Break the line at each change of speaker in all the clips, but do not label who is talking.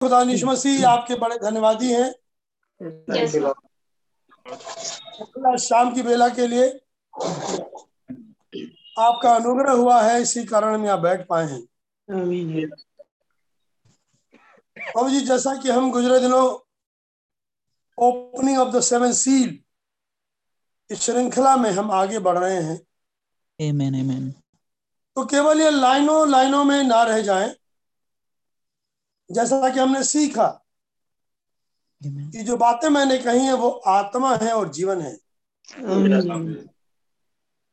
खुदा मसीह आपके बड़े धन्यवादी हैं। शाम की बेला के लिए आपका अनुग्रह हुआ है इसी कारण हम यहाँ बैठ पाए हैं। बाबू जी जैसा कि हम गुजरे दिनों opening of the seven seal इस श्रृंखला में हम आगे बढ़ रहे हैं।
Amen, amen.
तो केवल ये लाइनों लाइनों में ना रह जाएँ। जैसा कि हमने सीखा. कि जो बातें मैंने कही हैं वो आत्मा है और जीवन है।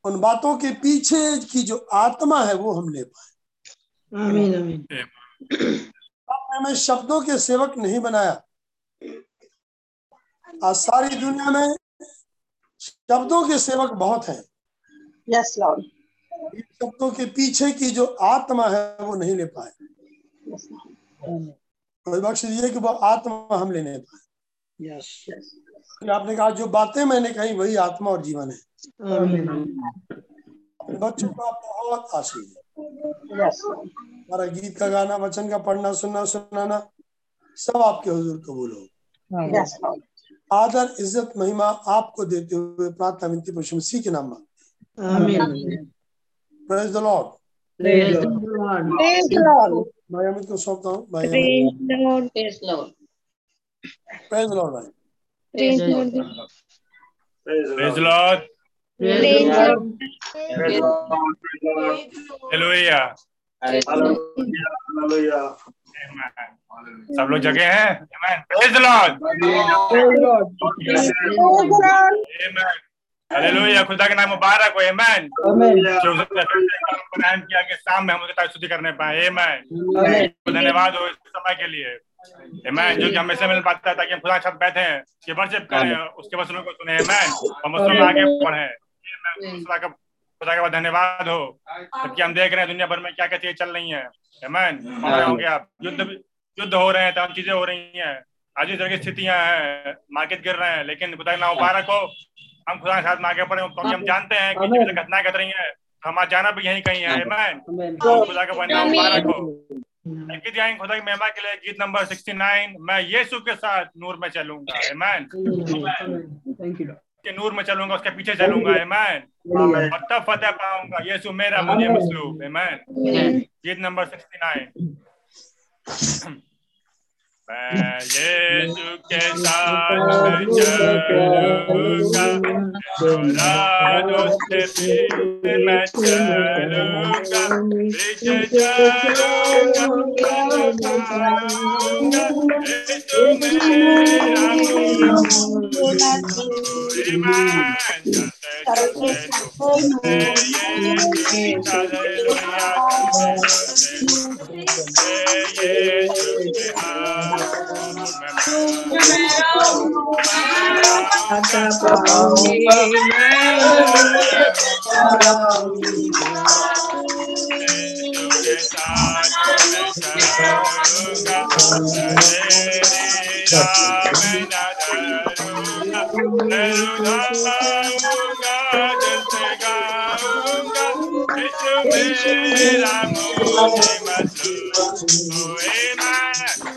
उन बातों के पीछे की जो आत्मा है वो हम ले पाए।
आमीन। आमीन
आपने हमें शब्दों के सेवक नहीं बनाया। आज सारी दुनिया में शब्दों के सेवक बहुत हैं।
यस लॉर्ड
शब्दों के पीछे की जो आत्मा है वो नहीं ले पाए। कोई बख्श दिए कि वो आत्मा हम लेने पाए
यस
फिर आपने कहा जो बातें मैंने कही वही आत्मा और जीवन है। अपने बच्चों का बहुत आशीष है
यस
हमारा गीत का गाना वचन का पढ़ना सुनना सुनाना सब आपके हुजूर कबूल हो। आदर इज़्ज़त महिमा आपको देते हुए प्रार्थना विनती प्रभु मसीह के नाम में
आमीन
praise the lord
praise the lord
praise lord
भाई अमित को सौंपता हूँ भाई Amit
praise lord
praise the lord भाई
Praise the Lord. Hallelujah. Amen. सब लोग जगह हैं Amen. Praise the Lord. Hallelujah. खुदा के नाम मुबारक हो। Amen. जो से किया कि शाम में हम उसकी स्तुति करने पाए। Amen. धन्यवाद हो इस समय के लिए। Amen. जो कि हमेशा मिल पाता है ताकि हम खुदा के साथ बैठे हैं कि वर्शिप करें उसके वचनों को सुने। Amen. हम उसमें आगे बढ़े। Amen. खुदा का खुदा का धन्यवाद हो। जबकि हम देख रहे हैं दुनिया भर में क्या क्या चीज़ें चल रही है. हम रहे होंगे आप युद्ध युद्ध हो रहे हैं तमाम चीज़ें हो रही हैं। आज इस तरह की स्थितियाँ हैं। मार्केट गिर रहे हैं लेकिन खुदा का नाम मुबारक हो। हम खुदा के साथ में आगे बढ़े क्योंकि हम जानते हैं कि जो घटनाएँ घट रही हैं हमारा जाना भी यहीं कहीं है। Amen. तो खुदा का मुबारक हो। गीत गाएँगे खुदा की महिमा के लिए गीत नंबर 69 मैं यीशु के साथ नूर में चलूँगा। आमेन।
थैंक यू
के नूर में चलूँगा उसके पीछे चलूँगा। आमेन। और तब फतेह पाऊँगा। यीशु मेरा मुझे मसलूब आमेन। गीत नंबर 69 Thank Jésus. के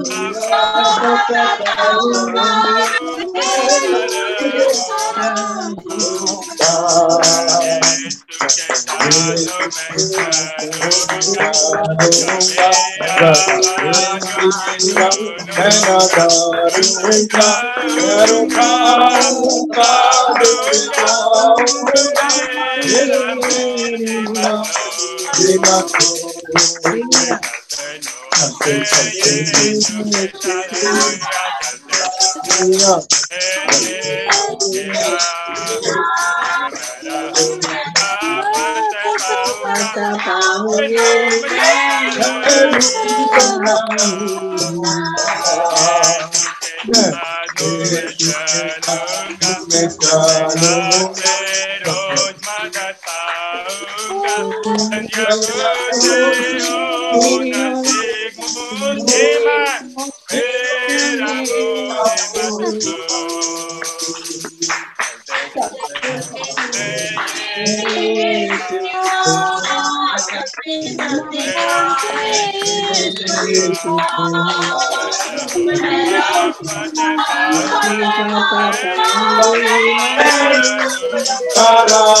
मैं चलूँगा तेरे नाम Para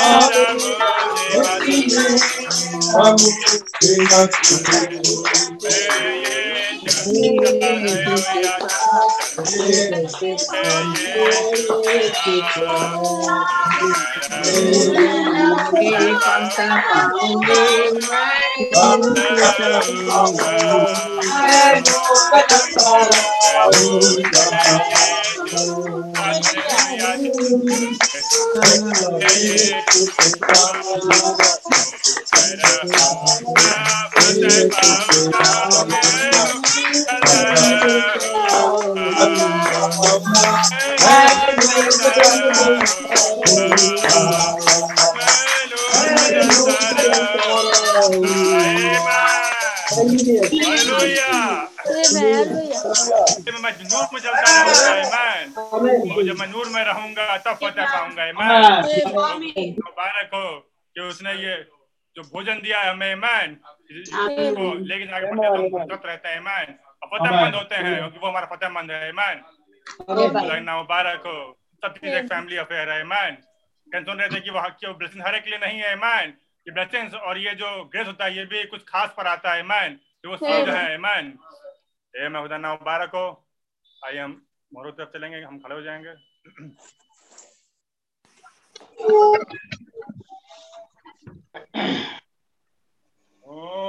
मैं उठाऊँगा दिल का के जब मैं नूर में रहूँगा तब फतेह पाऊँगा मुबारक हो कि उसने ये जो भोजन दिया है हमें ईमान इसको लेके जाके फतेह रहता है ईमान और फतेहमंद होते हैं क्योंकि वो हमारा फतेहमंद है लगना मुबारक हो सब चीज़ एक फैमिली अफेयर है ईमान कहीं सुन रहे थे कि वो हक की ब्लेसिंग हर एक लिए नहीं है ईमान ब्लेसिंग्स और ये जो ग्रेस होता है ये भी कुछ खास पर आता है। मैन जो वो जो है। मैन ए मैं खुदा ना मुबारक हो। आइए हम मोहरों तरफ़ चलेंगे। हम खड़े हो जाएँगे।
Oh,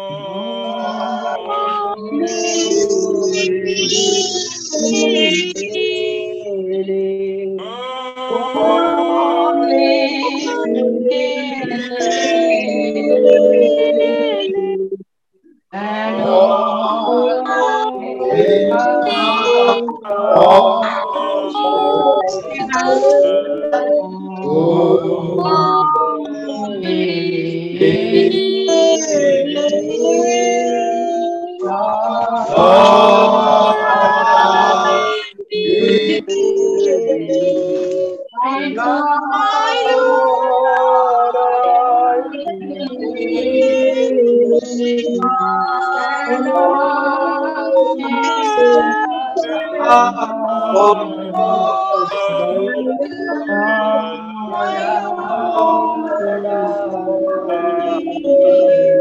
Oh,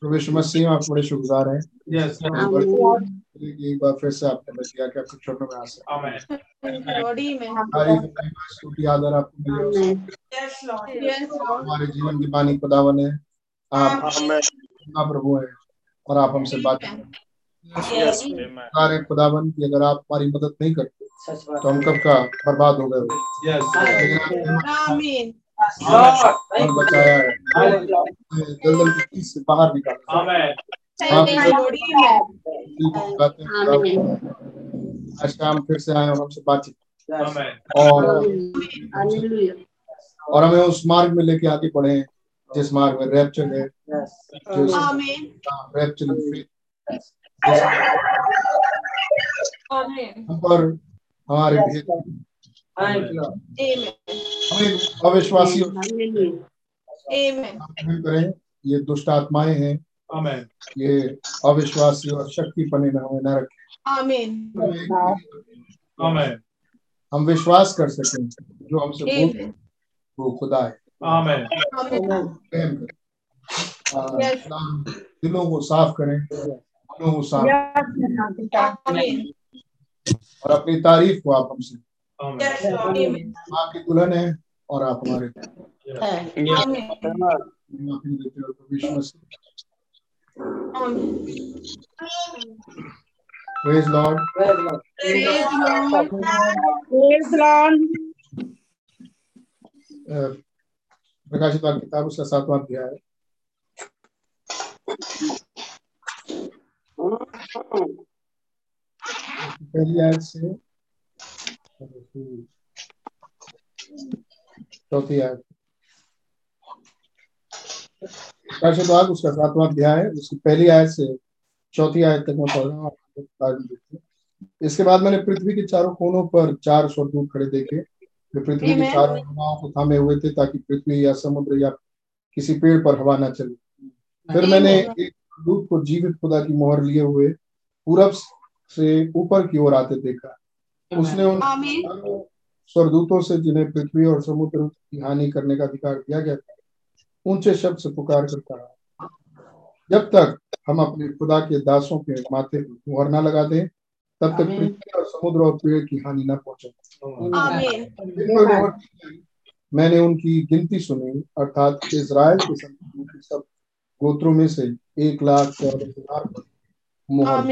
प्रभु मसीह आप बड़े शुक्रगुजार हैं।
Yes.
एक बार फिर से आपने बच गया कि आपके चरणों में आ सकते आदर आपको मिले हमारे जीवन की बानी खुदावन है। आप आप प्रभु हैं और आप हमसे बात करें। सारे खुदावन की अगर आप हमारी मदद नहीं करते तो हम कब का बर्बाद हो गए। और बचाया है दलदल की चीज़ से बाहर निकाला आज शाम फिर से आए और हमसे बातचीत और और हमें उस मार्ग में लेके आगे बढ़े जिस मार्ग में रैप्चर है रैप्चर हम पर हमारे भेद हमें अविश्वासी करें। ये दुष्ट आत्माएँ हैं।
Amen.
ये अविश्वासी और शक्ति पने में हमें न रखें।
Amen.
हम विश्वास कर सकें जो हमसे बोल वो खुदा है।
Amen.
प्रेम करें आ, खुदा दिलों को साफ़ करें। मनों को साफ़ और अपनी तारीफ़ को आप हमसे
Amen.
आपकी दुल्हन है और आप हमारे Yeshu Masih praise lord
Praise Lord.
प्रकाशित वाक्य किताब उसका सातवां अध्याय है। पहली आयत से चौथी आयत। उसका सातवां अध्याय है उसकी पहली आयत से चौथी आयत तक मैं पढ़ रहा हूँ। इसके बाद मैंने पृथ्वी के चारों कोनों पर चार स्वर्गदूत खड़े देखे। वे पृथ्वी के चारों हवाओं को थामे हुए थे ताकि पृथ्वी या समुद्र या किसी पेड़ पर हवा न चले। फिर मैंने एक दूत को जीवित खुदा की मोहर लिए हुए पूरब से ऊपर की ओर आते देखा। उसने उन चारों स्वर्गदूतों से जिन्हें पृथ्वी और समुद्र की हानि करने का अधिकार दिया गया था ऊँचे शब्द से पुकार कर कहा जब तक हम अपने खुदा के दासों के माथे पर मुहर न लगा दें तब तक पृथ्वी और समुद्र और पेड़ की हानि न पहुँचे। मैंने उनकी गिनती सुनी अर्थात इसराइल के के सब गोत्रों में से एक लाख चौदह हज़ार मुहर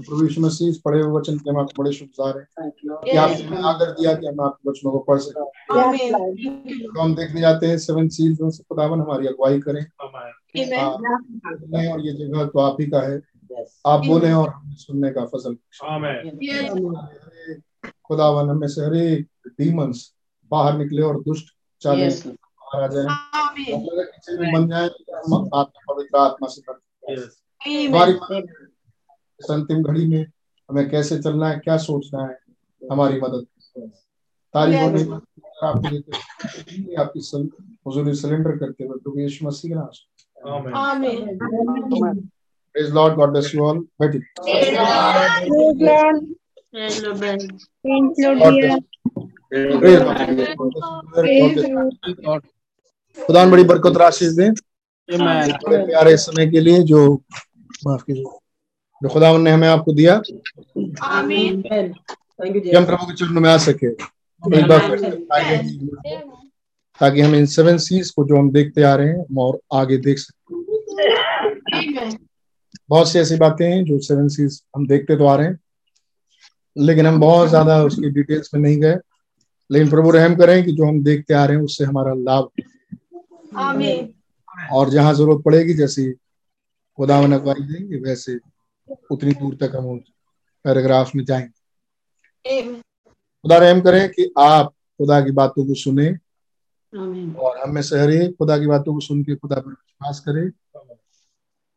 प्रभु यीशु मसीह पढ़े हुए वचन के हम आपको बड़े शुभकार हैं। कि आपने आदर दिया कि हम आपके वचनों को पढ़ सकें। तो हम देखने जाते हैं सेवन सील्स से खुदावन हमारी अगुवाई करें।
Amen.
आप बोलें और ये जगह तो आप ही का है। आप बोले और हमें सुनने का
फ़सल
खुदावन हमें से हरेक डीमंस बाहर निकले और दुष्ट चाले बाहर आ जाए। बन जाए आत्मा पवित्र आत्मा से. हमारी अंतिम घड़ी में हमें कैसे चलना है क्या सोचना है हमारी मदद। तारीफ़ होने आपकी सल- हुजूरी सरेंडर करते हुए प्रभु यीशु मसीह के नाम से।
Amen.
Praise lord God bless you
all
बैठिए।
Bless you. Praise Lord. खुदा बड़ी बरकत और आशीष दें प्यारे समय के लिए जो माफ़ कीजिए। जो खुदा ने हमें आपको दिया. कि हम प्रभु के चरणों में आ सके। एक बार फिर ताकि हम इन सेवन सीज को जो हम देखते आ रहे हैं हम और आगे देख सकें। बहुत सी ऐसी बातें हैं जो सेवन सीज हम देखते तो आ रहे हैं लेकिन हम बहुत ज़्यादा उसकी डिटेल्स में नहीं गए। लेकिन प्रभु रहम करें कि जो हम देखते आ रहे हैं उससे हमारा लाभ। और जहाँ ज़रूरत पड़ेगी जैसी खुदावन अगवाई देंगे वैसे उतनी दूर तक हम उस पैराग्राफ में जाएँगे। खुदा रहम करें कि आप खुदा की बातों को सुने और हम में से हर एक खुदा की बातों को सुन के खुदा पर विश्वास करे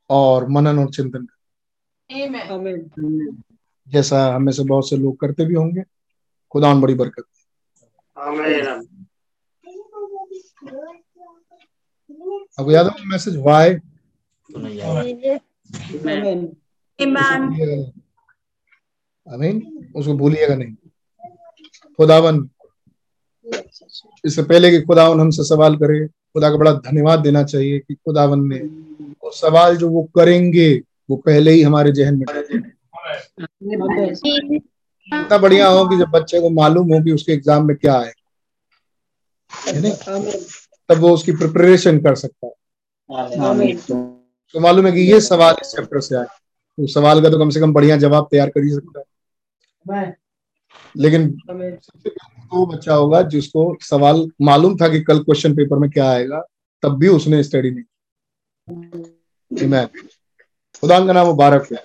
और मनन और चिंतन करें। जैसा हमें से बहुत से लोग करते भी होंगे खुदा बड़ी बरकत। आपको याद है मैसेज वाई आमीन उसको भूलिएगा नहीं। खुदावन इससे पहले कि खुदावन हमसे सवाल करे खुदा का बड़ा धन्यवाद देना चाहिए कि खुदावन ने वो सवाल जो वो करेंगे वो पहले ही हमारे जहन में. इतना बढ़िया हो कि जब बच्चे को मालूम हो कि उसके एग्ज़ाम में क्या है। है? तब वो उसकी प्रिपरेशन कर सकता है. तो मालूम है कि ये सवाल इस चैप्टर से आए। तो सवाल का तो कम से कम बढ़िया जवाब तैयार कर ही सकता है। लेकिन. वो बच्चा होगा जिसको सवाल मालूम था कि कल क्वेश्चन पेपर में क्या आएगा तब भी उसने स्टडी नहीं मैं खुदा का नाम मुबारक है।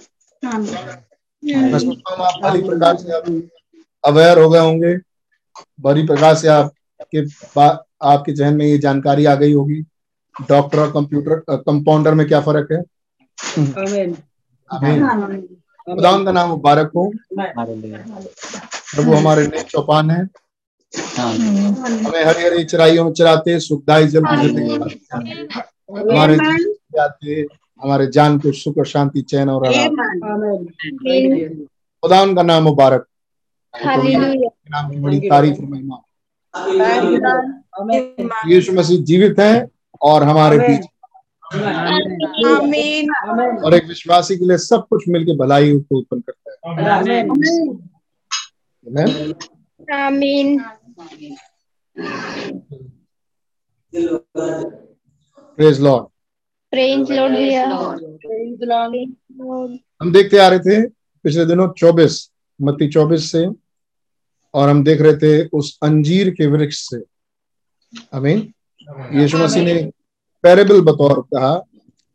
मैं सोचता हूँ आप बड़ी प्रकार से आप अवेयर हो गए होंगे। बड़ी प्रकार से आपके आपके जहन में ये जानकारी आ गई होगी। डॉक्टर और कंप्यूटर कंपाउंडर में क्या फ़र्क है?
Amen.
आमीन खुदा का नाम मुबारक हो। प्रभु हमारे नेक चौपान है। हमें हरी हरी चराइयों में चराते सुखदाई जल की हमारे आते हमारे जान को सुख और शांति चैन और आराम।
Amen. Thank you.
खुदा उनका नाम मुबारक। नाम की बड़ी तारीफ़ महिमा। यीशु मसीह जीवित है। और हमारे. बीच. और एक विश्वासी के लिए सब कुछ मिलके भलाई को उत्पन्न करता है. Praise Lord.
Praise Lord भैया
हम देखते आ रहे थे पिछले दिनों 24 मत्ती 24 से और हम देख रहे थे उस अंजीर के वृक्ष से अमीन यीशु मसीह ने पैरेबल बतौर कहा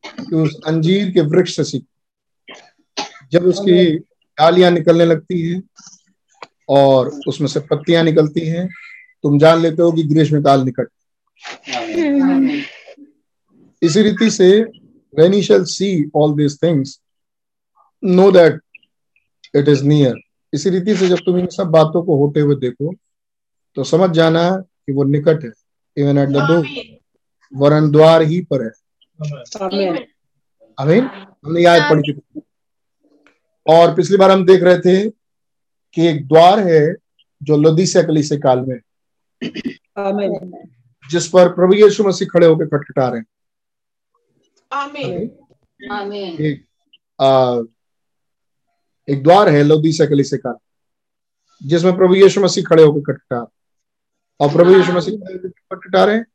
कि उस अंजीर के वृक्ष से सीख। जब उसकी डालियाँ निकलने लगती हैं और उसमें से पत्तियाँ निकलती हैं तुम जान लेते हो कि ग्रीष्म काल निकट इसी रीति से when you shall see all these things know that it is near इसी रीति से जब तुम इन सब बातों को होते हुए देखो तो समझ जाना कि वो निकट है। इवन एट द डोर वरन द्वार ही पर है
Amen.
अमीन हमने याद पढ़ चुकी और पिछली बार हम देख रहे थे कि एक द्वार है जो लदीसिया से काल में
Amen.
जिस पर प्रभु यीशु मसीह खड़े होकर खटखटा रहे हैं एक आ, एक द्वार है लौदीसिया से काल जिसमें प्रभु यीशु मसीह खड़े होकर खटखटा रहे। और प्रभु यीशु मसीह खड़े होकर रहे हैं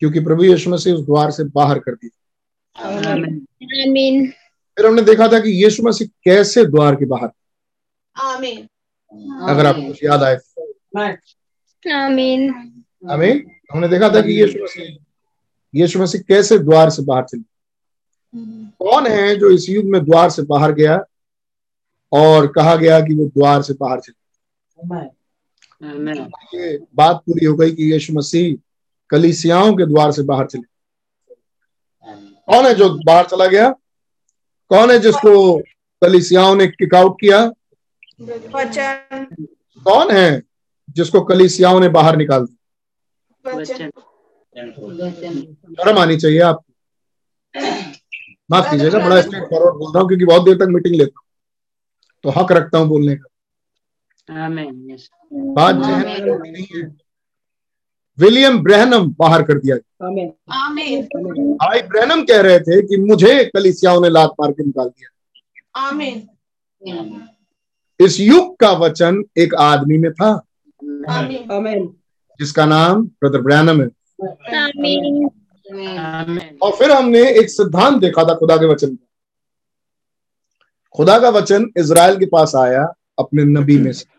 क्योंकि प्रभु यीशु मसीह उस द्वार से बाहर कर दिया. फिर हमने देखा था कि यीशु मसीह कैसे द्वार के बाहर अगर आपको कुछ याद आए तो। हमें हमने देखा था कि यीशु मसीह यीशु मसीह कैसे द्वार से बाहर चले। कौन है जो इस युग में द्वार से बाहर गया और कहा गया कि वो द्वार से बाहर चले? बात पूरी हो गई कि यीशु मसीह कलीसियाओं के द्वार से बाहर चले कौन है जो बाहर चला गया? कौन है जिसको कलीसियाओं ने किक आउट किया? कौन है जिसको कलीसियाओं ने बाहर निकाल दिया? शर्म आनी चाहिए आपको। माफ़ कीजिएगा बड़ा स्ट्रेट फॉरवर्ड बोल रहा हूँ क्योंकि बहुत देर तक मीटिंग लेता हूँ। तो हक रखता हूँ बोलने का। बात जहन में नहीं है। विलियम ब्रहनम बाहर कर दिया।
Amen.
भाई ब्रहनम कह रहे थे कि मुझे कलीसियाओं ने लात मार के निकाल दिया।
आमीन।
इस युग का वचन एक आदमी में था।
आमीन।
Amen.
जिसका नाम ब्रदर ब्रहनम है।
Amen.
और फिर हमने एक सिद्धांत देखा था खुदा के वचन का। खुदा का वचन इज़राइल के पास आया अपने नबी में से.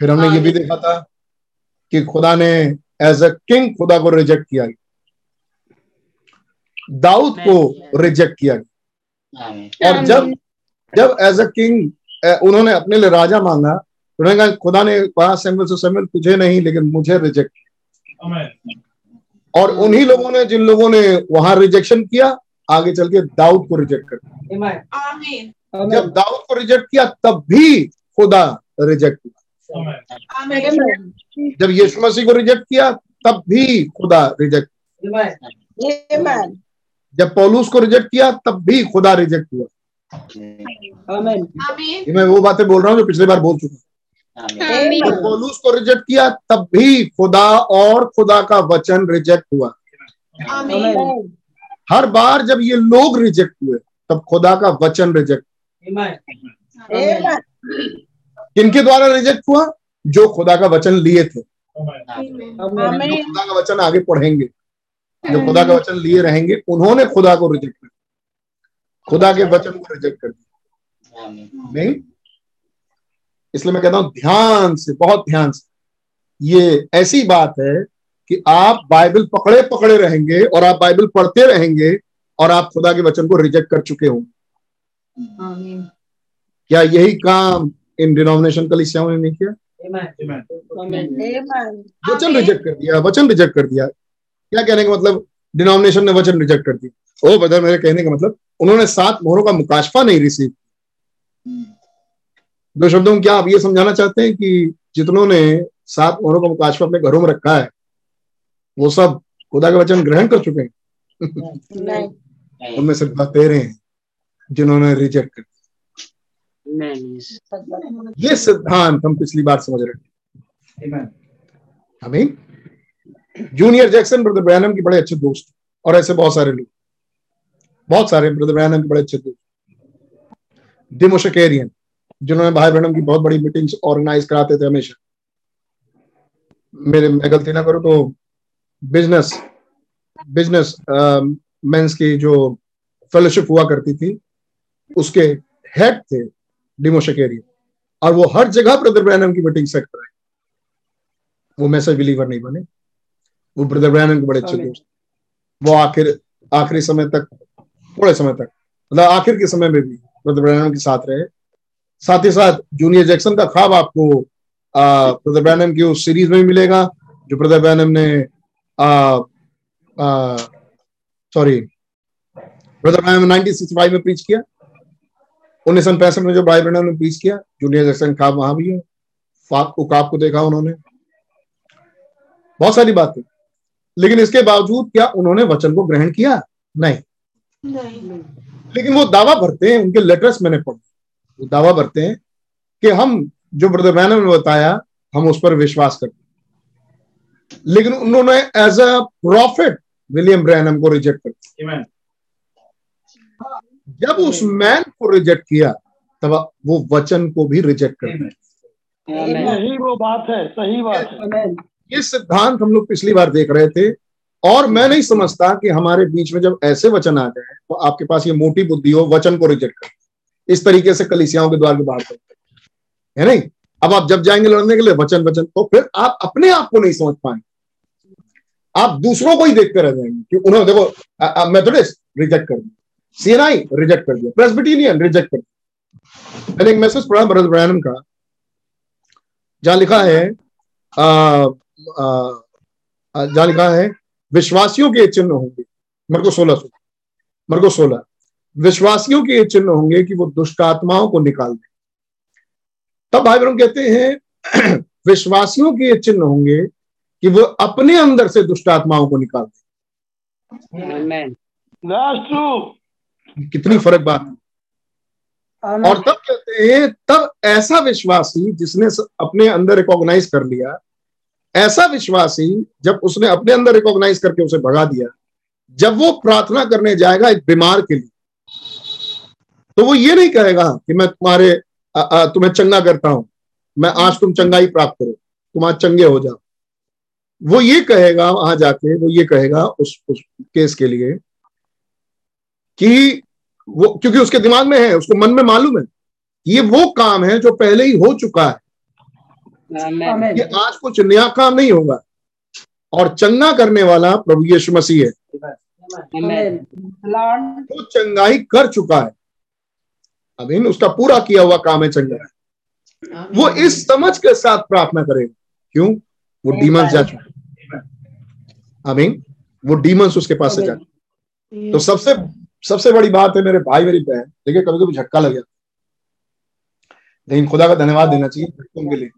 फिर हमने ये भी देखा था कि खुदा ने एज अ किंग खुदा को रिजेक्ट किया दाऊद को रिजेक्ट किया गया और जब जब एज अ किंग उन्होंने अपने लिए राजा मांगा तो उन्होंने कहा खुदा ने कहा सैमुअल से सैमुअल तुझे नहीं लेकिन मुझे रिजेक्ट किया। और उन्हीं लोगों ने जिन लोगों ने वहाँ रिजेक्शन किया आगे चल के दाऊद को रिजेक्ट कर दिया। जब दाऊद को रिजेक्ट किया तब भी खुदा रिजेक्ट हुआ। जब यीशु मसीह को रिजेक्ट किया तब भी खुदा रिजेक्ट जब पौलूस को रिजेक्ट किया तब भी खुदा रिजेक्ट हुआ। ये मैं वो बातें बोल रहा हूँ जो पिछली बार बोल चुका हूँ। जब पौलूस को रिजेक्ट किया तब भी खुदा और खुदा का वचन रिजेक्ट हुआ। हर बार जब ये लोग रिजेक्ट हुए तब खुदा का वचन रिजेक्ट किनके द्वारा रिजेक्ट हुआ? जो खुदा का वचन लिए थे। जो खुदा का वचन आगे पढ़ेंगे जो खुदा का वचन लिए रहेंगे उन्होंने खुदा को रिजेक्ट कर दिया। खुदा के वचन को रिजेक्ट कर दिया। नहीं? इसलिए मैं कहता हूँ ध्यान से बहुत ध्यान से। ये ऐसी बात है कि आप बाइबल पकड़े पकड़े रहेंगे और आप बाइबल पढ़ते रहेंगे और आप खुदा के वचन को रिजेक्ट कर चुके होंगे। क्या यही काम इन डिनोमिनेशन कलिसियाओं ने नहीं किया?
Amen. Amen.
वचन रिजेक्ट कर दिया वचन रिजेक्ट कर दिया। क्या कहने का मतलब? डिनोमिनेशन ने वचन रिजेक्ट कर दिया। ओ बदल मेरे कहने का मतलब उन्होंने सात मोहरों का मुकाशफा नहीं रिसीव दो शब्दों में क्या आप ये समझाना चाहते हैं कि जितनों ने सात मोहरों का मुकाशफा अपने घरों में रखा है वो सब खुदा का वचन ग्रहण कर चुके हैं?
नहीं
उनमें सिर्फ़ तेरह हैं जिन्होंने रिजेक्ट कर दिया। ये सिद्धांत हम पिछली बार समझ रहे थे हमें जूनियर जैक्सन ब्रदर ब्रैनम के बड़े अच्छे दोस्त और ऐसे बहुत सारे लोग। बहुत सारे ब्रदर ब्रैनम के बड़े अच्छे दोस्त। डिमोशकेरियन जिन्होंने भाई ब्रहणम की बहुत बड़ी मीटिंग्स ऑर्गेनाइज कराते थे हमेशा। मेरे, मैं गलती ना करूँ तो बिज़नेस बिज़नेस मेंस की जो फेलोशिप हुआ करती थी, उसके हेड थे डिमोशकेरियन और वो हर जगह ब्रदर ब्रैनम की मीटिंग सेट कराए वो मैसेज बिलीवर नहीं बने। वो ब्रदर ब्रैनम के बड़े अच्छे दोस्त। वो आखिर आखिरी समय तक थोड़े समय तक मतलब आखिर के समय में भी ब्रदर ब्रैनम के साथ रहे। साथ ही साथ जूनियर जैक्सन का ख्वाब आपको ब्रदर ब्रैनम की उस सीरीज़ में भी मिलेगा जो ब्रदर ब्रैनम ने सॉरी ब्रदर ब्रैनम 1965 में प्रीच किया। उन्नीस सौ पैंसठ में जो भाई ब्रैनम ने प्रीच किया जूनियर जैक्सन ख्वाब वहाँ भी है। ख्वाब को को देखा उन्होंने। बहुत सारी बातें। लेकिन इसके बावजूद क्या उन्होंने वचन को ग्रहण किया? नहीं। नहीं। लेकिन वो दावा भरते हैं उनके लेटर्स मैंने पढ़े। वो दावा भरते हैं कि हम जो ब्रदर मैनम ने बताया हम उस पर विश्वास करते लेकिन उन्होंने as a prophet William Branham को रिजेक्ट कर दिया. जब उस मैन को रिजेक्ट किया तब वो वचन को भी रिजेक्ट कर दिया।
सही वो बात है सही बात है।
ये सिद्धांत हम लोग पिछली बार देख रहे थे और मैं नहीं समझता कि हमारे बीच में जब ऐसे वचन आ जाए तो आपके पास ये मोटी बुद्धि हो वचन को रिजेक्ट कर इस तरीके से कलिसियाओं के द्वार के बाहर करते है नहीं? अब आप जब जाएँगे लड़ने के लिए वचन वचन तो फिर आप अपने आप को नहीं समझ पाएँगे। आप दूसरों को ही देखते रह जाएँगे कि उन्होंने देखो मेथोडिस्ट रिजेक्ट कर दिया। सीएनआई रिजेक्ट कर दिया। प्रेसबिटेरियन रिजेक्ट कर दिया। मैंने एक मैसेज पढ़ा ब्रदर ब्रैनम का जहाँ लिखा है जहाँ लिखा है विश्वासियों के चिन्ह होंगे। मरको सोलह सो मरको सोलह। विश्वासियों के चिन्ह होंगे कि वो दुष्ट आत्माओं को निकाल दें। तब भाई बहन कहते हैं विश्वासियों के ये चिन्ह होंगे कि वो अपने अंदर से दुष्ट आत्माओं को निकाल दें।
That's true.
कितनी फ़र्क बात है। और तब कहते हैं तब ऐसा विश्वासी जिसने अपने अंदर रिकॉग्नाइज कर लिया ऐसा विश्वासी जब उसने अपने अंदर रिकॉग्नाइज करके उसे भगा दिया जब वो प्रार्थना करने जाएगा एक बीमार के लिए तो वो ये नहीं कहेगा कि मैं तुम्हारे अ, अ, तुम्हें चंगा करता हूँ मैं आज तुम चंगाई प्राप्त करो तुम आज चंगे हो जाओ। वो ये कहेगा वहाँ जाके वो ये कहेगा उस उस केस के लिए कि वो क्योंकि उसके दिमाग में है उसको मन में मालूम है। ये वो काम है जो पहले ही हो चुका है। ये आज कुछ नया काम नहीं होगा। और चंगा करने वाला प्रभु यीशु मसीह है। वो चंगाई कर चुका है। अभी उसका पूरा किया हुआ काम है चंगा। वो इस समझ के साथ प्रार्थना करेगा क्यों? वो डीमंस जा चुके आमीन वो डीमंस उसके पास से जा। तो सबसे सबसे बड़ी बात है मेरे भाई मेरी बहन। देखिए कभी कभी झटका लग जाता लेकिन खुदा का धन्यवाद देना चाहिए झटकों के लिए.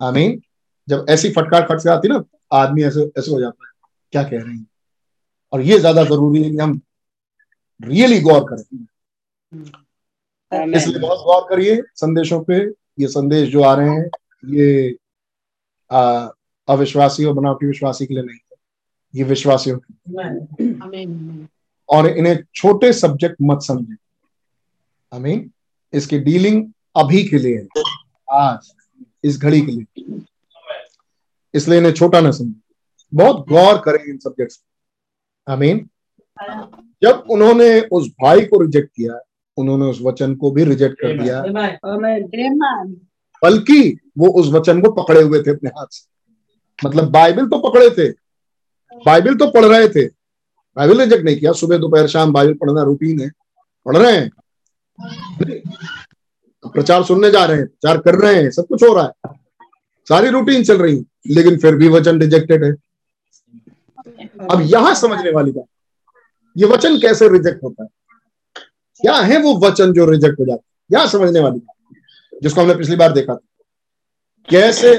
आमीन। जब ऐसी फटकार खट से आती ना आदमी ऐसे ऐसे हो जाता है। क्या कह रहे हैं? और ये ज़्यादा ज़रूरी है कि हम रियली गौर करें। इसलिए बहुत गौर करिए संदेशों पे। ये संदेश जो आ रहे हैं ये अविश्वासी और बनावटी विश्वासी के लिए नहीं। ये विश्वासियों के। और इन्हें छोटे सब्जेक्ट मत समझें। आमीन इसकी डीलिंग अभी के लिए है। आज इस घड़ी के लिए। इसलिए इन्हें छोटा ना समझे। बहुत गौर करें इन सब्जेक्ट्स आमीन जब उन्होंने उस भाई को रिजेक्ट किया उन्होंने उस वचन को भी रिजेक्ट कर दिया। बल्कि वो उस वचन को पकड़े हुए थे अपने हाथ से। मतलब बाइबल तो पकड़े थे। बाइबल तो पढ़ रहे थे। बाइबिल रिजेक्ट नहीं किया। सुबह, दोपहर, शाम बाइबिल पढ़ना रूटीन है। पढ़ रहे हैं। प्रचार सुनने जा रहे हैं, प्रचार कर रहे हैं, सब कुछ हो रहा है। सारी रूटीन चल रही है, लेकिन फिर भी वचन रिजेक्टेड है। अब यहाँ समझने वाली बात, ये वचन कैसे रिजेक्ट होता है? क्या है वो वचन जो रिजेक्ट हो जाता है? यहाँ समझने वाली बात, जिसको हमने पिछली बार देखा था। कैसे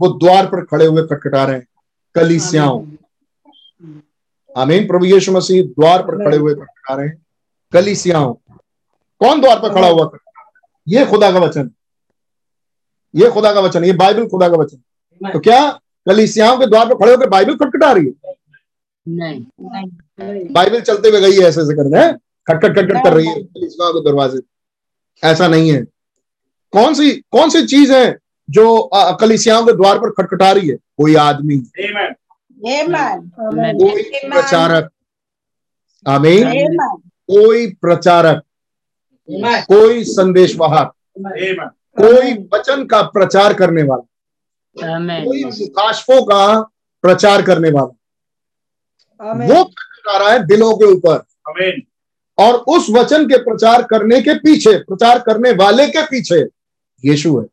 वो द्वार पर खड़े हुए खटखटा रहे हैं? कलीसियाओं। आमीन प्रभु यीशु मसीह द्वार पर खड़े हुए रहे हैं कलीसियाओं कौन द्वार पर खड़ा हुआ ये खुदा का वचन। ये खुदा का वचन ये बाइबल खुदा का वचन। तो क्या कलीसियाओं के द्वार पर खड़े होकर बाइबल खटखटा रही है?
नहीं।
बाइबल चलते हुए गई है ऐसे ऐसे करने। हैं खटखट खटखट कर रही है कलीसियाओं के दरवाजे। ऐसा नहीं है। कौन सी कौन सी चीज़ है जो कलीसियाओं के द्वार पर खटखटा रही है कोई आदमी।
Amen.
Amen.
कोई प्रचारक। आमीन। कोई प्रचारक। कोई संदेश वाहक कोई वचन का प्रचार करने वाला। कोई मुकाशफों का प्रचार करने वाला। वो खटखटा रहा है दिलों के ऊपर। और उस वचन के प्रचार करने के पीछे प्रचार करने वाले के पीछे यीशु है।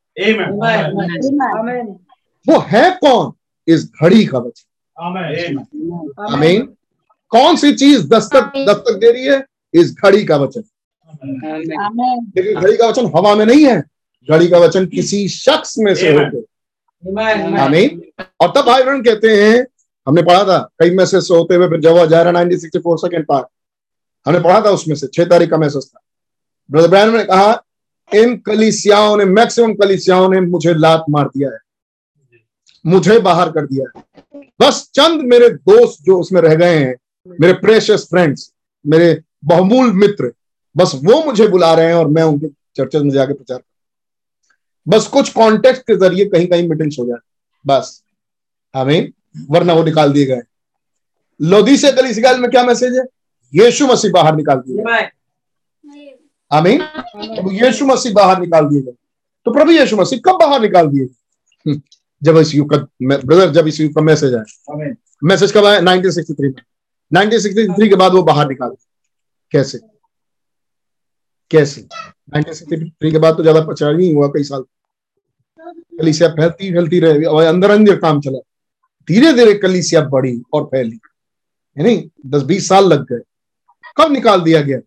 वो है कौन इस घड़ी का वचन
Amen.
आमीन कौन सी चीज़ दस्तक दस्तक दे रही है इस घड़ी का वचन लेकिन घड़ी का वचन हवा में नहीं है घड़ी का वचन किसी शख्स में से. होकर आमीन और तब भाई बहन कहते हैं हमने पढ़ा था कई मैसेज से होते हुए फिर जब जा रहा nineteen sixty four second part हमने पढ़ा था उसमें से छह तारीख का मैसेज था ब्रदर ब्रैन ने कहा इन कलीसियाओं ने, मैक्सिमम कलीसियाओं ने मुझे लात मार दिया है। मुझे बाहर कर दिया है। बस चंद मेरे दोस्त जो उसमें रह गए हैं, मेरे प्रेशियस फ्रेंड्स मेरे बहुमूल मित्र, बस वो मुझे बुला रहे हैं और मैं उनके चर्चेज में जाके प्रचार कर बस कुछ कॉन्टेक्ट के ज़रिए कहीं कहीं मीटिंग्स हो जाए। बस। हमें वरना वो निकाल दिए गए। लोधी से कलीसियाल में क्या मैसेज है? यीशु मसीह बाहर निकाल
Amen.
आमीन? तो यीशु मसीह बाहर निकाल दिए गए। तो प्रभु यीशु मसीह कब बाहर निकाल दिए गए? हम्म, जब इस युग का ब्रदर जब इस युग का मैसेज आया। मैसेज कब आया? 1963 में। 1963 के बाद वो बाहर निकाल दिए। कैसे? कैसे? 1963 के बाद तो ज़्यादा प्रचार नहीं हुआ कई साल। कलीसिया फैलती फैलती रही। और अंदर अंदर काम चला। धीरे धीरे कलीसिया बढ़ी और फैली। है नहीं दस बीस साल लग गए। कब निकाल दिया गया?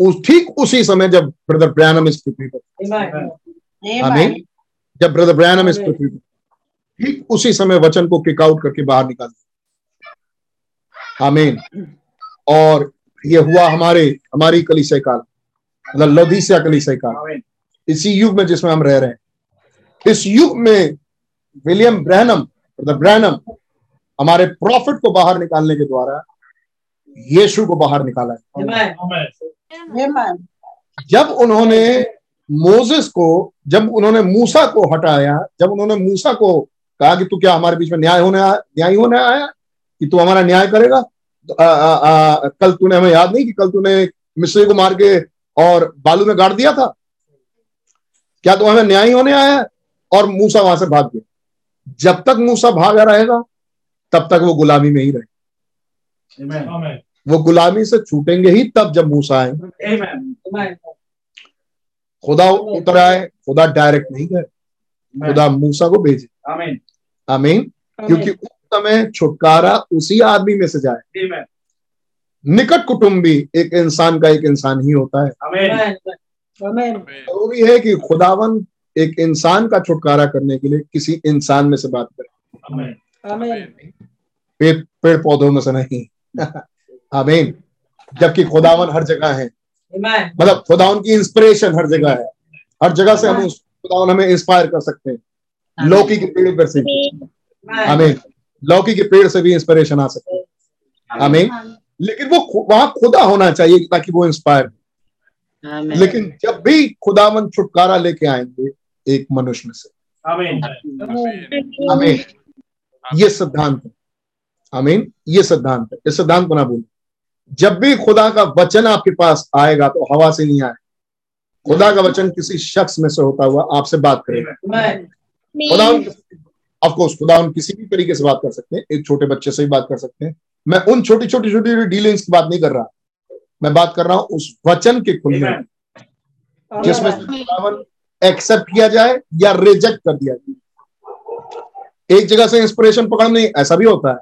उस ठीक उसी समय जब ब्रदर ब्रैनम इस पृथ्वी पर
Amen.
जब ब्रदर ब्रैनम इस पृथ्वी पर ठीक उसी समय वचन को किक आउट करके बाहर निकाल दिया। आमीन। और ये हुआ हमारे हमारी कलीसिया काल। मतलब लौदीसिया कलीसिया काल। इसी युग में जिसमें हम रह रहे हैं। इस युग में विलियम ब्रैनम ब्रदर ब्रैनम हमारे प्रॉफिट को बाहर निकालने के द्वारा यीशु को बाहर निकाला है. जब उन्होंने मोजेस को जब उन्होंने मूसा को हटाया जब उन्होंने मूसा को कहा कि तू क्या हमारे बीच में न्याय होने आया न्याय होने आया कि तू हमारा न्याय करेगा तो, आ, आ, आ, कल तूने हमें याद नहीं कि कल तूने मिस्री को मार के और बालू में गाड़ दिया था क्या तू हमें न्याय होने आया और मूसा वहाँ से भाग गया जब तक मूसा भागा रहेगा तब तक वो गुलामी में ही रहे
Amen. Amen.
वो गुलामी से छूटेंगे ही तब जब मूसा.
Amen.
खुदा उतर आए खुदा डायरेक्ट नहीं गए खुदा मूसा को भेजे
Amen.
आमीन क्योंकि उस समय छुटकारा उसी आदमी में से जाए
Amen.
निकट कुटुंबी एक इंसान का एक इंसान ही होता है
Amen.
Amen. Amen.
ज़रूरी है कि खुदावन एक इंसान का छुटकारा करने के लिए किसी इंसान में से बात करे पेड़ पौधों में से नहीं आमीन। जबकि खुदावन हर जगह है। मतलब खुदावन की इंस्पिरेशन हर जगह है। हर जगह से हम खुदावन हमें इंस्पायर कर सकते हैं। लौकी के पेड़ पर से।
Amen.
आमीन। लौकी के पेड़ से भी इंस्पिरेशन आ सकती है। आमीन। लेकिन वो वहाँ खुदा होना चाहिए ताकि वो इंस्पायर लेकिन जब भी खुदावन छुटकारा लेके आएँगे एक मनुष्य में से।
Amen.
आमीन। ये सिद्धांत है। आमीन। ये सिद्धांत है। इस सिद्धांत को ना भूलें। जब भी खुदा का वचन आपके पास आएगा तो हवा से नहीं आए। खुदा का वचन किसी शख्स में से होता हुआ आपसे बात करेगा। खुदा ऑफकोर्स खुदा हम किसी भी तरीके से बात कर सकते हैं। एक छोटे बच्चे से ही बात कर सकते हैं। मैं उन छोटी छोटी छोटी डीलिंग्स की बात नहीं कर रहा। मैं बात कर रहा हूँ उस वचन के खुलने जिसमें से खुदावन एक्सेप्ट किया जाए या रिजेक्ट कर दिया जाए। एक जगह से इंस्पिरेशन पकड़ नहीं ऐसा भी होता है।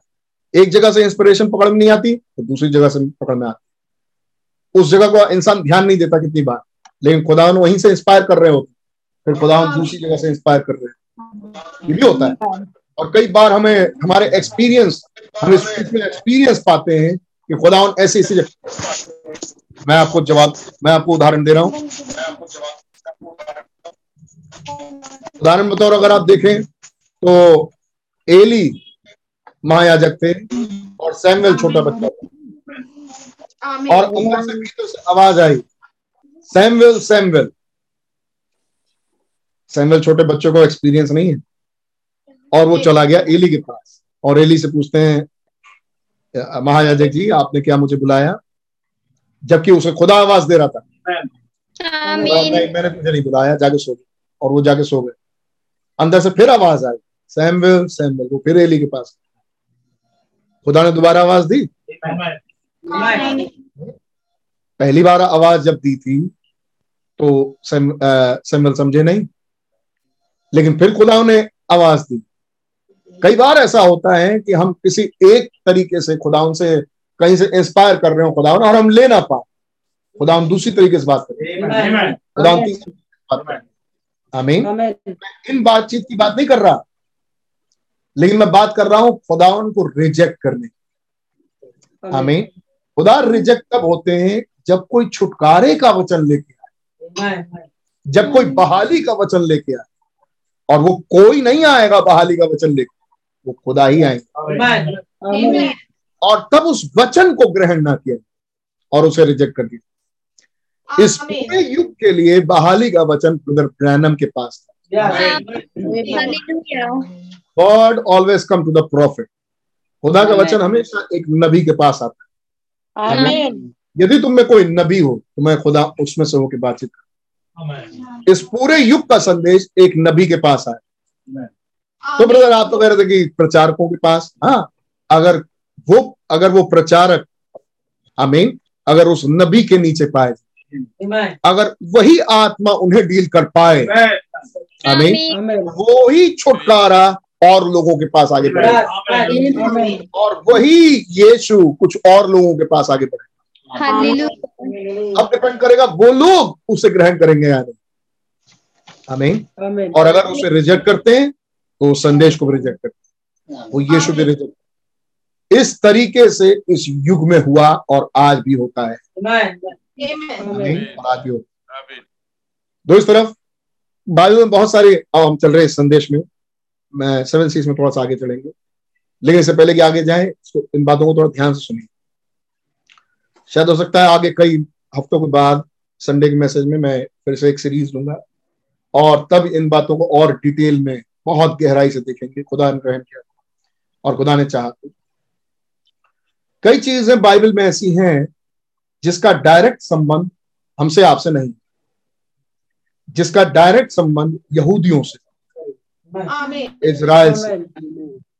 एक जगह से इंस्पिरेशन पकड़ में नहीं आती तो दूसरी जगह से पकड़ में आती। उस जगह को इंसान ध्यान नहीं देता कितनी बार। लेकिन खुदावन वहीं से इंस्पायर कर रहे होते फिर खुदावन दूसरी जगह से इंस्पायर कर रहे हैं। ये भी होता है। और कई बार हमें हमारे एक्सपीरियंस हम स्पिरिचुअल एक्सपीरियंस पाते हैं कि खुदावन ऐसे ऐसे मैं आपको जवाब मैं आपको उदाहरण दे रहा हूँ। उदाहरण बतौर अगर आप देखें तो एली महायाजक थे और सैमुअल छोटा बच्चा था और अंदर से भीतर से आवाज़ आई सैमुअल सैमुअल। सैमुअल छोटे बच्चों को एक्सपीरियंस नहीं है। और वो चला गया एली के पास। और एली से पूछते हैं महायाजक जी आपने क्या मुझे बुलाया? जबकि उसे खुदा आवाज़ दे रहा था। नहीं मैंने तुझे नहीं बुलाया जाके सो गए और वो जाके सो गए। अंदर से फिर आवाज़ आई सैमुअल सैमुअल। वो फिर एली के पास खुदा ने दोबारा आवाज़ दी? पहली बार आवाज़ जब दी थी तो सैम सैमुअल समझे नहीं। लेकिन फिर खुदा ने आवाज़ दी। कई बार ऐसा होता है कि हम किसी एक तरीके से खुदा से कहीं से इंस्पायर कर रहे हो खुदा और हम ले ना पाए। खुदा दूसरी तरीके से बात करें. खुदा तीसरी बात करें। आमीन. इन बातचीत की बात नहीं कर रहा। लेकिन मैं बात कर रहा हूँ खुदा को रिजेक्ट करने की। आमीन खुदा रिजेक्ट तब होते हैं जब कोई छुटकारे का वचन लेके आए। जब कोई बहाली का वचन लेके आए। और वो कोई नहीं आएगा बहाली का वचन लेके। वो खुदा ही आएँगे. और तब उस वचन को ग्रहण ना किया और उसे रिजेक्ट कर दिया। इस पूरे युग के लिए बहाली का वचन ब्रदर ब्रैनम के पास था। God always come to the prophet खुदा का वचन हमेशा एक नबी के पास आता है। यदि तुम में कोई नबी हो तो मैं खुदा उसमें से होकर बातचीत कर इस पूरे युग का संदेश एक नबी के पास आया। तो ब्रदर आप तो कह रहे थे कि प्रचारकों के पास हाँ अगर वो अगर वो प्रचारक आमीन अगर उस नबी के नीचे पाए अगर वही आत्मा उन्हें डील कर पाए आमीन
Amen.
वो ही छुटकारा और लोगों के पास आगे बढ़े
Yes.
Amen.
और वही यीशु कुछ और लोगों के पास आगे बढ़े
हालेलुया
अब डिपेंड करेगा वो लोग उसे ग्रहण करेंगे या नहीं। आमीन
Amen.
और अगर उसे रिजेक्ट करते हैं तो उस संदेश को भी रिजेक्ट करते हैं। वो यीशु भी रिजेक्ट इस तरीके से इस युग में हुआ और आज भी होता है. और आज भी होता है। दो इस तरफ़ बाइबल में बहुत सारे अब हम चल रहे हैं इस संदेश मैं। सेवन सीज में थोड़ा सा आगे चलेंगे। लेकिन इससे पहले कि आगे जाए, इसको इन बातों को थोड़ा ध्यान से सुनिए। शायद हो सकता है आगे कई हफ्तों के बाद संडे के मैसेज में मैं फिर से एक सीरीज़ लूँगा। और तब इन बातों को और डिटेल में बहुत गहराई से देखेंगे। खुदा ने किया। और खुदा ने चाहा तो। कई चीज़ें बाइबल में ऐसी हैं जिसका डायरेक्ट संबंध हमसे आपसे नहीं। जिसका डायरेक्ट संबंध यहूदियों से। इज़राइल से.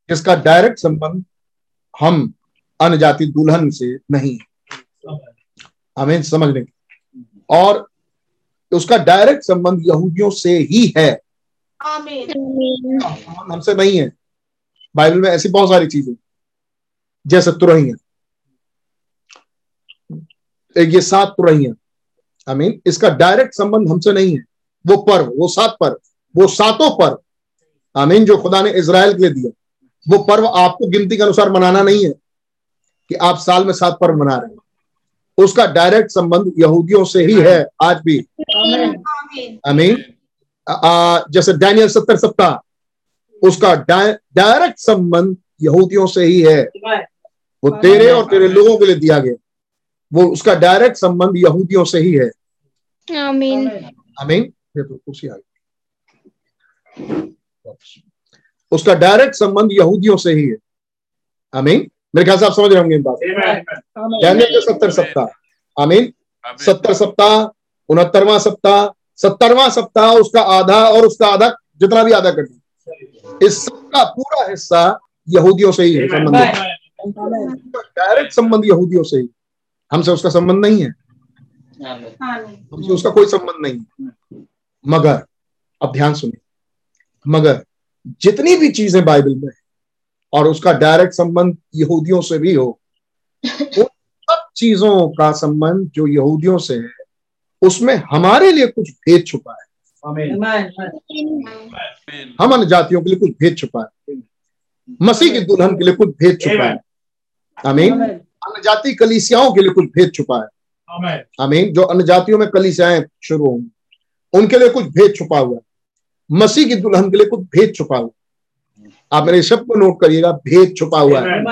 जिसका डायरेक्ट संबंध हम अन्य जाति दुल्हन से नहीं है। हमें समझने की और उसका डायरेक्ट संबंध यहूदियों से ही है। हमसे नहीं है। बाइबल में ऐसी बहुत सारी चीज़ें जैसे तुरहिया। एक ये सात तुरहिया। आई मीन इसका डायरेक्ट संबंध हमसे नहीं है। वो पर्व वो सात पर्व वो सातों पर्व आमीन जो खुदा ने इसराइल के लिए दिया। वो पर्व आपको गिनती के अनुसार मनाना नहीं है कि आप साल में सात पर्व मना रहे हैं। उसका डायरेक्ट संबंध यहूदियों से ही है आज भी। आमीन। जैसे डैनियल सत्तर सप्ताह उसका डायरेक्ट संबंध यहूदियों से ही है। वो तेरे और तेरे लोगों के लिए दिया गया। वो उसका डायरेक्ट संबंध यहूदियों से ही है।
आमीन।
आमीन। ये तो उसी आगे। उसका डायरेक्ट संबंध यहूदियों से ही है। आमीन। मेरे ख्याल से आप समझ रहे होंगे इन बात. डैनियल के सत्तर सप्ताह। आमीन। सत्तर सप्ताह उनहत्तरवां सप्ताह सत्तरवां सप्ताह उसका आधा और उसका आधा जितना भी आधा कर दिया इस सबका पूरा हिस्सा यहूदियों से ही है संबंध। डायरेक्ट संबंध यहूदियों से ही। हमसे उसका संबंध नहीं है। हमसे उसका कोई संबंध नहीं है। मगर अब ध्यान सुनिए। मगर जितनी भी चीज़ें बाइबल में और उसका डायरेक्ट संबंध यहूदियों से भी हो उन सब चीज़ों का संबंध जो यहूदियों से है उसमें हमारे लिए कुछ भेद छुपा है। हम अन्य जातियों के लिए कुछ भेद छुपा है। मसीह की दुल्हन के लिए कुछ भेद छुपा है। आमीन।
Amen.
अन्य जाति कलिसियाओं के लिए कुछ भेद छुपा है।
Amen.
आमीन। जो अन्य जातियों में कलीसियाएँ शुरू होंगी उनके लिए कुछ भेद छुपा हुआ है। मसीह की दुल्हन के लिए कुछ भेद छुपा हुआ। आप मेरे शब्द को नोट करिएगा भेद छुपा हुआ है।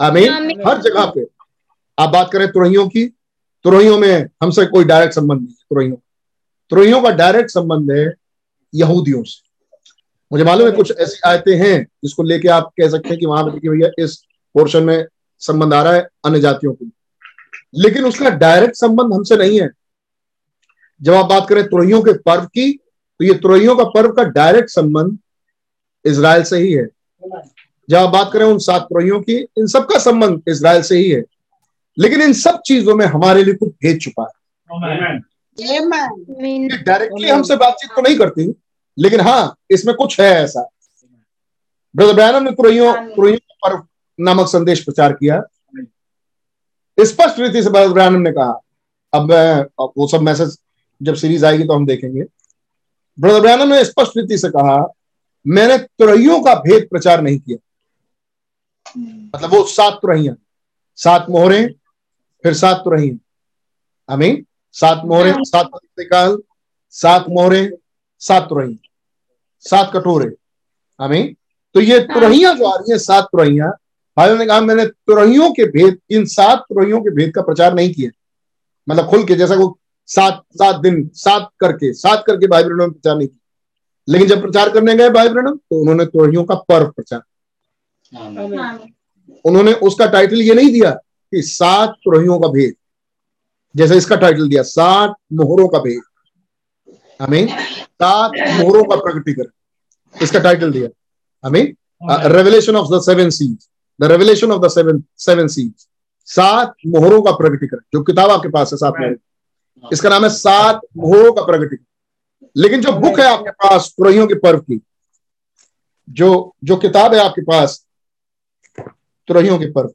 आमीन। हर जगह पे। आप बात करें तुरहियों की तुरहियों में हमसे कोई डायरेक्ट संबंध नहीं है तुरहियों तुरहियों का डायरेक्ट संबंध है यहूदियों से। मुझे मालूम है कुछ ऐसी आयतें हैं जिसको लेके आप कह सकते हैं कि वहाँ पे देखिए भैया इस पोर्शन में संबंध आ रहा है अन्य जातियों को। लेकिन उसका डायरेक्ट संबंध हमसे नहीं है। जब आप बात करें तुरहियों के पर्व की तो ये तुरहियों का पर्व का डायरेक्ट संबंध इसराइल से ही है। जब आप बात करें उन सात तुरहियों की इन सबका संबंध इसराइल से ही है। लेकिन इन सब चीज़ों में हमारे लिए कुछ भेज छुपा है। डायरेक्टली हमसे बातचीत तो नहीं करती लेकिन हाँ इसमें कुछ है ऐसा। ब्रदर ब्रैनम ने तुरैयों तुरैयों पर नामक संदेश प्रचार किया। स्पष्ट रीति से ब्रदर ब्रैनम ने कहा। अब मैं अब वो सब मैसेज जब सीरीज़ आएगी तो हम देखेंगे। ब्रदर ब्रैनम ने स्पष्ट रीति से कहा मैंने तुरैयों का भेद प्रचार नहीं किया। मतलब वो सात तुरैया सात मोहरे फिर सात तुरैया। आमीन। सात मोहरे सात काल सात मोहरे सात तुरही सात कटोरे आमीन। तो ये तुरहियाँ जो आ रही है सात तुरहियाँ भाइयों ने कहा मैंने तुरहियों के भेद इन सात तुरहियों के भेद का प्रचार नहीं किया। मतलब खुल के जैसा वो सात सात दिन सात करके सात करके भाई बहनों ने प्रचार नहीं किया। लेकिन जब प्रचार करने गए भाई बहनों तो उन्होंने तुरहियों का पर्व प्रचार उन्होंने उसका टाइटल ये नहीं दिया कि सात तुरहियों का भेद जैसे इसका टाइटल दिया सात मोहरों का भेद। हमें सात मोहरों का प्रकटीकरण इसका टाइटल दिया। हमें revelation of the seven seize the revelation of the seven seven seize सात मोहरों का प्रकटीकरण जो किताब आपके पास है सात मोहर। इसका नाम है सात मोहरों का प्रकटीकरण लेकिन जो बुक है आपके पास तुरहियों के पर्व की, जो जो किताब है आपके पास तुरहियों के पर्व।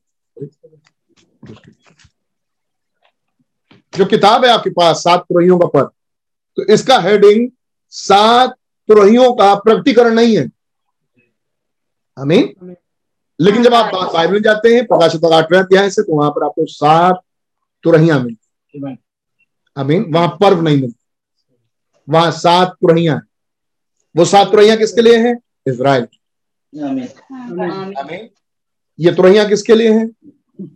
जो किताब है आपके पास, सात तुरहियों का पर्व तो इसका हेडिंग सात तुरहियों का प्रकटीकरण नहीं है। हमें लेकिन जब आप बाइबल जाते हैं, प्रकाशित आठवें अध्याय से तो वहाँ पर आपको सात तुरहियाँ मिलती अमीन वहाँ पर्व नहीं मिलती वहाँ सात तुरहियाँ हैं। वो सात तुरहियाँ किसके लिए हैं? इसराइल अमीन। ये तुरहियाँ किसके लिए हैं?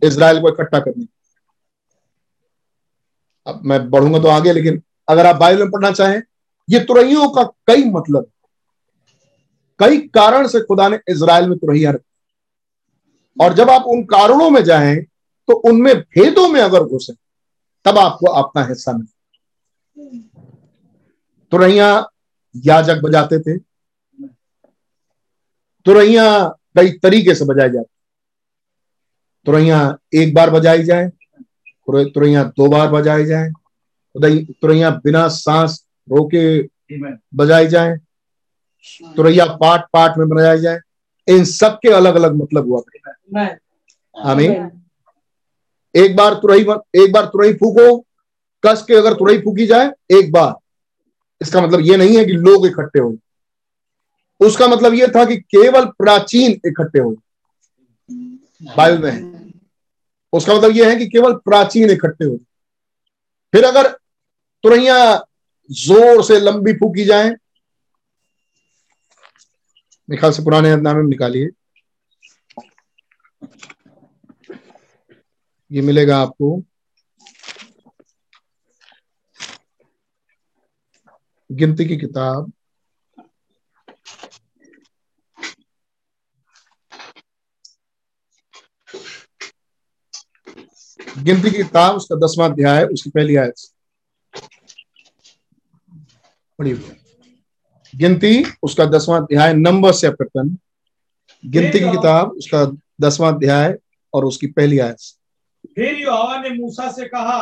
इसराइल को इकट्ठा करने। अब मैं बढ़ूँगा तो आगे लेकिन अगर आप बाइबल में पढ़ना चाहें ये तुरैयों का कई मतलब कई कारण से खुदा ने इसराइल में तुरहिया रखी। और जब आप उन कारणों में जाएँ तो उनमें भेदों में अगर घुसे तब आपको अपना हिस्सा मिले। तुरैया याजक बजाते थे। तुरैया कई तरीके से बजाई जाती। तुरैया एक बार बजाई जाए तुरैया दो बार बजाई जाए। तुरैया बिना सांस रोके बजाई जाए। तुरैया पाठ पाठ में बजाई जाए। इन सब के अलग अलग मतलब हुआ। आमीन। एक बार तुरई एक बार तुरही फूको, कस के अगर तुरही फूकी जाए, एक बार। इसका मतलब ये नहीं है कि लोग इकट्ठे हो। उसका मतलब ये था कि केवल प्राचीन इकट्ठे हो। बाइबल में उसका मतलब यह है कि केवल प्राचीन इकट्ठे हो। फिर अगर तुरैया ज़ोर से लंबी फूकी जाए ख्याल से पुराने नामे निकालिए। ये मिलेगा आपको। गिनती की किताब। गिनती की किताब, उसका दसवां अध्याय, उसकी पहली आयत। गिनती, उसका दसवां अध्याय, नंबर से प्रकटन गिनती की किताब, उसका दसवां अध्याय और उसकी पहली आयत।
फिर यहोवा ने मूसा से कहा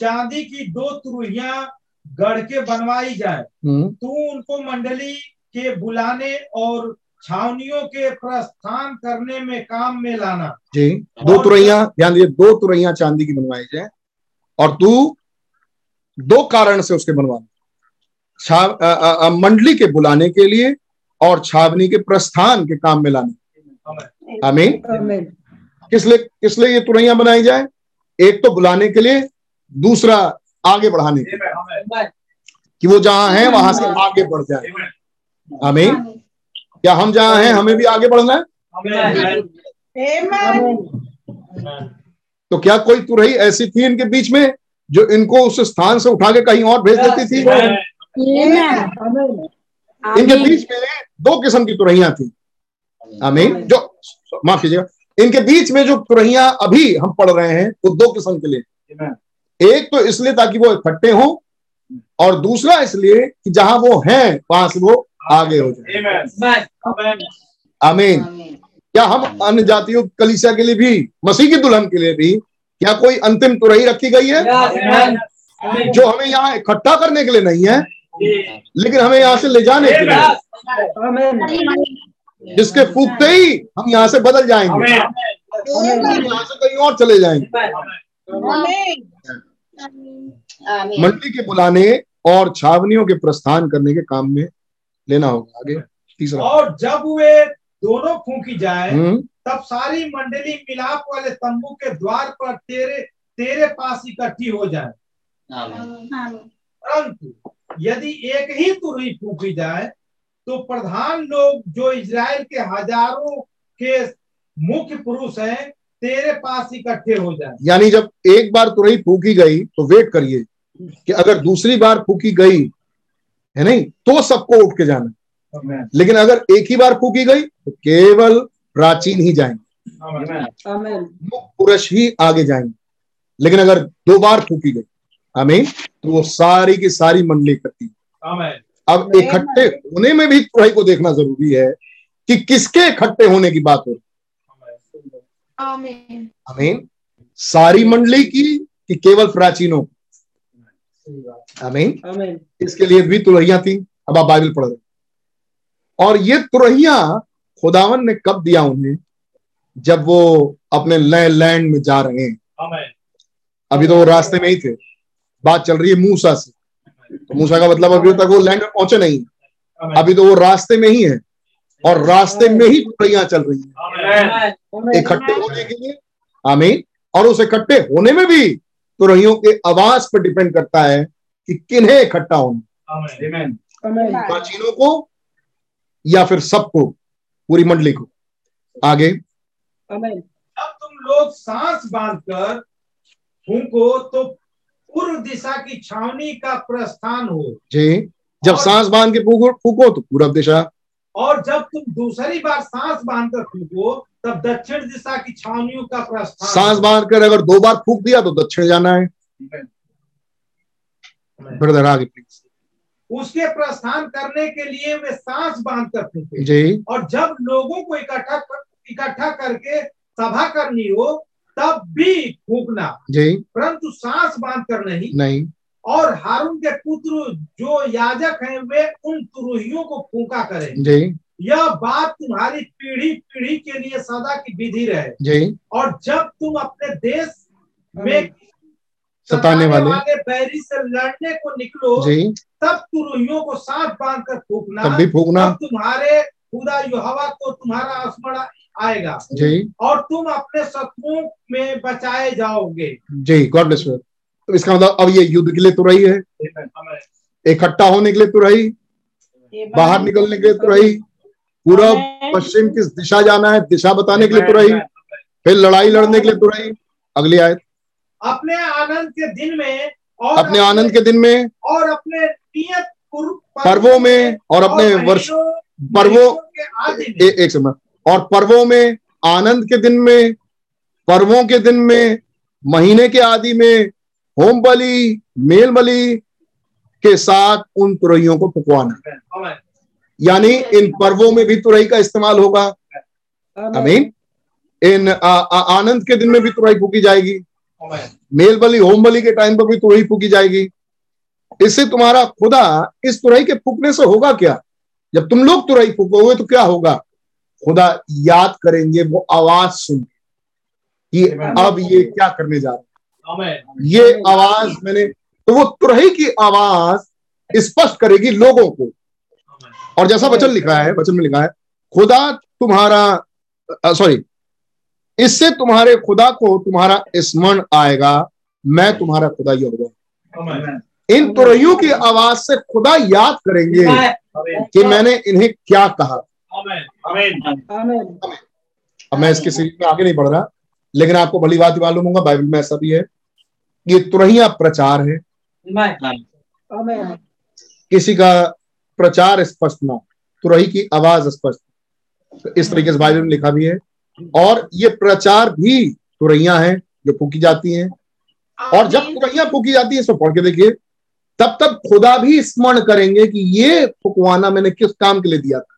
चांदी की दो तुरहियाँ गढ़ के बनवाई जाए। तू उनको मंडली के बुलाने और छावनियों के प्रस्थान करने में काम में लाना।
जी दो तुरैया ध्यान दिए दो तुरैया चांदी की बनवाई जाए और तू दो कारण से उसके बनवाना छाव मंडली के बुलाने के लिए और छावनी के प्रस्थान के काम में लाने। आमीन। किस लिए किस लिए ये तुरैया बनाई जाए? एक तो बुलाने के लिए दूसरा आगे बढ़ाने के लिए। कि वो जहाँ है वहाँ से आगे बढ़ जाए। आमीन। क्या हम जहाँ हैं हमें भी आगे बढ़ना है? तो क्या कोई तुरही ऐसी थी इनके बीच में जो इनको उस स्थान से उठा के कहीं और भेज देती थी? इनके बीच में दो किस्म की तुरहियाँ थी। आमीन। जो माफ़ कीजिएगा। इनके बीच में जो तुरहियाँ अभी हम पढ़ रहे हैं वो दो किस्म के लिए। एक तो इसलिए ताकि वो इकट्ठे हों और दूसरा इसलिए कि जहाँ वो हैं वहाँ से वो आगे हो जाए। आमीन क्या हम अन्य जातियों कलिसिया के लिए भी मसीह की दुल्हन के लिए भी क्या कोई अंतिम तुरही रखी गई है? जो हमें यहाँ इकट्ठा करने के लिए नहीं है लेकिन हमें यहाँ से ले जाने के लिए। जिसके फूकते ही हम यहाँ से बदल जाएँगे। यहाँ से कहीं और चले जाएँगे। मंडी के बुलाने और छावनियों के प्रस्थान करने के काम में लेना होगा। आगे तीसरा।
और जब वे दोनों फूकी जाए
हम्म।
तब सारी मंडली मिलाप वाले तंबू के द्वार पर तेरे तेरे पास इकट्ठी हो जाए। परंतु यदि एक ही तुरही फूकी जाए तो प्रधान लोग जो इज़राइल के हज़ारों के मुख्य पुरुष हैं तेरे पास इकट्ठे हो जाए।
यानी जब एक बार तुरही फूकी गई तो वेट करिए कि अगर दूसरी बार फूकी गई है नहीं तो सबको उठ के जाना। लेकिन अगर एक ही बार फूकी गई तो केवल प्राचीन ही जाएँगे। मुख्य पुरुष ही आगे जाएँगे। लेकिन अगर दो बार फूकी गई आमीन तो वो सारी की सारी मंडली इकट्ठी अब इकट्ठे होने में भी तुरही को देखना ज़रूरी है कि किसके इकट्ठे होने की बात हो रही
आमीन।
आमीन। सारी मंडली की कि केवल प्राचीनों आमीन। इसके लिए भी तुरहियाँ थी। अब आप बाइबल पढ़ रहे और ये तुरहियाँ खुदावन ने कब दिया उन्हें? जब वो अपने नए लैंड में जा रहे हैं। अभी तो वो रास्ते में ही थे। बात चल रही है मूसा से। तो मूसा का मतलब अभी तक वो लैंड में पहुँचे नहीं। अभी तो वो रास्ते में ही है और रास्ते में ही तुरहियाँ चल रही हैं। इकट्ठे होने के लिए आमीन और उस इकट्ठे होने में भी तुरहियों के आवाज़ पर डिपेंड करता है कि किन्हें इकट्ठा होना। प्राचीनों को या फिर सबको पूरी मंडली को। आगे।
जब तुम लोग सांस बांधकर फूको तो पूर्व दिशा की छावनी का प्रस्थान हो।
जी जब सांस बाँध के फूको फूको तो पूर्व दिशा।
और जब तुम दूसरी बार सांस बांधकर फूको तब दक्षिण दिशा की छावनियों का प्रस्थान
सांस बाँध कर अगर दो बार फूक दिया तो दक्षिण जाना है। ब्रदर आगे प्लीज़
उसके प्रस्थान करने के लिए वे सांस बाँध कर फूके।
जी।
और जब लोगों को इकट्ठा कर, इकट्ठा करके सभा करनी हो तब भी फूकना।
जी।
परंतु सांस बाँध कर नहीं।
नहीं।
और हारून के पुत्र जो याजक हैं वे उन तुरुहियों को फूका करें।
जी।
यह बात तुम्हारी पीढ़ी पीढ़ी के लिए सदा की विधि रहे।
जी।
और जब तुम अपने देश में
सताने वाले।
बैरी से लड़ने को निकलो
जी।
तब तुरुहियों को साथ बाँध कर फूकना।
तब भी फूकना।
तुम्हारे खुदा युवा को तुम्हारा स्मरण आएगा।
जी।
और तुम अपने शत्रुओं में बचाए जाओगे।
जी गॉड ब्लेस यू तो इसका मतलब अब ये युद्ध के लिए तो रही है। इकट्ठा होने के लिए तो रही। बाहर निकलने के लिए तो रही। पूरब पश्चिम किस दिशा जाना है दिशा बताने के लिए तो रही। फिर लड़ाई लड़ने के लिए तो रही। अगली आयत।
अपने आनंद के दिन में और
अपने आनंद के दिन में
और अपने नियत
पर्वों में और अपने वर्ष पर्वों एक समय और पर्वों में, आनंद के दिन में, पर्वों के दिन में, महीने के आदि में होम बलि मेल बलि के साथ उन तुरैयों को
आमेन।
यानी इन पर्वों में भी तुरई का इस्तेमाल होगा। अमीन इन आनंद के दिन में भी तुरई फूकी जाएगी। मेल बलि होम बलि के टाइम पर भी तुरई फूकी जाएगी। इससे तुम्हारा खुदा इस तुरई के फूकने से होगा क्या? जब तुम लोग तुरई फूकोगे तो क्या होगा? खुदा याद करेंगे वो आवाज़ सुन। कि अब ये क्या करने जा रहे हैं? ये आवाज़ मैंने तो वो तुरही की आवाज़ स्पष्ट करेगी लोगों को। और जैसा वचन लिखा है वचन में लिखा है खुदा तुम्हारा सॉरी इससे तुम्हारे खुदा को तुम्हारा स्मरण आएगा मैं तुम्हारा खुदा यहोवा। इन तुरहियों की आवाज़ से खुदा याद करेंगे कि मैंने इन्हें क्या कहा। अब मैं इसके सीरीज़ में आगे नहीं बढ़ रहा लेकिन आपको भली बात मालूम होगा बाइबल में ऐसा भी है ये तुरहिया प्रचार है। किसी का प्रचार स्पष्ट ना हो, तुरही की आवाज़ स्पष्ट तो इस तरीके से बाइबल में लिखा भी है। और ये प्रचार भी तुरैया है जो फूकी जाती हैं। और जब तुरैया फूकी जाती है इसको पढ़ के देखिए तब तक खुदा भी स्मरण करेंगे कि ये फुकवाना मैंने किस काम के लिए दिया था.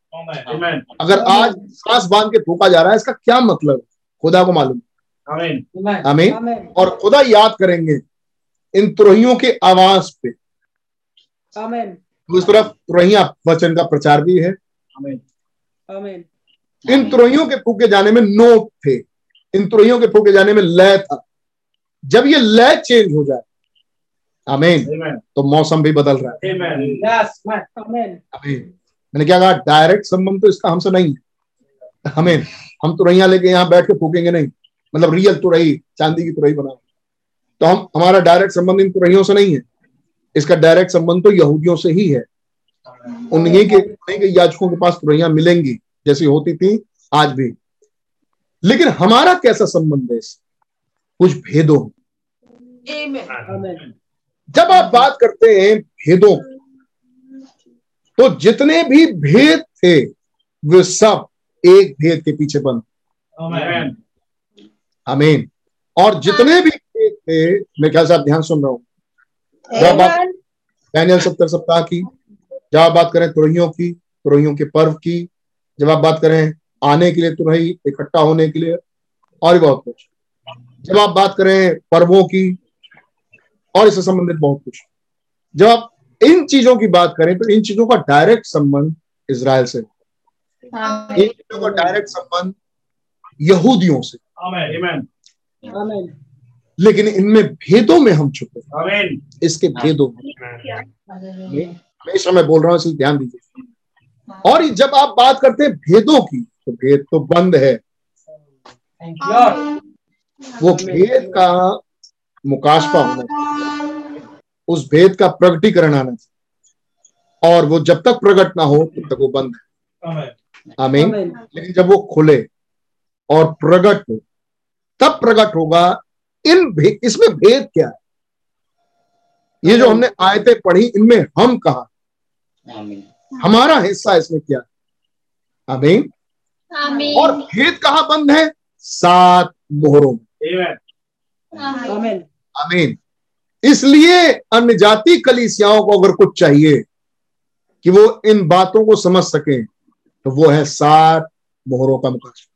अगर आज सांस बाँध के फूका जा रहा है इसका क्या मतलब? खुदा को मालूम।
Amen.
हमें और खुदा याद करेंगे इन तुरहियों के आवाज़ पे।
Amen.
दूसरी तरफ़ तुरहिया वचन का प्रचार भी है।
Amen.
Amen.
इन तुरहियों के फूके जाने में नोट थे। इन तुरहियों के फूके जाने में लय था। जब ये लय चेंज हो जाए आमीन तो मौसम भी बदल रहा है।
Amen.
Yes, man. Amen.
आमीन मैंने क्या कहा डायरेक्ट संबंध तो इसका हमसे नहीं। है हमें हम तुरहिया लेके यहाँ बैठ के फूकेंगे नहीं। मतलब रियल तुरही चांदी की तुरही बना तो हम हमारा डायरेक्ट संबंध इन तुरहियों से नहीं है। इसका डायरेक्ट संबंध तो यहूदियों से ही है। उन्हीं के उन्हीं के याचकों के पास तुरहियाँ मिलेंगी जैसी होती थी आज भी। लेकिन हमारा कैसा संबंध है कुछ भेदों। जब आप बात करते हैं भेदों की, तो जितने भी भेद थे वे सब एक भेद के पीछे बंद
Amen.
आमीन और जितने भी भेद थे मैं क्या साहब ध्यान सुन रहा हूँ। जब आप डैनियल सत्तर सप्ताह की जब आप बात करें तुरहियों की तुरहियों के पर्व की जब आप बात करें आने के लिए तुरही इकट्ठा होने के लिए और भी बहुत कुछ। जब आप बात करें पर्वों की और इससे संबंधित बहुत कुछ। जब आप इन चीज़ों की बात करें तो इन चीज़ों का डायरेक्ट संबंध इसराइल से इन चीज़ों का डायरेक्ट संबंध यहूदियों से
Amen. Amen.
Amen.
लेकिन इनमें भेदों में हम छुपे इसके भेदों में
Amen.
हमेशा मैं बोल रहा हूँ इसलिए ध्यान दीजिए और जब आप बात करते हैं भेदों की तो भेद तो बंद है
Thank you, Lord.
वो भेद का मुकाशफा होना चाहिए उस भेद का प्रगटीकरण आना चाहिए। और वो जब तक प्रकट ना हो तब तक वो बंद है।
Amen.
आमीन। लेकिन जब वो खुले और प्रकट हो तब प्रकट होगा इन भे, इसमें भेद क्या है? ये जो हमने आयतें पढ़ी इनमें हम कहा हमारा हिस्सा इसमें क्या है? आमीन।
आमीन।
और भेद कहाँ बंद है? सात मोहरों में. आमीन। इसलिए अन्य जाति कलीसियाओं को अगर कुछ चाहिए कि वो इन बातों को समझ सके तो वो है सात मोहरों का मुकाश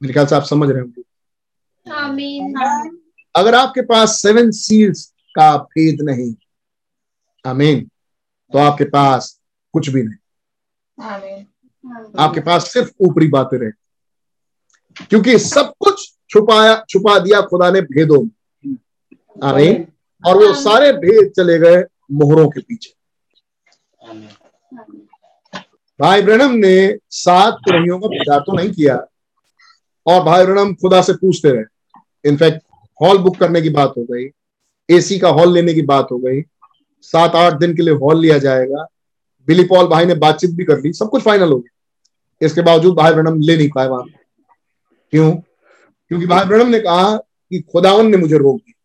मेरे ख्याल से आप समझ रहे होंगे। अगर आपके पास सेवन सील्स का भेद नहीं आमीन तो आपके पास कुछ भी नहीं।
आमीन
आपके पास सिर्फ़ ऊपरी बातें रहे क्योंकि सब कुछ छुपाया छुपा दिया खुदा ने भेदों में। आमीन। और वो सारे भेद चले गए मोहरों के पीछे। भाई ब्रनम ने सात तुरहियों का प्रचार तो नहीं किया। और भाई ब्रनम खुदा से पूछते रहे। इनफैक्ट हॉल बुक करने की बात हो गई। एसी का हॉल लेने की बात हो गई। सात आठ दिन के लिए हॉल लिया जाएगा। बिली पॉल भाई ने बातचीत भी कर ली। सब कुछ फाइनल हो गया। इसके बावजूद भाई ब्रनम ले नहीं पाए वहाँ। क्यों? क्योंकि भाई ब्रनम ने कहा कि खुदावन ने मुझे रोक दिया।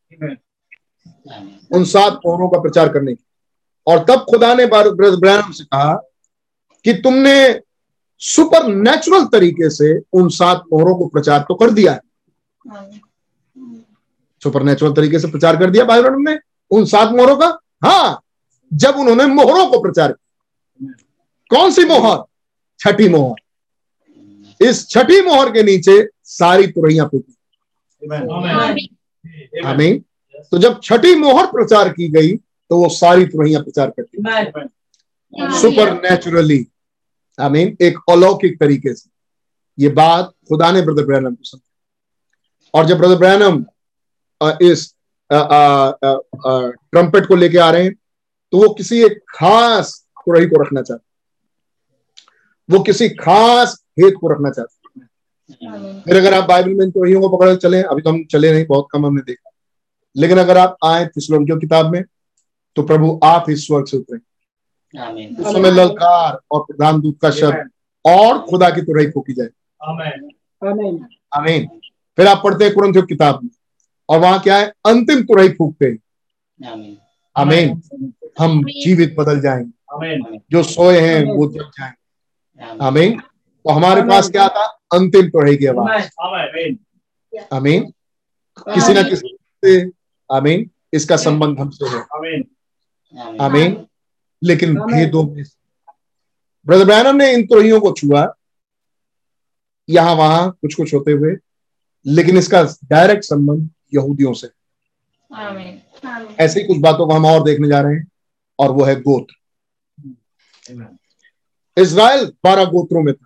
उन सात मोहरों का प्रचार करने की। और तब खुदा ने ब्रैनम से कहा कि तुमने सुपर नेचुरल तरीके से उन सात मोहरों को प्रचार तो कर दिया है। सुपर नेचुरल तरीके से प्रचार कर दिया ब्रैनम ने उन सात मोहरों का? हाँ जब उन्होंने मोहरों को प्रचार किया। कौन सी मोहर? छठी मोहर। इस छठी मोहर के नीचे सारी तुरैया फूटी।
आमीन.
आमीन तो जब छठी मोहर प्रचार की गई तो वो सारी तुरहियाँ प्रचार करती सुपर नेचुरली आई मीन एक अलौकिक तरीके से। ये बात खुदा ने ब्रदर ब्रैनम को समझा और जब ब्रदर ब्रैनम इस ट्रम्पेट को लेके आ रहे हैं तो वो किसी एक खास तुरही को रखना चाहते वो किसी खास हेत को रखना चाहते फिर अगर आप बाइबल में इन तुरहियों को पकड़ चले अभी तो हम चले नहीं बहुत कम हमने देखा। लेकिन अगर आप आए थिस्सलुनीकियों किताब में तो प्रभु आप ही स्वर्ग से उतरे। उस समय ललकार और प्रधान दूत का शब्द और खुदा की तुरही फूकी जाए।
Amen.
Amen.
आमीन। फिर आप पढ़ते हैं कुरंथियों की किताब में और वहाँ क्या है? अंतिम तुरही फूकते हैं आमीन। हम जीवित बदल जाएँगे। जो सोए हैं वो जग जाएँगे। आमीन। तो हमारे पास क्या था? अंतिम तुरही की आवाज़
आमीन
आमीन किसी ना किसी से आमीन इसका संबंध हमसे है।
आमीन
आमीन लेकिन भेदों में ब्रदर ब्रैनम ने इन तुरहियों को छुआ। यहाँ वहाँ कुछ कुछ होते हुए। लेकिन इसका डायरेक्ट संबंध यहूदियों से।
आमीन
ऐसी कुछ बातों को हम और देखने जा रहे हैं और वो है गोत्र। इसराइल बारह गोत्रों में था।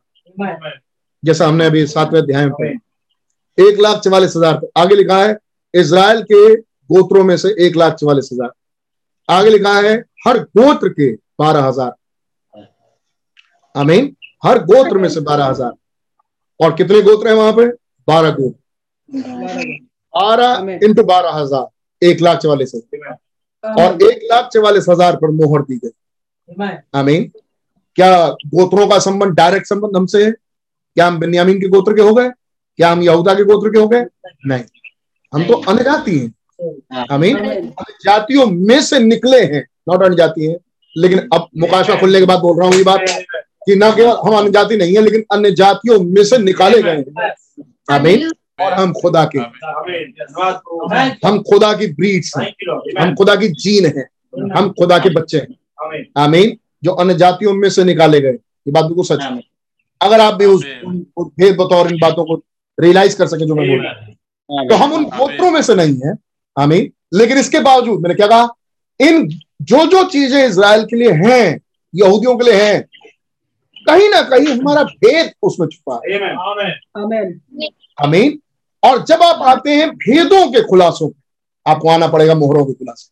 जैसा हमने अभी सातवें अध्याय में पढ़ा। एक लाख चवालीस हज़ार आगे लिखा है इसराइल के गोत्रों में से एक लाख चवालीस हज़ार। आगे लिखा है हर गोत्र के बारह हज़ार। आमीन। हर गोत्र में से बारह हज़ार। और कितने गोत्र हैं वहाँ पे? बारह गोत्र। बारह। इंटू बारह हज़ार। एक लाख चवालीस हज़ार। और एक लाख चवालीस हज़ार पर मोहर दी गई। आमीन। क्या गोत्रों का संबंध डायरेक्ट संबंध हमसे है? क्या हम बिन्यामीन के गोत्र के हो गए? क्या हम यहूदा के गोत्र के हो गए? नहीं। हम तो अनजाति हैं। आमीन। जातियों में से निकले हैं। नॉट अनजाति हैं। लेकिन अब मुकाशा खुलने के बाद बोल रहा हूँ ये बात कि ना केवल हम अन्य जाति नहीं है लेकिन अन्य जातियों में से निकाले गए हैं। आमीन। और हम खुदा के। हम खुदा की ब्रीड्स हैं। हम खुदा की जीन हैं। हम खुदा के बच्चे हैं। आमीन। जो अन्य जातियों में से निकाले गए। ये बात बिल्कुल सच है। अगर आप भी उस भेद बतौर इन बातों को रियलाइज़ कर सके जो मैं बोल रहा हूँ। तो हम उन गोत्रों में से नहीं है। आमीन। लेकिन इसके बावजूद मैंने क्या कहा? इन जो जो चीज़ें इसराइल के लिए हैं यहूदियों के लिए हैं कहीं ना कहीं हमारा भेद उसमें छुपा है। आमीन। और जब आप आते हैं भेदों के खुलासों पे आपको आना पड़ेगा मोहरों के खुलासे।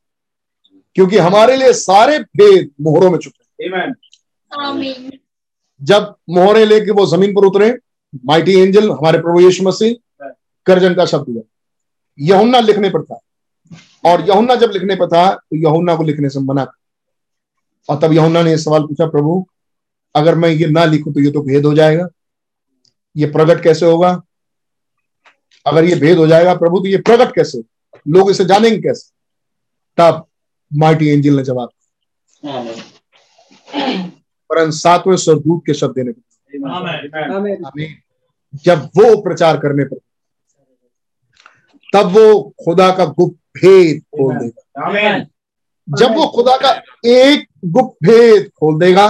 क्योंकि हमारे लिए सारे भेद मोहरों में छुपे हैं। जब मोहरे लेके वो ज़मीन पर उतरे माइटी एंजल हमारे प्रभु यीशु मसीह, गर्जन का शब्द हुआ। यहुन्ना लिखने पर था। और यहुन्ना जब लिखने पर था तो यहुन्ना को लिखने से मना कर और तब यहुन्ना ने ये सवाल पूछा, प्रभु, अगर मैं ये ना लिखूं तो ये तो भेद हो जाएगा। ये प्रकट कैसे होगा? अगर ये भेद हो जाएगा, प्रभु तो ये प्रकट कैसे? लोग इसे जानेंगे कैसे? तब माइटी एंजल ने जवाब परंतु सातवें स्वरदूत के शब्द देने पर जब वो प्रचार करने पर तब वो खुदा का गुप्त भेद खोल देगा। जब वो खुदा का एक गुप्त भेद खोल देगा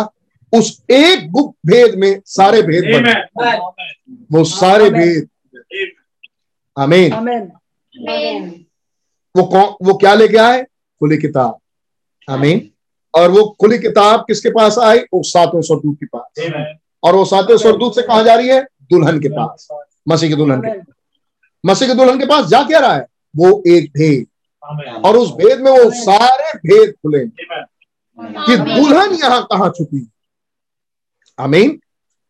उस एक गुप्त भेद में सारे भेद बन वो सारे भेद आमीन
आमीन
वो कौन वो क्या लेके आए? खुली किताब। आमीन और वो खुली किताब किसके पास आई? वो सातवें स्वरदूत के पास। और वो सातवें स्वरदूत से कहा जा रही है? दुल्हन के पास। मसीह के दुल्हन के मसीह के दुल्हन के पास जा क्या रहा है? वो एक भेद। और उस भेद में वो सारे भेद खुले। कि दुल्हन यहाँ कहाँ छुपी? आमीन।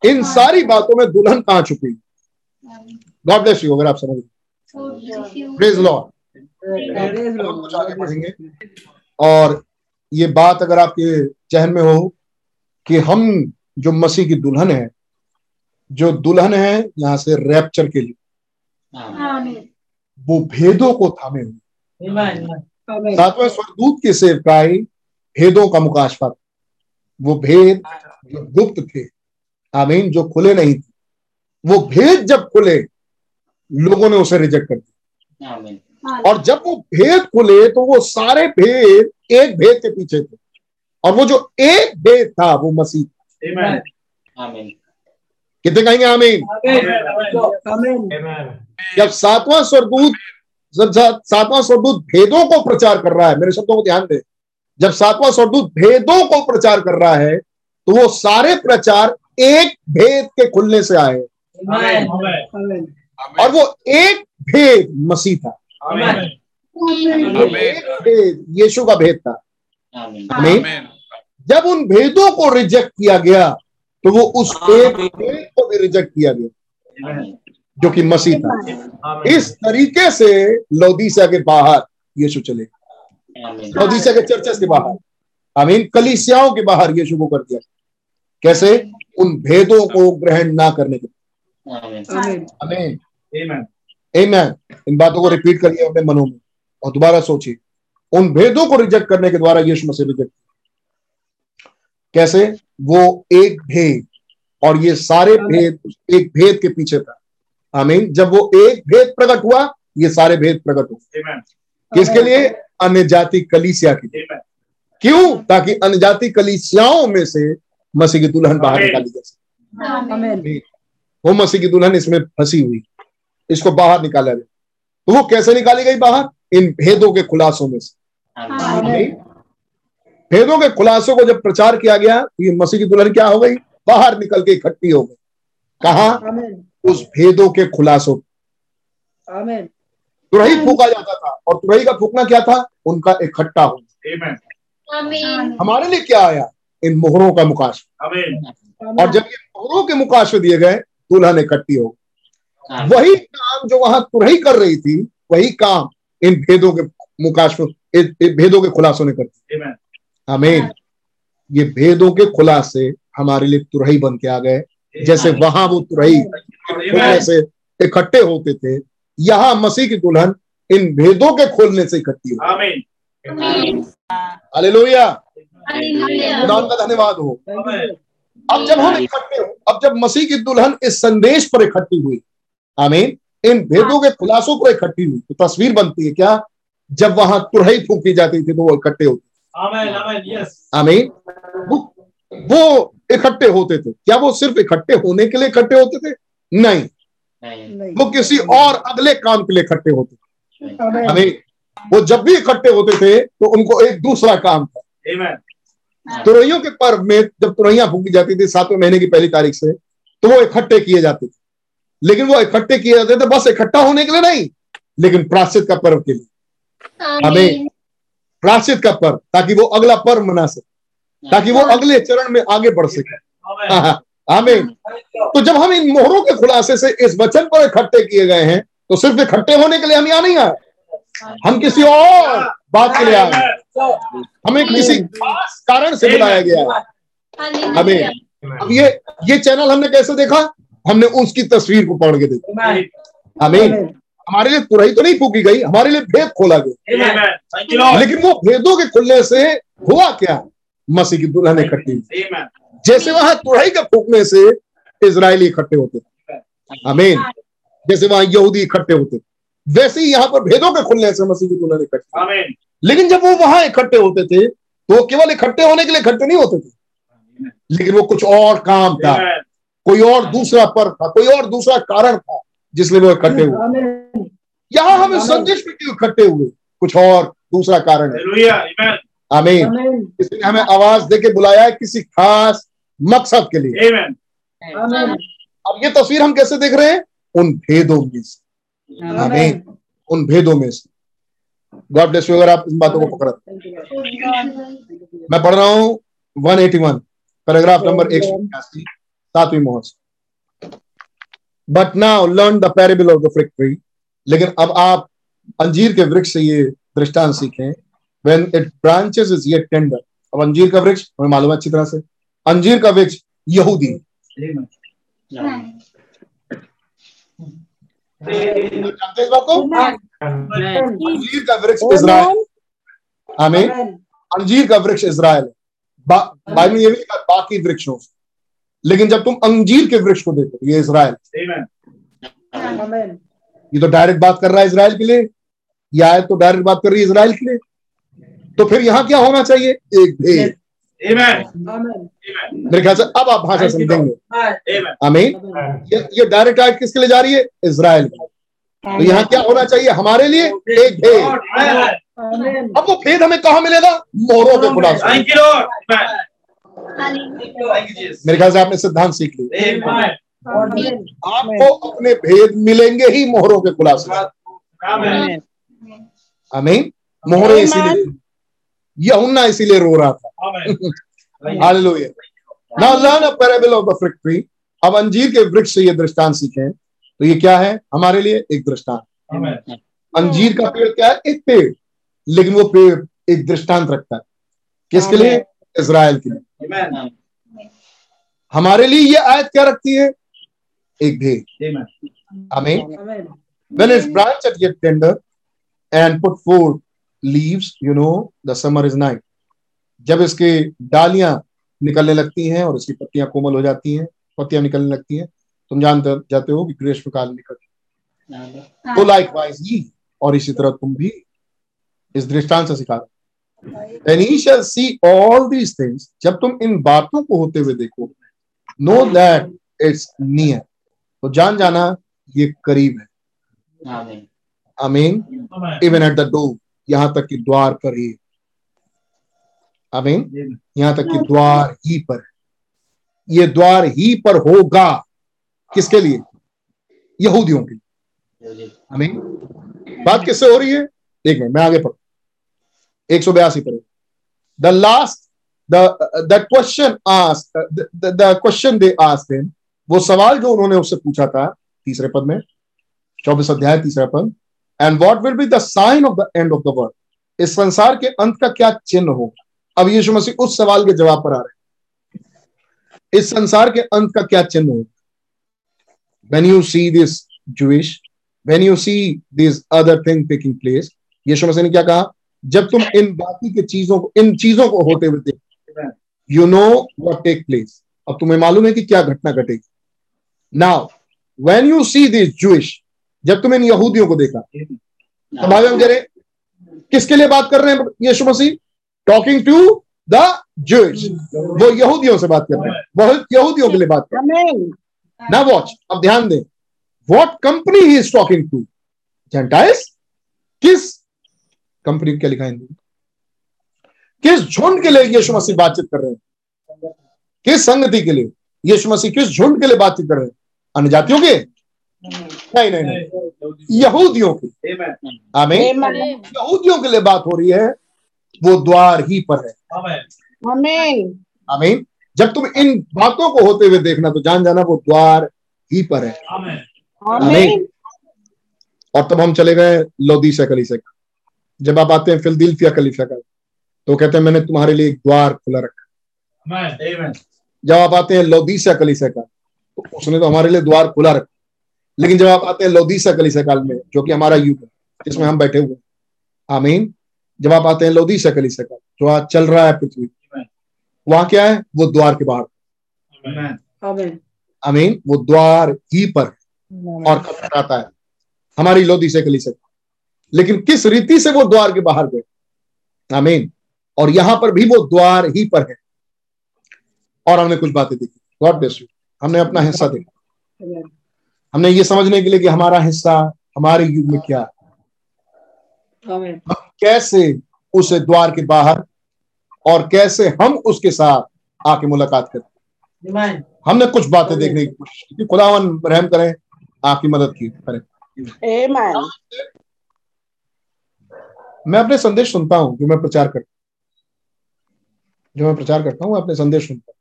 इन सारी बातों में दुल्हन कहाँ छुपी? गॉड ब्लेस यू अगर आप समझ प्रेज लॉर्ड और ये बात अगर आपके जहन में हो कि हम जो मसीह की दुल्हन है जो दुल्हन है यहाँ से रैप्चर के लिए वो भेदों को थामे हुए। सातवें स्वर्गदूत की सेवकाई भेदों का मुकाशफा वो भेद जो गुप्त थे आमीन जो खुले नहीं थे वो भेद जब खुले लोगों ने उसे रिजेक्ट कर दिया। और जब वो भेद खुले तो वो सारे भेद एक भेद के पीछे थे। और वो जो एक भेद था वो मसीह था। कितने कहेंगे आमीन? जब सातवां स्वर्गदूत जब सातवां स्वर्गदूत भेदों को प्रचार कर रहा है मेरे शब्दों को ध्यान दे। जब सातवां स्वर्गदूत भेदों को प्रचार कर रहा है तो वो सारे प्रचार एक भेद के खुलने से आए। और वो एक भेद मसीह था। यीशु का भेद था। आमीन। जब उन भेदों को रिजेक्ट किया गया तो वो उस एक भेद को भी रिजेक्ट किया गया जो कि मसीह था। इस तरीके से लौदीसिया के बाहर यीशु चले। लौदीसिया के चर्चेस के बाहर। आमीन। कलिसियाओं के बाहर यीशु को कर दिया। कैसे? उन भेदों को ग्रहण ना करने के आमीन।
Amen.
Amen. इन बातों को रिपीट करिए अपने मनों में और दोबारा सोचिए। उन भेदों को रिजेक्ट करने के द्वारा यीशु मसीह रिजेक्ट कैसे? वो एक भेद और ये सारे भेद एक भेद के पीछे था। आमीन। जब वो एक भेद प्रकट हुआ ये सारे भेद प्रकट हुए।
Amen.
किसके लिए? अन्य जाति कलीसिया के लिए। क्यों? ताकि अन्य जाति कलीसियाओं में से मसीह की दुल्हन बाहर निकाली जा सके। वो मसीह की दुल्हन इसमें फंसी हुई। इसको बाहर निकाला गया। तो वो कैसे निकाली गई बाहर? इन भेदों के खुलासों में से। भेदों के खुलासों को जब प्रचार किया गया तो ये मसीह की दुल्हन क्या हो गई? बाहर निकल के इकट्ठी हो गई। कहा? उस भेदों के खुलासों
Amen.
तुरही फूका जाता था। और तुरही का फूकना क्या था? उनका इकट्ठा होना।
Amen.
हमारे लिए क्या आया? इन मोहरों का मुकाश और जब ये मोहरों के मुकाशे दिए गए दुल्हन इकट्ठी हो गई। वही काम जो वहाँ तुरही कर रही थी वही काम इन भेदों के मुकाश भेदों के खुलासों ने कर दिया।
Amen.
ये भेदों के खुलासे हमारे लिए तुरही बन के आ गए। जैसे वहाँ वो तुरही से इकट्ठे होते थे यहाँ मसीह की दुल्हन इन भेदों के खोलने से इकट्ठी हो
अले
आमीन
हालेलुया।
हालेलुया।
खुदा का धन्यवाद हो. अब जब हम इकट्ठे हो अब जब मसीह की दुल्हन इस संदेश पर इकट्ठी हुई आमीन। इन भेदों के खुलासों को इकट्ठी हुई। तो तस्वीर बनती है क्या? जब वहाँ तुरही फूकी जाती थी तो वो इकट्ठे होते
Amen. Amen.
आमीन वो वो इकट्ठे होते थे। क्या वो सिर्फ़ इकट्ठे होने के लिए इकट्ठे होते थे? नहीं।
नहीं।
वो किसी और अगले काम के लिए इकट्ठे होते थे। आमीन। वो जब भी इकट्ठे होते थे तो उनको एक दूसरा काम था।
Amen.
तुरैयों के पर्व में जब तुरैया फूकी जाती थी सातवें महीने की पहली तारीख से तो वो इकट्ठे किए जाते थे। लेकिन वो इकट्ठे किए जाते थे बस इकट्ठा होने के लिए नहीं लेकिन प्राश्चित का पर्व के लिए।
हमें
प्राश्चित का पर्व ताकि वो अगला पर्व मना सके ताकि वो अगले चरण में आगे बढ़ सके।
Amen.
आमीन। तो जब हम इन मोहरों के खुलासे से इस वचन पर इकट्ठे किए गए हैं तो सिर्फ़ इकट्ठे होने के लिए हम यहाँ नहीं आए। हम किसी और बात के लिए आए हमें किसी कारण से बुलाया गया है। अब ये ये चैनल हमने कैसे देखा? हमने उसकी तस्वीर को पढ़ के देखा।
Amen.
हमारे लिए तुरही तो नहीं फूकी गई हमारे लिए भेद खोला गया. लेकिन वो भेदों के खुलने से हुआ क्या? मसीह की दुल्हन इकट्ठी हुई। जैसे वहाँ तुरही के फूकने से इसराइली इकट्ठे होते थे। आमीन। जैसे वहाँ यहूदी इकट्ठे होते वैसे ही यहाँ पर भेदों के खुलने से मसीह की दुल्हन इकट्ठी लेकिन जब वो वहाँ इकट्ठे होते थे तो केवल इकट्ठे होने के लिए इकट्ठे नहीं होते थे। लेकिन वो कुछ और काम था. कोई और दूसरा पर्व था कोई और दूसरा कारण था जिसलिए वो इकट्ठे हुए. यहाँ हम इस संदेश में क्यों इकट्ठे हुए? कुछ और दूसरा कारण है। आमीन। इसलिए हमें आवाज़ दे के बुलाया है किसी खास मकसद के लिए. अब ये तस्वीर हम कैसे देख रहे हैं? उन भेदों में से। आमीन। उन भेदों में से। गॉड ब्लेस यू अगर आप इन बातों को पकड़।
Thank you, Lord.
मैं पढ़ रहा हूँ 181 पैराग्राफ नंबर एक सौ सातवीं मोहर से। But now learn the parable of the fig tree लेकिन अब आप अंजीर के वृक्ष से ये दृष्टांत सीखें। When it branches is yet tender अब अंजीर का वृक्ष हमें मालूम है अच्छी तरह से। अंजीर का वृक्ष यहूदी। है। जानते इस बात को अंजीर का वृक्ष इज़राइल। आमीन।
Amen.
अंजीर का वृक्ष है। बाइबल ये भी बाकी वृक्षों से। लेकिन जब तुम अंजीर के वृक्ष को देखो ये.
Amen.
ये तो डायरेक्ट बात कर रहा है इसराइल के लिए ये आयत तो डायरेक्ट बात कर रही है इसराइल के लिए। तो फिर यहाँ क्या होना चाहिए? एक भेद।
Amen.
Amen.
मेरे ख्याल से अब आप भाषा समझेंगे।
Amen.
आमीन। ये ये डायरेक्ट आयत किसके लिए जा रही है? इसराइल के तो यहाँ क्या होना चाहिए? हमारे लिए एक भेद. अब वो भेद हमें कहा मिलेगा? मोहरों के खुलासा। मेरे ख्याल से आपने सिद्धांत सीख लिया. आपको अपने भेद मिलेंगे ही मोहरों के खुलासे।
Amen.
आमीन। मोहरे इसीलिए यहुन्ना इसीलिए रो रहा था। Hallelujah. Now learn a parable of the fig tree अब अंजीर के वृक्ष से ये दृष्टांत सीखें। तो ये क्या है? हमारे लिए एक दृष्टांत। अंजीर का पेड़ क्या है? एक पेड़। लेकिन वो पेड़ एक दृष्टांत रखता है। किसके लिए? इज़राइल के लिए।
Amen.
हमारे लिए ये आयत क्या रखती है एक भेद.
Amen.
When its branch are yet tender and put forth leaves, you know the summer is night. जब इसके डालियाँ निकलने लगती हैं और इसकी पत्तियाँ कोमल हो जाती हैं पत्तियाँ निकलने लगती हैं तुम जानते जाते हो कि ग्रीष्म काल निकल तो लाइक वाइज ही और इसी तरह तुम भी इस दृष्टांत से सिखा And he shall see all these things जब तुम इन बातों को होते हुए देखो नो दैट इट्स नियर तो जान जाना ये करीब है। आमीन। इवन एट द डोर यहाँ तक कि द्वार पर ही। आमीन। यहाँ तक कि द्वार ही पर ये द्वार ही पर होगा किसके लिए? यहूदियों के लिए। आमीन। बात किससे हो रही है? मिनट मैं आगे पढ़ू एक सौ बयासी पर the last the question as the question they asked him वो सवाल जो उन्होंने उससे पूछा था तीसरे पद में, चौबीस अध्याय तीसरा पद and what will be the sign of the end of the world इस संसार के अंत का क्या चिन्ह होगा? अब यीशु मसीह उस सवाल के जवाब पर आ रहे हैं। इस संसार के अंत का क्या चिन्ह होगा? When you see this Jewish, when you see these other thing taking place, यीशु मसीह ने क्या कहा? जब तुम इन बाकी के चीज़ों को इन चीज़ों को होते हुए देखो you know what take place अब तुम्हें मालूम है कि क्या घटना घटेगी। Now when you see this Jewish जब तुम इन यहूदियों को देखा भाई हम जरे किसके लिए बात कर रहे हैं Yeshu Masih? Talking to the Jewish वो यहूदियों से बात कर रहे हैं। बहुत यहूदियों के लिए बात कर रहे हैं। ना वॉच अब ध्यान दें what company he is talking to gentiles किस कंपनी क्या लिखा हिंदी किस झुंड के लिए यीशु मसीह बातचीत कर रहे हैं? किस संगति के लिए यीशु मसीह किस झुंड के लिए बातचीत कर रहे हैं? अन्य जातियों के? नहीं नहीं नहीं। यहूदियों की। आमीन। यहूदियों के लिए बात हो रही है वो द्वार ही पर है। आमीन। जब तुम इन बातों को होते हुए देखना तो जान जाना वो द्वार ही पर है। आमीन। और तब हम चले गए लोदीसा कलीसिया का जब आप आते हैं फिलदिल्फिया कलीसिया का। तो कहते हैं मैंने तुम्हारे लिए एक द्वार खुला रखा। जब आप आते हैं लोदीसा कलीसिया का तो उसने तो हमारे लिए द्वार खुला रखा। लेकिन जब आप आते हैं लोदीसा कलीसिया काल में जो कि हमारा युग है जिसमें हम बैठे हुए आमीन। जब आप आते हैं लोदीसा कलीसिया काल जो आज चल रहा है पृथ्वी वहाँ क्या है? वो द्वार के बाहर। आमीन। वो द्वार ही पर और कब आता है। हमारी लोदी से कली से लेकिन किस रीति से वो द्वार के बाहर गए? आमीन। और यहाँ पर भी वो द्वार ही पर है। और हमने कुछ बातें देखी। गॉड ब्लेस यू हमने अपना हिस्सा देखा। हमने ये समझने के लिए कि हमारा हिस्सा हमारे युग में क्या है। कैसे उस द्वार के बाहर और कैसे हम उसके साथ आके मुलाकात करते हमने कुछ बातें देखने की कोशिश की। खुदावन रहम करें। आपकी मदद की करें। मैं अपने संदेश सुनता हूँ जो मैं प्रचार करता जो मैं प्रचार करता हूँ अपने संदेश सुनता हूँ।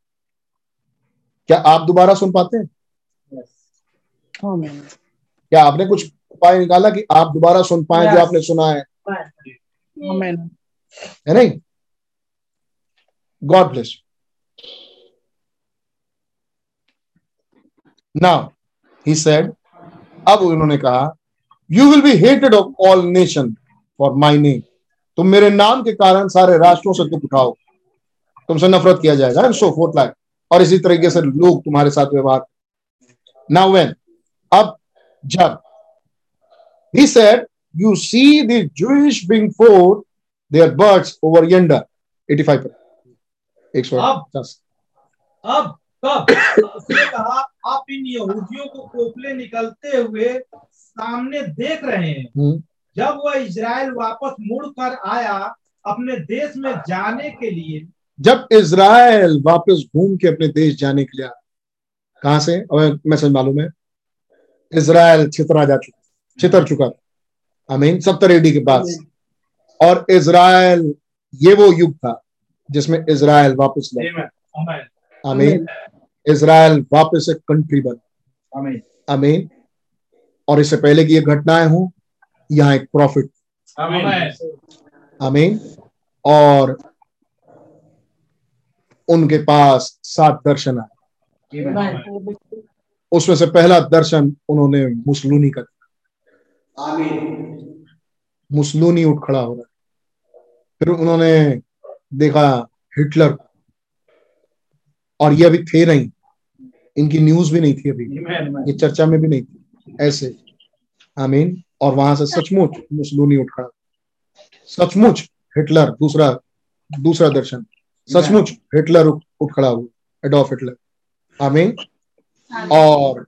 क्या आप दोबारा सुन पाते हैं? क्या आपने कुछ उपाय निकाला कि आप दोबारा सुन पाए जो आपने सुना है? है नहीं? God bless now he said अब उन्होंने कहा you will be hated of all nation for my name तुम मेरे नाम के कारण सारे राष्ट्रों से दुख उठाओ। तुमसे नफरत किया जाएगा एंड सो फोर्थ लाइक और इसी तरीके से लोग तुम्हारे साथ व्यवहार नाउ वेन अब जब he said you see the jewish being forth their birds over yonder. 85 पर एक सौ दस
अब उसने कहा आप इन यहूदियों को कोपले निकलते हुए सामने देख रहे हैं। जब वह इज़राइल वापस मुड़ कर आया अपने देश में जाने के लिए
जब इज़राइल वापस घूम के अपने देश जाने के लिए कहा से? अब मैसेज मालूम है। इज़राइल छितरा जा चुका छितर चुका आमीन। सत्तर एडी के बाद और इज़राइल ये वो युग था जिसमें इज़राइल वापस लौटा। आमीन। इज़राइल वापस एक कंट्री बना। आमीन। और इससे पहले की ये घटनाएँ हूँ यहाँ एक प्रॉफिट आमीन और उनके पास सात दर्शन आए। उसमें से पहला दर्शन उन्होंने मुसलूनी का मुसलूनी उठ खड़ा हो रहा फिर उन्होंने देखा हिटलर को। और ये अभी थे नहीं। इनकी न्यूज़ भी नहीं थी अभी। ये चर्चा में भी नहीं थी। ऐसे। आमीन और वहाँ से सचमुच मुसलूनी उठ। खड़ा सचमुच हिटलर दूसरा दूसरा दर्शन। सचमुच हिटलर उठ खड़ा हुआ एडोल्फ हिटलर आमीन। और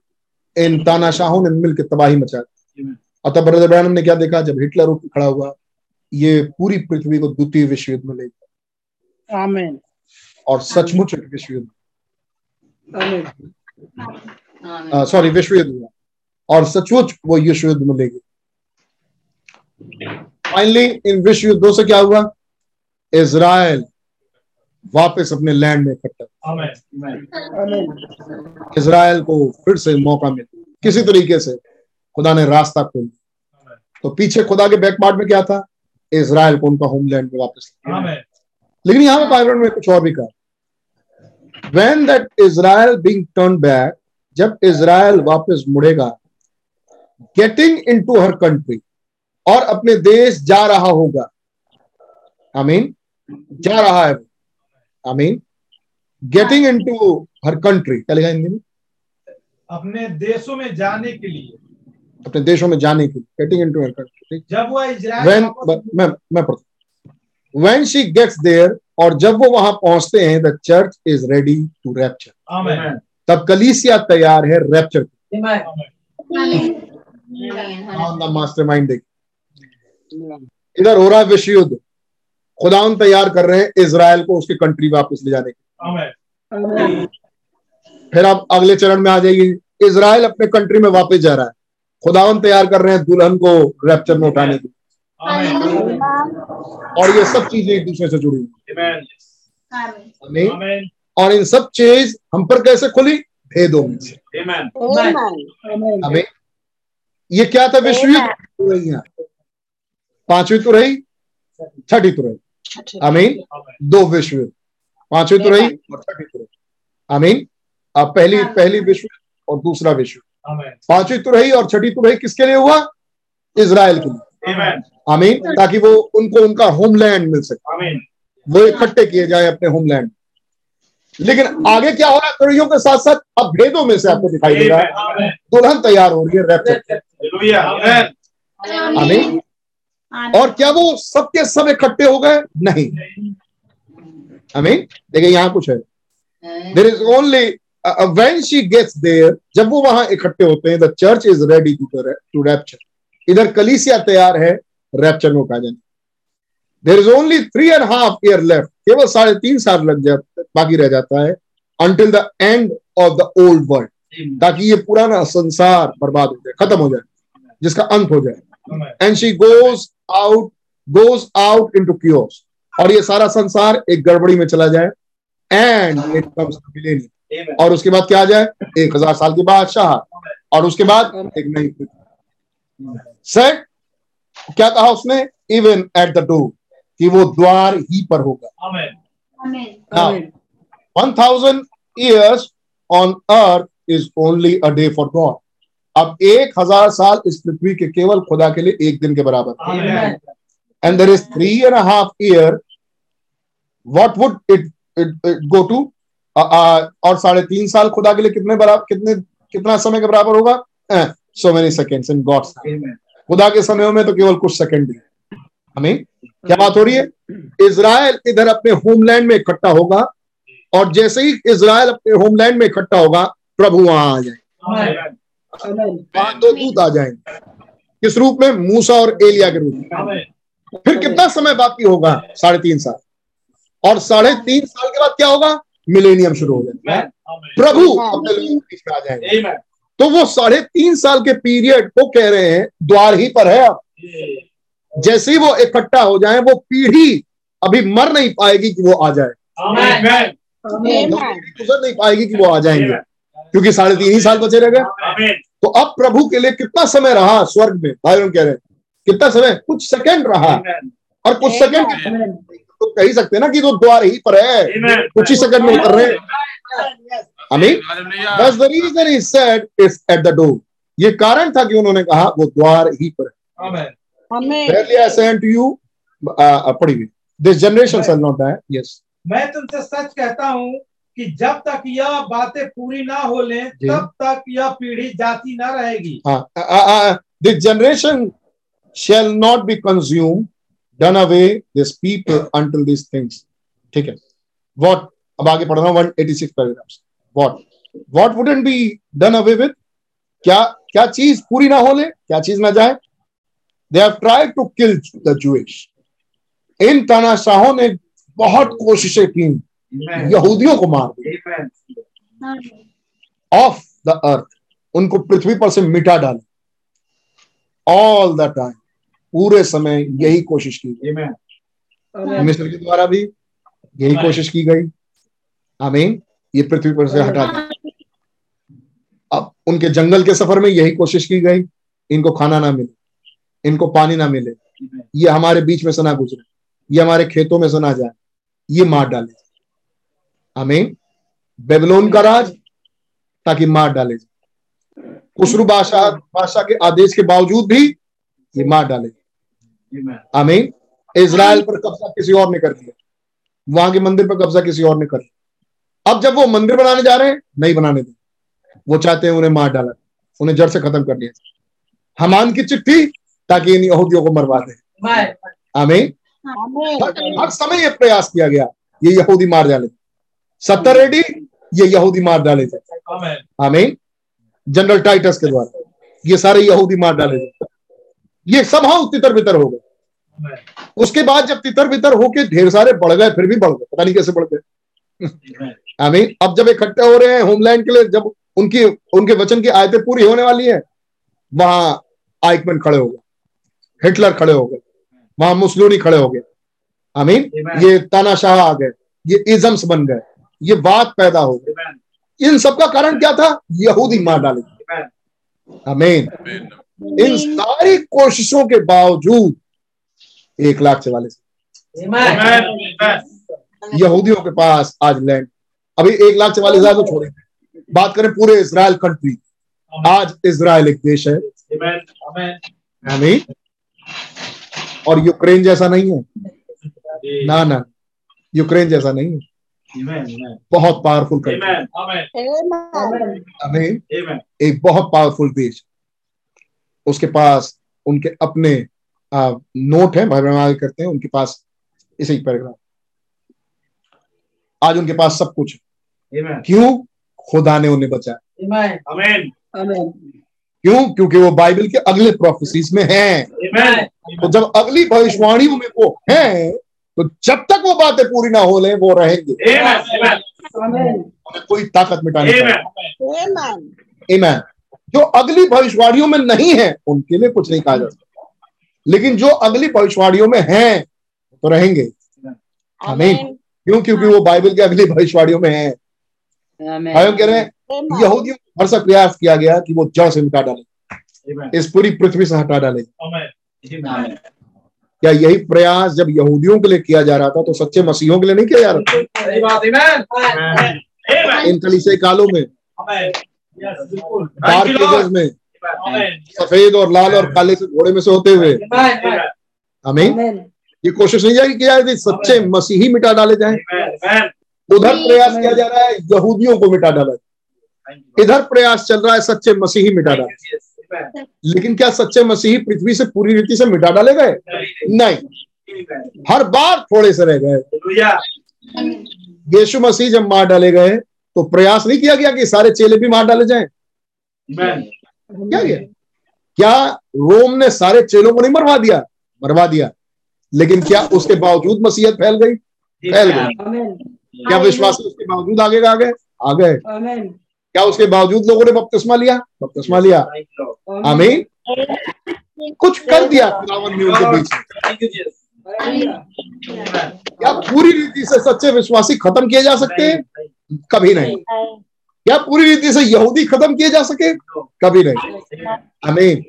इन तानाशाहों ने मिलकर तबाही मचा दी। तब ब्रदर ब्रैनम ने क्या देखा? जब हिटलर उठ खड़ा हुआ ये पूरी पृथ्वी को द्वितीय विश्व युद्ध में ले गया।
आमीन।
और सचमुच विश्व युद्ध सॉरी विश्व युद्ध हुआ। और सचमुच वो विश्व युद्ध में ले गए फाइनली इन विश्व युद्धों से क्या हुआ? इज़राइल वापस अपने लैंड में इकट्ठा
आमीन
इज़राइल को फिर से मौका मिला। किसी तरीके से खुदा ने रास्ता खोल दिया। तो पीछे खुदा के बैक पार्ट में क्या था? इज़राइल को उनका होमलैंड में वापस लेकिन यहाँ पर बाइबल में कुछ और भी कहा। When that Israel being turn back जब इज़राइल वापस मुड़ेगा getting into her country और अपने देश जा रहा होगा। आमीन। जा रहा है आमीन। Getting into her country क्या लिखा है हिंदी में?
अपने देशों में जाने के लिए।
अपने देशों में जाने के लिए। गेटिंग इनटू हर कंट्री
जब वह इजराइल
मैं मैं पढ़ता when she gets there और जब वो वहाँ पहुँचते हैं the church is ready to rapture
आमीन
तब कलीसिया तैयार है रैप्चर
Amen.
मास्टरमाइंड देखिए। इधर हो रहा है विश्व युद्ध। खुदावन तैयार कर रहे हैं इसराइल को उसकी कंट्री वापस ले जाने के फिर आप अगले चरण में आ जाएगी इसराइल अपने कंट्री में वापस जा रहा है। खुदावन तैयार कर रहे हैं दुल्हन को रैप्चर में उठाने के और ये सब चीज़ें एक दूसरे से जुड़ी हुई. हैं। आमीन। और इन सब चीज़ हम पर कैसे खुली? भेदों में से।
आमीन
आमीन।
हमें ये क्या था विश्व पांचवी तो रही छठी तो रही। आमीन। दो विश्व। युद्ध पांचवी तो रही और छठी तो रही। आमीन। अब पहली पहली विश्व और दूसरा विश्व। पांचवी तो रही और छठी तो रही किसके लिए हुआ? इज़राइल के लिए।
आमीन
आमीन। ताकि वो उनको उनका होमलैंड मिल सके। वो इकट्ठे किए जाए अपने होमलैंड। लेकिन आगे क्या हो रहा है? कड़ियों के साथ साथ अब भेदों में से आपको दिखाई दे रहा है। दुल्हन तैयार हो रही है रैप्चर
हालेलुया आमीन
आमीन। और क्या वो सबके सब इकट्ठे हो गए? नहीं। आमीन देखिए यहाँ कुछ है। There is only when she gets there जब वो वहाँ इकट्ठे होते हैं the church is ready to to rapture इधर कलीसिया तैयार है रैप्चर में उठा जाने there is only three and half year left केवल साढ़े तीन साल लग जाता बाकी रह जाता है until the end of the old world ताकि ये पुराना संसार बर्बाद हो जाए खत्म हो जाए जिसका अंत हो जाए। And she goes out goes out into cures और ये सारा संसार एक गड़बड़ी में चला जाए। एंड इट कम्स मिलेनियम और उसके बाद क्या आ जाए? एक हज़ार साल के बादशाह। और उसके बाद एक नई सेट क्या कहा उसने? इवन एट द डोर कि वो द्वार ही पर होगा. Now, 1000 years on earth is only a day for God. अब एक हज़ार साल इस पृथ्वी के केवल खुदा के लिए एक दिन के बराबर and there is three and half year what would it it go to और साढ़े तीन साल खुदा के लिए कितने बराबर कितने कितना समय के बराबर होगा? So many seconds in God's खुदा के समयों में तो केवल कुछ सेकेंड ही। हमें क्या बात हो रही है? इसराइल इधर अपने होमलैंड में इकट्ठा होगा और जैसे ही इसराइल अपने होमलैंड में इकट्ठा होगा प्रभु वहाँ आ जाए दो दूत आ जाएँगे। किस रूप में? मूसा और एलिया के रूप में। फिर कितना समय बाकी होगा? साढ़े तीन साल। और साढ़े तीन साल के बाद क्या होगा? मिलेनियम शुरू हो जाएगा। प्रभु अपने लोगों के बीच में आ जाएँगे। तो वो साढ़े तीन साल के पीरियड को कह रहे हैं द्वार ही पर है अब। जैसे ही वो इकट्ठा हो जाए वो पीढ़ी अभी मर नहीं पाएगी कि वो आ जाए। गुजर नहीं पाएगी कि वो आ जाएँगे। क्योंकि साढ़े तीन ही साल बचे रह गए। तो अब प्रभु के लिए कितना समय रहा स्वर्ग में? भाई कह रहे हैं कितना समय? कुछ सेकंड रहा। और कुछ सेकंड तो कह ही सकते ना कि वो द्वार ही पर है। कुछ ही सेकंड में उतर रहे हैं। आमीन। That's the reason he said it's at the door. ये कारण था कि उन्होंने कहा वो द्वार ही पर है. Uh, uh, पढ़िए this generation shall not die. Yes.
मैं तुमसे सच कहता हूँ कि जब तक यह बातें पूरी ना हो ले तब तक यह पीढ़ी जाती ना रहेगी।
This generation shall not be consume done away this people until this things ठीक है। वॉट अब आगे पढ़ रहा हूँ one eighty six paragraph what what wouldn't be done away with क्या क्या चीज़ पूरी ना हो ले? क्या चीज़ ना जाए? They have tried to kill the Jewish इन तानाशाहों ने बहुत कोशिशें की। यहूदियों को मार दिया। ऑफ़ द अर्थ उनको पृथ्वी पर से मिटा डाला। ऑल द टाइम पूरे समय यही कोशिश की गई। मिस्र के द्वारा भी यही कोशिश की गई। आमीन ये पृथ्वी पर से हटा दिया। अब उनके जंगल के सफ़र में यही कोशिश की गई। इनको खाना ना मिले। इनको पानी ना मिले। ये हमारे बीच में से ना गुजरे। ये हमारे खेतों में से ना जाए। ये मार डाले। आमीन। बेबलोन का राज ताकि मार डाले खुसरू बादशाह बादशाह के आदेश के बावजूद भी ये मार डाले आमीन। इसराइल पर कब्जा किसी और ने कर दिया। वहाँ के मंदिर पर कब्जा किसी और ने कर दिया। अब जब वो मंदिर बनाने जा रहे हैं नहीं बनाने दे। वो चाहते हैं उन्हें मार डाला उन्हें जड़ से खत्म कर दिया हमान की चिट्ठी ताकि इन यहूदियों को मरवा दे। आमीन। हर हर समय ये प्रयास किया गया ये यहूदी मार डाले। सत्तर रेडी ये यहूदी मार डाले थे. आमीन। जनरल टाइटस के द्वारा। ये सारे यहूदी मार डाले थे। ये सब हाँ तितर बितर हो गए। उसके बाद जब तितर बितर होके ढेर सारे बढ़ गए फिर भी बढ़ गए। पता नहीं कैसे बढ़ गए. आमीन। अब जब इकट्ठे हो रहे हैं होमलैंड के लिए जब उनकी उनके वचन की आयतें पूरी होने वाली है वहाँ आइकमैन खड़े हो गए। हिटलर खड़े हो गए। वहाँ मुसलूनी खड़े हो गए। आमीन. ये तानाशाह आ गए। ये इजम्स बन गए। ये बात पैदा हो गई। इन सब का कारण क्या था? यहूदी मार डाले।
Amen.
आमीन इन सारी कोशिशों के बावजूद एक लाख चवालीस. यहूदियों के पास आज लैंड अभी एक लाख चवालीस हज़ार को छोड़े। बात करें पूरे इसराइल कंट्री आज इसराइल एक देश है.
Amen.
और यूक्रेन जैसा नहीं है। ना ना। यूक्रेन जैसा नहीं है. बहुत पावरफुल कंट्री
Amen.
एक बहुत पावरफुल देश उसके पास उनके अपने आ, नोट है भाई बहन करते हैं उनके पास इसे ही पैराग्राफ आज उनके पास सब कुछ है। क्यों? खुदा ने उन्हें बचाया
Amen.
Amen.
क्यों? क्योंकि वो बाइबल के अगले प्रोफेसीज में हैं।
Amen.
तो जब अगली भविष्यवाणियों में वो हैं तो जब तक वो बातें पूरी ना हो ले वो रहेंगे। कोई ताकत मिटाने
Amen.
जो अगली भविष्यवाणियों में नहीं है उनके लिए कुछ नहीं कहा जा सकता। लेकिन जो अगली भविष्यवाणियों में हैं तो रहेंगे। आमीन क्यों क्योंकि वो बाइबल के अगली भविष्यवाणियों में है। भाइयों कह रहे हैं यहूदियों को भर प्रयास किया गया कि वो जड़ से मिटा डाले। इस पूरी पृथ्वी से हटा डाले. क्या यही प्रयास जब यहूदियों के लिए किया जा रहा था तो सच्चे मसीहों के लिए नहीं किया जा रहा. था. इन कलीसिया कालों में. डार्क में सफ़ेद और लाल और काले से घोड़े में से होते हुए। हमें ये कोशिश नहीं जाएगी कि यार ये सच्चे मसीही मिटा डाले जाएँ. उधर प्रयास किया जा रहा है यहूदियों को मिटा डाला जाए। इधर प्रयास चल रहा है सच्चे मसीही मिटा डाले. लेकिन क्या सच्चे मसीही पृथ्वी से पूरी रीति से मिटा डाले गए? नहीं। हर बार थोड़े से रह गए. यीशु मसीह जब मार डाले गए तो प्रयास नहीं किया गया कि सारे चेले भी मार डाले जाएँ? क्या गया? क्या रोम ने सारे चेलों को नहीं मरवा दिया? मरवा दिया। लेकिन क्या उसके बावजूद मसीहत फैल गई? फैल गई। क्या विश्वास उसके बावजूद आगे आ गए? आ गए. क्या उसके बावजूद लोगों ने बपतिस्मा लिया? बपतिस्मा लिया। आमीन। कुछ कर दिया खुदावन ने उनके बीच. क्या पूरी रीति से सच्चे विश्वासी खत्म किए जा सकते हैं? कभी नहीं। क्या पूरी रीति से यहूदी खत्म किए जा सके? कभी नहीं। आमीन।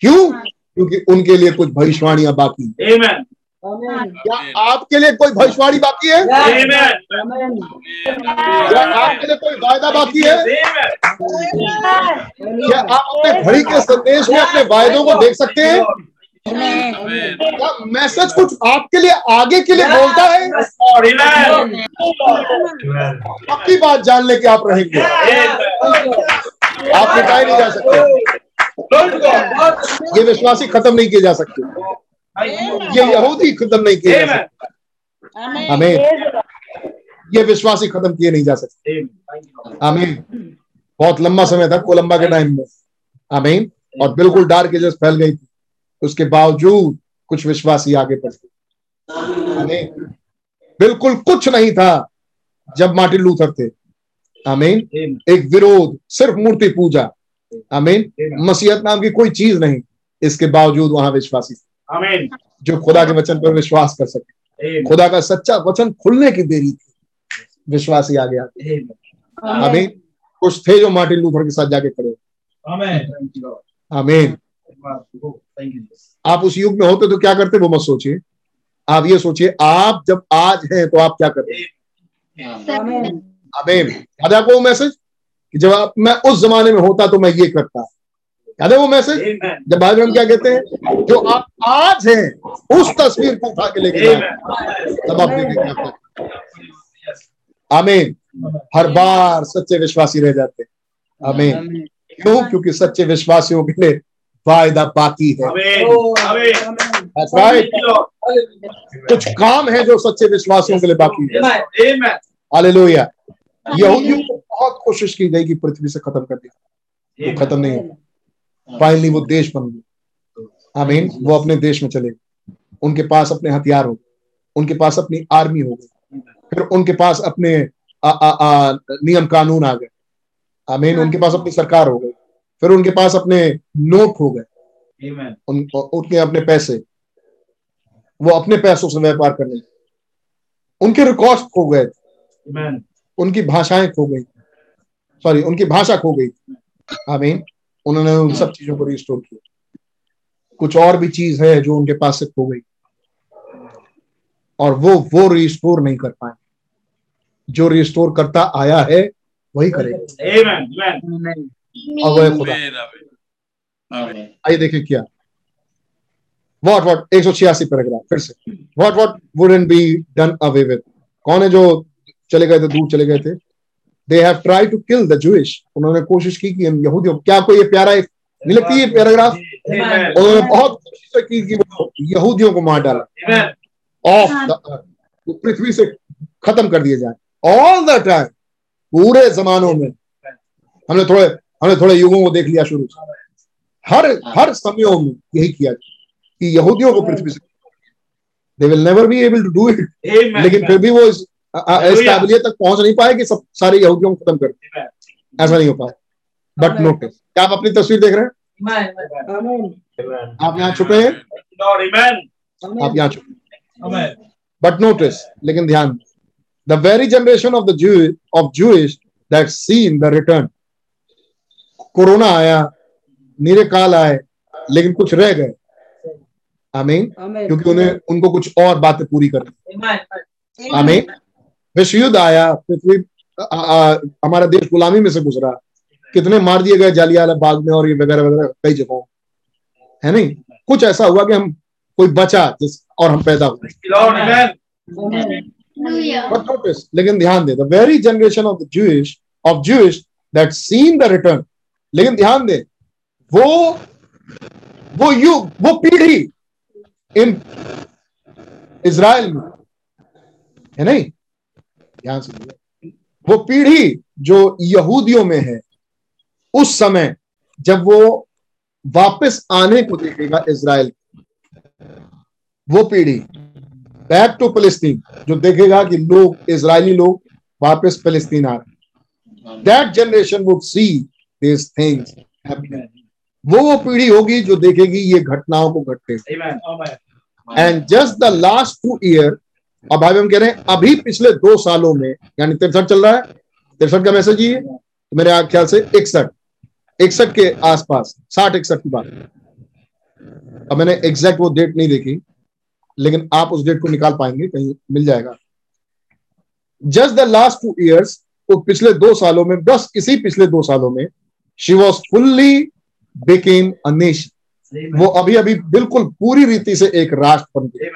क्यों? क्योंकि उनके लिए कुछ भविष्यवाणियाँ बाकी. क्या आपके लिए कोई भविष्यवाणी बाकी है? क्या आपके लिए कोई वायदा बाकी है? क्या आप अपने घड़ी के संदेश में अपने वायदों को देख सकते हैं? क्या मैसेज कुछ आपके लिए आगे के लिए बोलता है? पक्की बात जानने के आप रहेंगे। आप मिटाए नहीं जा सकते। ये विश्वासी खत्म नहीं किए जा सकते। ये यहूदी खत्म नहीं किए जा सकते। हमें ये विश्वासी खत्म किए नहीं जा सकते। आमीन बहुत लंबा समय था कोलंबा के टाइम में। आमीन और बिल्कुल डार्क एजेस फैल गई थी। उसके बावजूद कुछ विश्वासी आगे बढ़ गए। बिल्कुल कुछ नहीं था जब मार्टिन लूथर थे। आमीन एक विरोध सिर्फ़ मूर्ति पूजा। आमीन मसीहत नाम की कोई चीज़ नहीं। इसके बावजूद वहाँ विश्वासी थे।
Amen.
जो खुदा के वचन पर विश्वास कर सके। खुदा का सच्चा वचन खुलने की देरी थी। विश्वास ही आगे आगे आमीन। कुछ थे जो मार्टिन लूथर के साथ जाके खड़े। आमीन। आप उस युग में होते तो क्या करते वो मत सोचिए। आप ये सोचिए आप जब आज हैं तो आप क्या करते? आमीन। याद आपको वो मैसेज? कि जब आप मैं उस जमाने में होता तो मैं ये करता। याद है वो मैसेज? जब बाइबल हम क्या कहते हैं? जो आप आज हैं उस तस्वीर को उठा के लेके तब आप देखेंगे आमीन। हर बार सच्चे विश्वासी रह जाते हैं। आमीन। क्यों? क्योंकि सच्चे विश्वासियों के लिए वायदा बाकी है. कुछ काम है जो सच्चे विश्वासियों के लिए बाकी है. हालेलुया। यहूदियों को बहुत कोशिश की गई कि पृथ्वी से खत्म कर दिया वो खत्म नहीं हुआ फाइनली वो देश बन गए आमीन वो अपने देश में चले गए। उनके पास अपने हथियार हो गए। उनके पास अपनी आर्मी हो गई। फिर उनके पास अपने आ, आ, आ, नियम कानून आ गए। आमीन उनके पास अपनी सरकार हो गई। फिर उनके पास अपने नोट हो गए। उन उनके अपने पैसे। वो अपने पैसों से व्यापार करने उनके रिकॉर्ड खो गए. उनकी भाषाएँ खो गई। सॉरी उनकी भाषा खो गई। आमीन। उन्होंने उन सब चीज़ों को रिस्टोर किया। कुछ और भी चीज़ है जो उनके पास से खो गई। और वो वो रिस्टोर नहीं कर पाए। जो रिस्टोर करता आया है वही करेगा. और खुदा। आइए देखें क्या। वॉट वॉट एक सौ छियासी पैराग्राफ फिर से। What what wouldn't be done away with कौन है जो चले गए थे दूर चले गए थे? They have try to kill the Jewish उन्होंने कोशिश की कि इन यहूदियों क्या कोई ये प्यारा एक नहीं लगती ये पैराग्राफ? उन्होंने बहुत कोशिश की कि वो यहूदियों को मार डाला। ऑफ़ द पृथ्वी से खत्म कर दिए जाए। ऑल द टाइम पूरे जमानों में। हमने थोड़े हमने थोड़े युगों को देख लिया शुरू से। हर हर समयों में यही किया कि यहूदियों को पृथ्वी से they will never be able to do
it
लेकिन फिर भी वो इस इस काबिलियत तक पहुँच नहीं पाए कि सब सारे यहूदियों को खत्म कर दें। ऐसा नहीं हो पाया। बट नोटिस क्या आप अपनी तस्वीर देख रहे हैं? आप यहाँ छुपे हैं? आप यहाँ छुपे
Amen.
But notice, लेकिन ध्यान the very generation of the Jew of Jewish that seen the return. Corona आया नीरे काल आए लेकिन कुछ रह गए। आमीन क्योंकि उन्हें उनको कुछ और बातें पूरी करनी। आमीन विश्व युद्ध आया, पृथ्वी हमारा देश गुलामी में से गुजरा। कितने मार दिए गए जालियाला बाग में और ये वगैरह वगैरह कई जगहों। है नहीं? कुछ ऐसा हुआ कि हम कोई बचा जिस और हम पैदा हुए। लेकिन ध्यान दे generation of the Jewish, of Jewish that seen the return लेकिन ध्यान दे, वो वो युग वो पीढ़ी इन इज़राइल में, है नहीं? ध्यान से। वो पीढ़ी जो यहूदियों में है उस समय जब वो वापस आने को देखेगा इसराइल वो पीढ़ी बैक टू फिलिस्तीन जो देखेगा कि लोग इसराइली लोग वापस फिलिस्तीन आ रहे that generation would see this things वो वो पीढ़ी होगी जो देखेगी ये घटनाओं को घटते. And just the last two year अब भाई हम कह रहे हैं अभी पिछले दो सालों में यानी तिरसठ चल रहा है तिरसठ का मैसेज ये तो मेरे ख्याल से इकसठ इकसठ के आसपास साठ इकसठ की बात। अब मैंने एग्जैक्ट वो डेट नहीं देखी लेकिन आप उस डेट को निकाल पाएँगे कहीं मिल जाएगा। Just the last two years वो पिछले दो सालों में बस इसी पिछले दो सालों में she was fully became a nation वो अभी अभी बिल्कुल पूरी रीति से एक राष्ट्र बन गई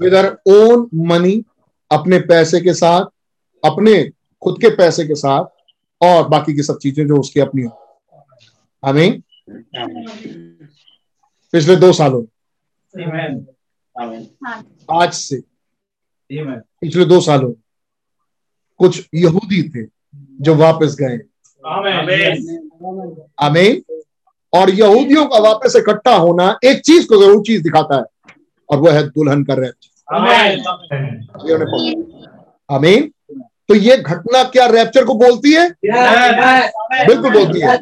विद ओन मनी अपने पैसे के साथ अपने खुद के पैसे के साथ और बाकी की सब चीज़ें जो उसकी अपनी हो। हमें पिछले दो सालों। आज से। पिछले दो सालों। कुछ यहूदी थे जो वापस गए। आमीन? और यहूदियों का वापस इकट्ठा होना एक चीज़ को ज़रूर चीज़ दिखाता है। और वह है दुल्हन का रैप्चर आमीन। तो ये घटना क्या रैप्चर को बोलती है? बिल्कुल बोलती है।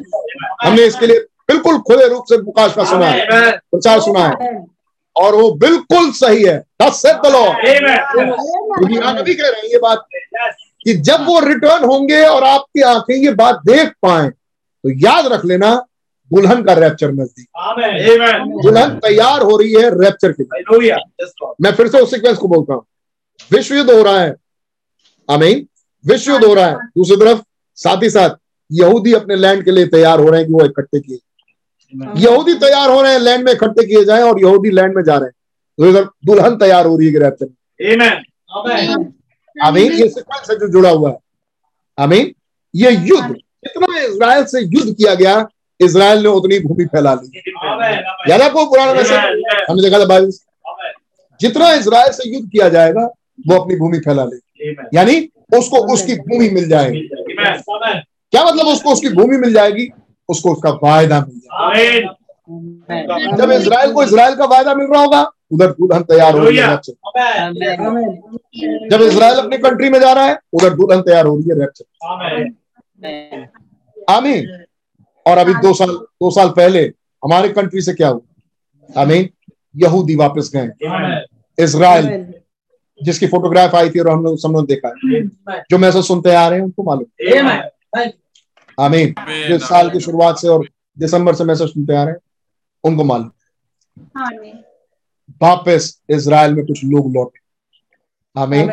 हमने इसके लिए बिल्कुल खुले रूप से का सुना है। प्रचार सुना है। और वो बिल्कुल सही है। दस से तलो अभी कह रहे हैं ये बात कि जब वो रिटर्न होंगे और आपकी आँखें ये बात देख पाए तो याद रख लेना दुल्हन का रैप्चर नज़दीक दुल्हन तैयार हो रही है रैप्चर के लिए। मैं फिर से उस सीक्वेंस को बोलता हूँ। विश्व युद्ध हो रहा है। अमीन विश्व युद्ध हो रहा है। दूसरी तरफ़ साथ ही साथ यहूदी अपने लैंड के लिए तैयार हो रहे हैं कि वो इकट्ठे किए यहूदी तैयार हो रहे हैं लैंड में इकट्ठे किए जाए और यहूदी लैंड में जा रहे हैं। तो इधर दुल्हन तैयार हो रही है रैप्चर में। अमीन ये सीक्वेंस है जो जुड़ा हुआ है। अमीन ये युद्ध जितना इसराइल से युद्ध किया गया इसराइल ने उतनी भूमि फैला ली। याद आपको पुराना मैसेज हमने देखा था बाइबल जितना इसराइल से युद्ध किया जाएगा वो अपनी भूमि फैला ले। यानी उसको उसकी भूमि मिल जाएगी। क्या मतलब उसको उसकी भूमि मिल जाएगी? उसको उसका वायदा मिल जाएगा। जब इसराइल को इसराइल का वायदा मिल रहा होगा उधर दुल्हन तैयार हो रही है जब इसराइल अपनी कंट्री में जा रहा है उधर दुल्हन तैयार हो रही है रैप्चर आमीन। और अभी दो साल दो साल पहले हमारे कंट्री से क्या हुआ? आमीन यहूदी वापस गए। इसराइल जिसकी फोटोग्राफ आई थी और हम लोग सब लोग देखा। है जो मैसेज सुनते आ रहे हैं उनको मालूम। आमीन। जो साल की शुरुआत से और दिसंबर से मैसेज सुनते आ रहे हैं उनको मालूम। वापस इसराइल में कुछ लोग लौटे। आमीन।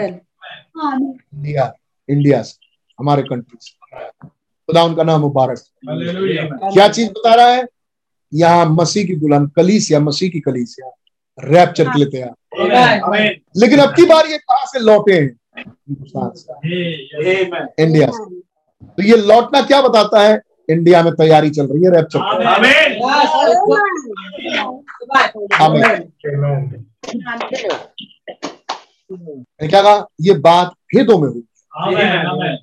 इंडिया इंडिया से हमारे कंट्री से। खुदा उनका नाम मुबारक। क्या चीज़ बता रहा है? यहाँ मसीह की दुल्हन कलीसिया मसीह की कलीसिया रैप्चर के लिए तैयार। लेकिन अब की बार ये कहा से लौटे हैं? इंडिया से। तो ये लौटना क्या बताता है? इंडिया में तैयारी चल रही है रैप्चर क्या कहा? ये बात भेदों में हुई।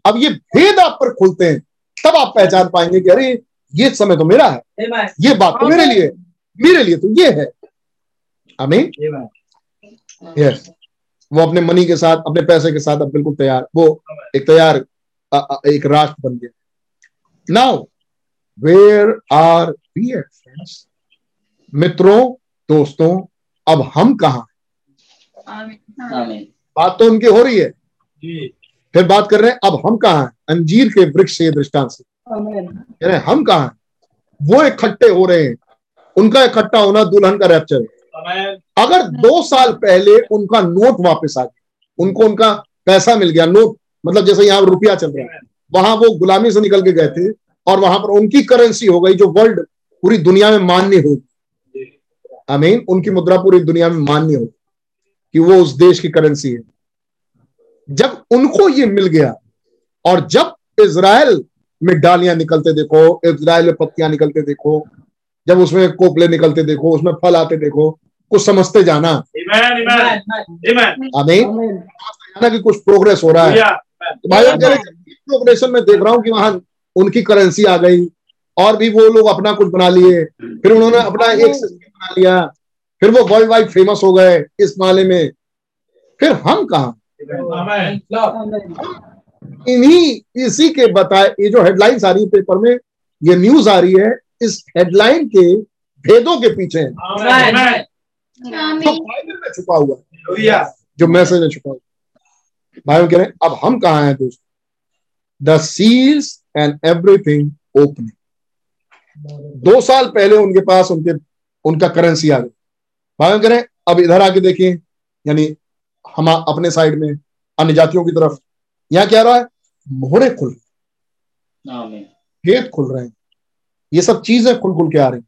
अब ये भेद आप पर खुलते हैं। तब आप पहचान पाएँगे कि अरे ये समय तो मेरा है। ये बात। तो मेरे लिए मेरे लिए तो ये है। अमीन यस वो अपने मनी के साथ अपने पैसे के साथ अब बिल्कुल तैयार। वो एक तैयार एक राष्ट्र बन गया। Now where are we friends मित्रों दोस्तों अब हम कहा बात तो उनकी हो रही है। फिर बात कर रहे हैं अब हम कहा हैं? अंजीर के वृक्ष से दृष्टांत से। कह रहे हम कहा हैं? वो इकट्ठे हो रहे हैं। उनका इकट्ठा होना दुल्हन का रैप्चर है। अगर दो साल पहले उनका नोट वापस आ गया उनको उनका पैसा मिल गया नोट मतलब जैसे यहाँ रुपया चल रहा है वहाँ वो गुलामी से निकल के गए थे और वहाँ पर उनकी करेंसी हो गई जो वर्ल्ड पूरी दुनिया में मान्य होगी। आई मीन उनकी मुद्रा पूरी दुनिया में मान्य होगी कि वो उस देश की करेंसी है। जब उनको ये मिल गया और जब इसराइल में डालियाँ निकलते देखो इसराइल में पत्तियाँ निकलते देखो जब उसमें कोपले निकलते देखो उसमें फल आते देखो कुछ समझते जाना। आमीन। जाना कि कुछ प्रोग्रेस हो रहा है। तो भाई प्रोग्रेशन में देख रहा हूँ कि वहाँ उनकी करेंसी आ गई और भी वो लोग अपना कुछ बना लिए। फिर उन्होंने अपना एक सिस्टम बना लिया। फिर वो वर्ल्ड वाइड फ़ेमस हो गए इस माले में। फिर हम कहा? इन्हीं इसी के बताए ये जो हेडलाइंस आ रही है पेपर में ये न्यूज़ आ रही है इस हेडलाइन के भेदों के पीछे है। बाइबल में छुपा हुआ जो मैसेज में छुपा हुआ भाई कह रहे हैं अब हम कहा हैं दोस्त? The seals and everything opening दो साल पहले उनके पास उनके उनका करेंसी आ गई भाई कह रहे हैं अब इधर आके देखिए यानी हम अपने साइड में अन्य जातियों की तरफ़। यहाँ क्या रहा है? मोहरे खुल भेद खुल रहे हैं। ये सब चीज़ें खुल खुल के आ रही हैं।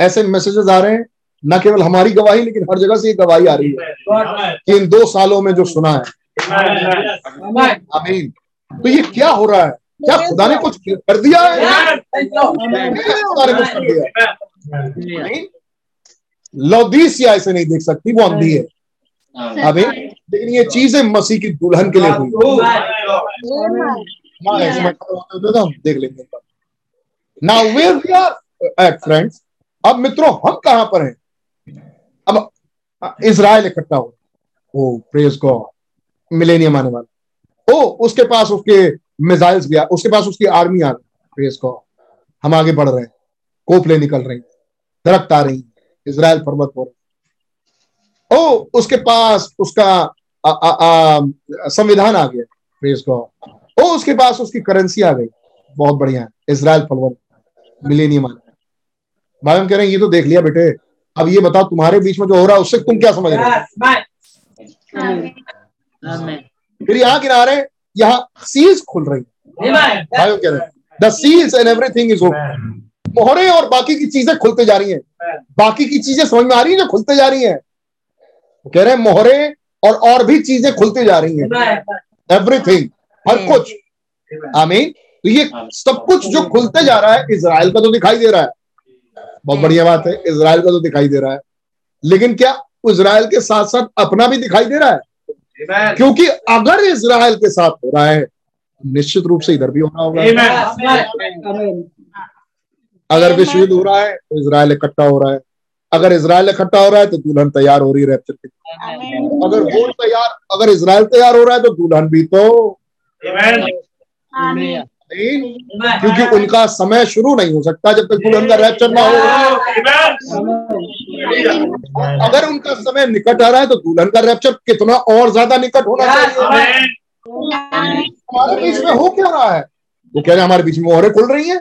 ऐसे मैसेजेस आ रहे हैं न केवल हमारी गवाही लेकिन हर जगह से ये गवाही आ रही है कि इन दो सालों में जो सुना है। आमीन। तो ये क्या हो रहा है? क्या खुदा ने कुछ कर दिया है? खुदा ने कुछ कर दिया है? लौदीसिया ऐसे नहीं देख सकती वो अंधी है। अभी? लेकिन ये चीज़ें मसीह की दुल्हन के लिए हुई होते तो हम देख लेंगे now where we are at friends अब मित्रों हम कहाँ पर हैं? अब इज़राइल इकट्ठा हो ओ प्रेज गॉड मिलेनियम आने वाला। ओ उसके पास उसके मिसाइल्स गया उसके पास उसकी आर्मी आ गई प्रेज गॉड हम आगे बढ़ रहे हैं। कोपले निकल रही दरख्त आ रही इज़राइल पर्वत पर। ओ उसके पास उसका संविधान आ गया प्रेज गॉड ओ उसके पास उसकी करेंसी आ गई। बहुत बढ़िया। इसराइल पर्वत मिलेनियम भाई हम कह रहे हैं ये तो देख लिया बेटे। अब ये बताओ तुम्हारे बीच में जो हो रहा है उससे तुम क्या समझ रहे हो? फिर यहाँ किनारे यहाँ सील्स खुल रही भाई कह रहे हैं the seals and everything is open मोहरे और बाकी की चीज़ें खुलते जा रही हैं। बाकी की चीज़ें समझ में आ रही है जो खुलते जा रही हैं? कह रहे हैं मोहरे और और भी चीज़ें खुलती जा रही हैं। एवरीथिंग हर कुछ। आमीन। तो ये सब कुछ जो खुलते जा रहा है इसराइल का तो दिखाई दे रहा है। बहुत बढ़िया बात है इसराइल का तो दिखाई दे रहा है। लेकिन क्या इसराइल के साथ साथ अपना भी दिखाई दे रहा है? क्योंकि अगर इसराइल के साथ हो रहा है निश्चित रूप से इधर भी होना होगा। अगर विश्व युद्ध हो रहा है तो इसराइल इकट्ठा हो रहा है। अगर इसराइल इकट्ठा हो रहा है तो दुल्हन तैयार हो रही है रैप्चर के अगर वो तैयार अगर इसराइल तैयार हो रहा है तो दुल्हन भी तो क्योंकि उनका समय शुरू नहीं हो सकता जब तक दुल्हन का रैप्चर ना हो। अगर उनका समय निकट आ रहा है तो दुल्हन का रैप्चर कितना और ज़्यादा निकट होना चाहिए। हमारे बीच में हो क्या रहा है? वो कह रहे हैं हमारे बीच में मोहरे खुल रही हैं?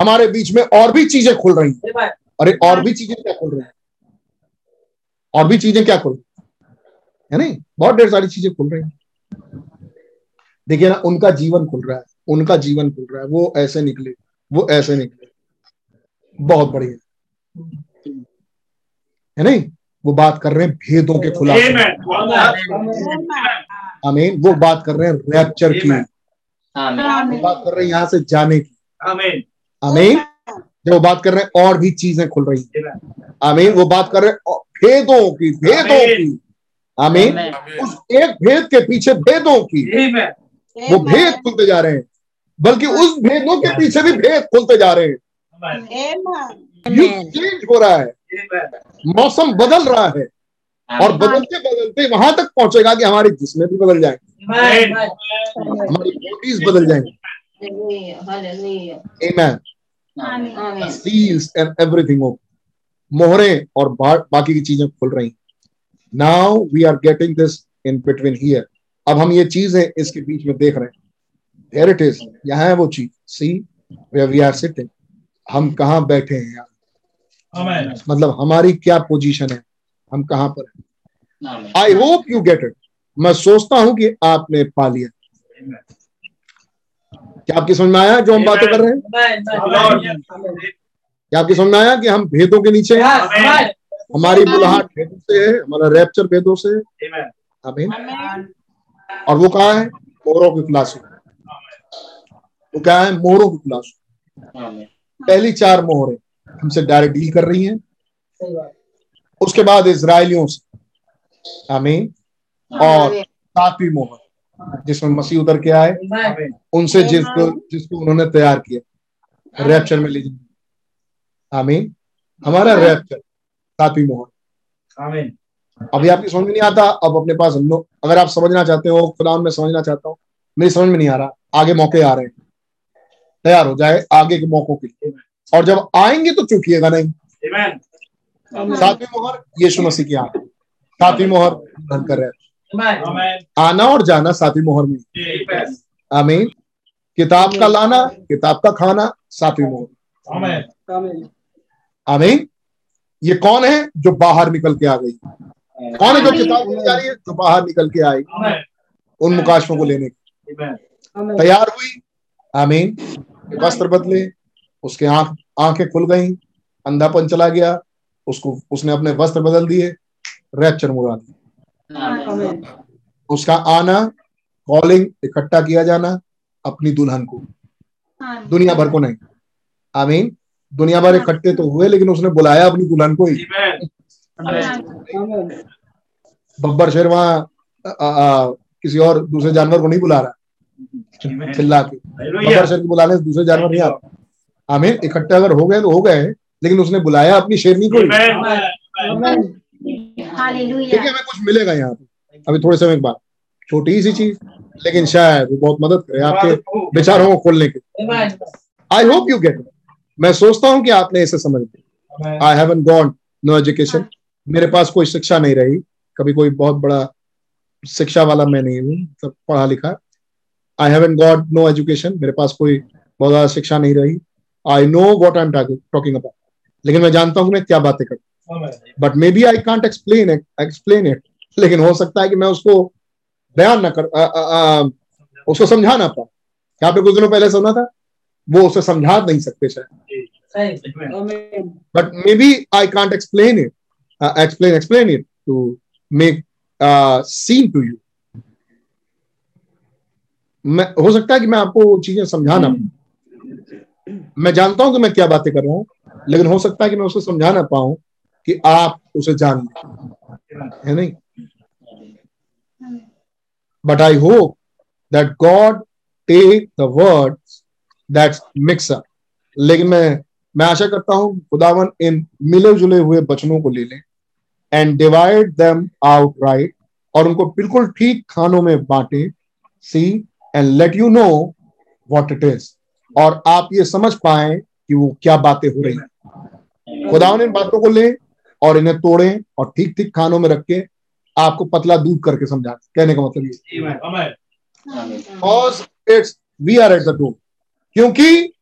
हमारे बीच में और भी चीज़ें खुल रही हैं। अरे और भी चीज़ें क्या खुल रहे हैं? और भी चीज़ें क्या खुल रही है? नहीं? बहुत ढेर सारी चीज़ें खुल रही हैं। देखिए ना उनका जीवन खुल रहा है। उनका जीवन खुल रहा है। वो ऐसे निकले। वो ऐसे निकले। बहुत बढ़िया। है नहीं? वो बात कर रहे हैं भेदों के खुलासे। आमीन। वो बात कर रहे हैं रैप्चर की। बात कर रहे हैं यहाँ से जाने की। आमीन। जब वो बात कर रहे हैं और भी चीज़ें खुल रही हैं। आमीन वो बात कर रहे हैं भेदों की भेदों की। आमीन उस एक भेद के पीछे भेदों की। वो भेद खुलते जा रहे हैं बल्कि उस भेदों के पीछे भी भेद खुलते जा रहे हैं। युग चेंज हो रहा है। मौसम बदल रहा है और बदलते बदलते वहाँ तक पहुंचेगा कि हमारे जिसमें भी बदल जाएँगे। हमारी बॉडीज बदल जाएँगी। Amen. Seals and everything open. मोहरे और बाकी की चीज़ें खुल रही now we are getting this in between here अब हम ये चीज़ें इसके बीच में देख रहे हैं देयर इट इज़ यहाँ है वो चीज़ सी वी आर सिटिंग हम कहाँ बैठे हैं यार मतलब हमारी क्या पोजीशन है हम कहाँ पर हैं I hope you get it मैं सोचता हूँ कि आपने पा लिया क्या आपकी समझ में आया जो हम बातें कर रहे हैं? क्या आपकी समझ में आया कि हम भेदों के नीचे हैं? हमारी बुलाहट भेदों से है हमारा रैप्चर भेदों से है। और वो कहा है? मोरों की क्लास वो क्या है? मोरों की क्लास पहली चार मोहरे हमसे डायरेक्ट डील कर रही हैं। उसके बाद इसराइलियों से। आमीन और सातवीं मोहर। जिसमें मसीह उतर के आए उनसे जिसको जिसको उन्होंने तैयार किया रैप्चर में लीजिए आमीन। हमारा रैप्चर सातवीं मोहर।
आमीन
अभी आपकी समझ में नहीं आता अब अपने पास लो अगर आप समझना चाहते हो खुदा में समझना चाहता हूँ मेरी समझ में नहीं आ रहा आगे मौके आ रहे हैं। तैयार हो जाए आगे के मौकों के लिए। और जब आएँगे तो चूकिएगा नहीं। सातवीं मोहर यीशु मसीह की आँख। सातवीं मोहर कर रहे आना और जाना सातवीं मोहर में। आमीन। किताब का लाना किताब का खाना सातवीं मोहर। आमीन। ये कौन है जो बाहर निकल के आ गई? कौन है जो किताब लेने जा रही है जो बाहर निकल के आई? उन मुकाशों को लेने। की तैयार हुई? आमीन। वस्त्र बदले उसके आँख आँखें खुल गई अंधापन चला गया उसको उसने अपने वस्त्र बदल दिए रैप्चर मुरा दिया। उसका आना कॉलिंग इकट्ठा किया जाना अपनी दुल्हन को। दुनिया भर को नहीं। आमीन। दुनिया भर इकट्ठे तो हुए लेकिन उसने बुलाया अपनी दुल्हन को ही। बब्बर शेर वहाँ किसी और दूसरे जानवर को नहीं बुला रहा। चिल्ला के। बब्बर शेर को बुलाने से दूसरे जानवर नहीं आता। आमीन। इकट्ठे अगर हो गए तो हो गए लेकिन उसने बुलाया अपनी शेरनी को ही। देखिए, हमें कुछ मिलेगा यहाँ पे। अभी थोड़े समय के बाद। छोटी सी चीज़, लेकिन शायद वो बहुत मदद करे आपके विचारों को खोलने के आई होप यू गेट मैं सोचता हूँ कि आपने इसे समझ लिया। I haven't gone no education मेरे पास कोई शिक्षा नहीं रही। कभी कोई बहुत बड़ा शिक्षा वाला मैं नहीं हूँ, सब पढ़ा लिखा। I haven't got no education मेरे पास कोई बहुत ज़्यादा शिक्षा नहीं रही। I know what I am talking about लेकिन मैं जानता हूँ मैं क्या बातें करता but maybe I can't explain it explain it लेकिन हो सकता है कि मैं उसको बयान ना कर आ, आ, आ, उसको समझा ना पाऊँ। क्या आपने कुछ दिनों पहले सुना था? वो उसे समझा नहीं सकते शायद। But maybe I can't explain it explain explain it to make sense to you मैं हो सकता है कि मैं आपको चीज़ें समझाना मैं जानता हूँ कि मैं क्या बातें कर रहा हूँ लेकिन हो सकता है कि मैं उसको समझा ना पाऊँ। कि आप उसे जान है नहीं? But I hope that God take the word that's mix up लेकिन मैं मैं आशा करता हूँ खुदावन इन मिले जुले हुए बचनों को ले लें and divide them out right और उनको बिल्कुल ठीक खानों में बांटे see and let you know what it is और आप ये समझ पाए कि वो क्या बातें हो रही हैं। खुदावन इन बातों को ले और इन्हें तोड़े और ठीक ठीक खानों में रख के आपको पतला दूध करके समझा कहने का मतलब ये। It's we are at the door क्योंकि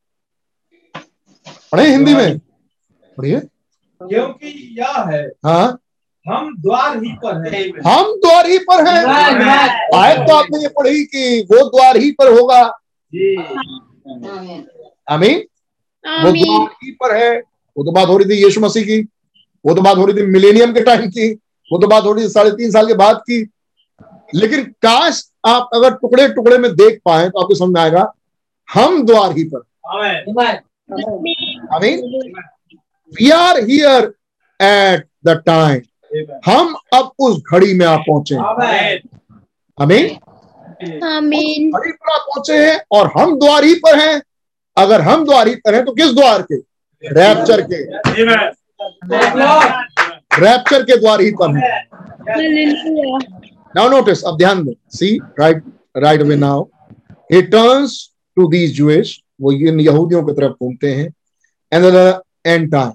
पढ़े हिंदी में? पढ़िए।
क्योंकि यह है
हाँ।
हम द्वार ही पर हैं।
हम द्वार ही पर हैं। आयत तो आपने ये पढ़ी कि वो द्वार ही पर होगा। आमीन। वो द्वार ही पर है। वो तो बात हो रही थी यीशु मसीह की। वो तो बात हो रही थी मिलेनियम के टाइम की वो तो बात हो रही थी साढ़े तीन साल के बाद की। लेकिन काश आप अगर टुकड़े टुकड़े में देख पाए तो आपको समझ आएगा हम द्वार ही पर। Amen we are here at the time हम अब उस घड़ी में आप पहुँचे आमीन
आमीन
घड़ी पर आप पहुँचे हैं और हम द्वार ही पर हैं। अगर हम द्वार ही पर हैं तो किस द्वार के? रैप्चर के। रैप्चर के द्वारा ही
पढ़
नाउ नोटिस अब ध्यान दो। See right right way now he turns to these Jewish वो इन यहूदियों की तरफ़ घूमते हैं। एंड एंड टाइम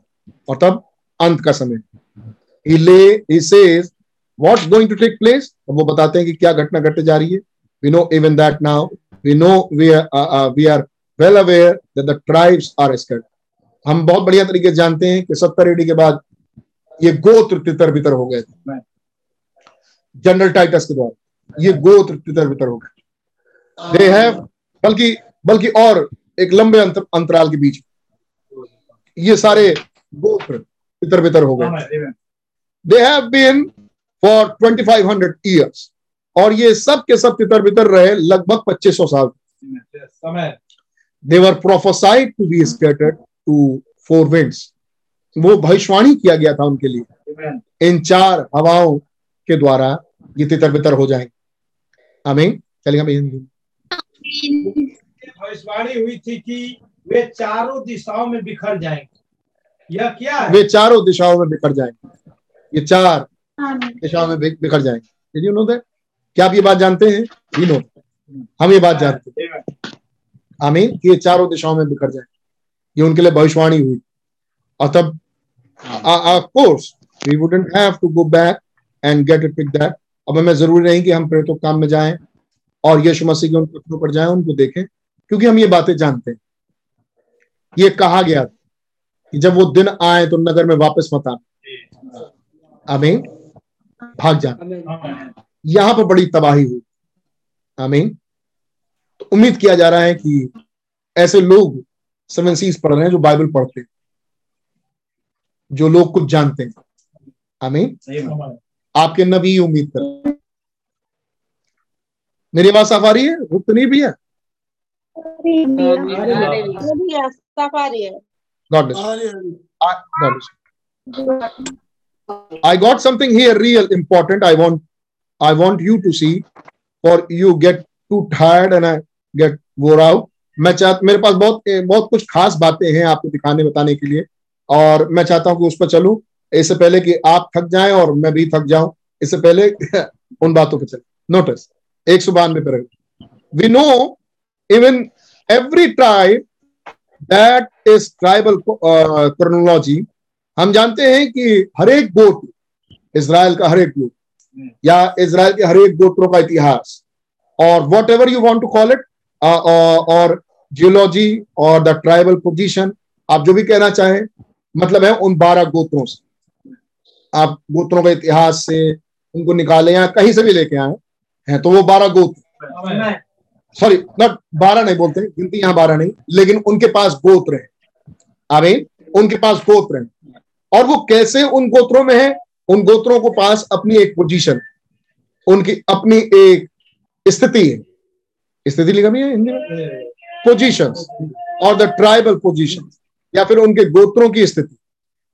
और तब अंत का समय। He going to take place अब वो बताते हैं कि क्या घटना घटने जा रही है। We know even that now we know we are we are well aware tribes are scattered हम बहुत बढ़िया तरीके से जानते हैं कि सत्तर एडी के बाद ये गोत्र तितर बितर हो गए थे। जनरल टाइटस के द्वारा ये गोत्र तितर बितर हो गए दे हैव बल्कि बल्कि और एक लंबे अंतर, अंतराल के बीच ये सारे गोत्र तितर बितर हो गए they have been for 2500 years और ये सब के सब तितर बितर रहे लगभग 2500 साल।
समय
they prophesied to be scattered to four winds वो भविष्यवाणी किया गया था उनके लिए। इन चार हवाओं के द्वारा ये तितर बितर हो जाएँगे। आमीन। चलिए हम
भविष्यवाणी हुई थी कि वे चारों दिशाओं में बिखर जाएँगे। यह क्या है?
वे चारों दिशाओं में बिखर जाएँगे। ये चार दिशाओं में बिखर जाएँगे। यू नो दैट क्या आप ये बात जानते हैं? यू नो हम ये बात जानते हैं। आमीन। कि ये चारों दिशाओं में बिखर जाएँगे। ये उनके लिए भविष्यवाणी हुई। और तब of course we wouldn't have to go back and get it pick that अब हमें ज़रूरी नहीं कि हम प्रेरितों के काम में जाएँ और यीशु मसीह के उन पत्रों पर जाएँ उनको देखें क्योंकि हम ये बातें जानते हैं। ये कहा गया था कि जब वो दिन आए तो नगर में वापस मत आना। आमीन। भाग जाना। यहाँ पर बड़ी तबाही हुई। आमीन। तो उम्मीद किया जा रहा है कि ऐसे लोग सेवन पढ़ रहे हैं जो बाइबल पढ़ते हैं जो लोग कुछ जानते हैं आमीन
Amen.
आपके नबी उम्मीद कर मेरी आवाज़ साफ़ आ रही है रुक तो नहीं भी है. I got something here real important. I want I want you to see, for you get too tired and I get wore out. मैं चाह, मेरे पास बहुत बहुत कुछ खास बातें हैं आपको दिखाने, बताने के लिए। और मैं चाहता हूँ कि उस पर चलूँ। इससे पहले कि आप थक जाएँ और मैं भी थक जाऊँ, इससे पहले उन बातों पर चले। नोटिस एक सौ बानवे पर we know even every tribe that is tribal chronology हम जानते हैं कि हर एक गोत्र इसराइल का हर एक गोत्र या इसराइल के हर एक गोत्रों का इतिहास, और whatever you want to call it और जियोलॉजी और द ट्राइबल पोजीशन आप जो भी कहना चाहें मतलब है उन बारह गोत्रों से। आप गोत्रों के इतिहास से उनको निकाले या कहीं से भी लेके आए हैं तो वो बारह गोत्र। सॉरी नॉट बारह नहीं बोलते गिनती यहाँ बारह नहीं लेकिन उनके पास गोत्र है। आमीन? उनके पास गोत्र है। और वो कैसे उन गोत्रों में है? उन गोत्रों को पास अपनी एक पोजीशन उनकी अपनी एक स्थिति है। स्थिति लिखा भी है हिंदी में? पोजीशन और द ट्राइबल पोजीशन या फिर उनके गोत्रों की स्थिति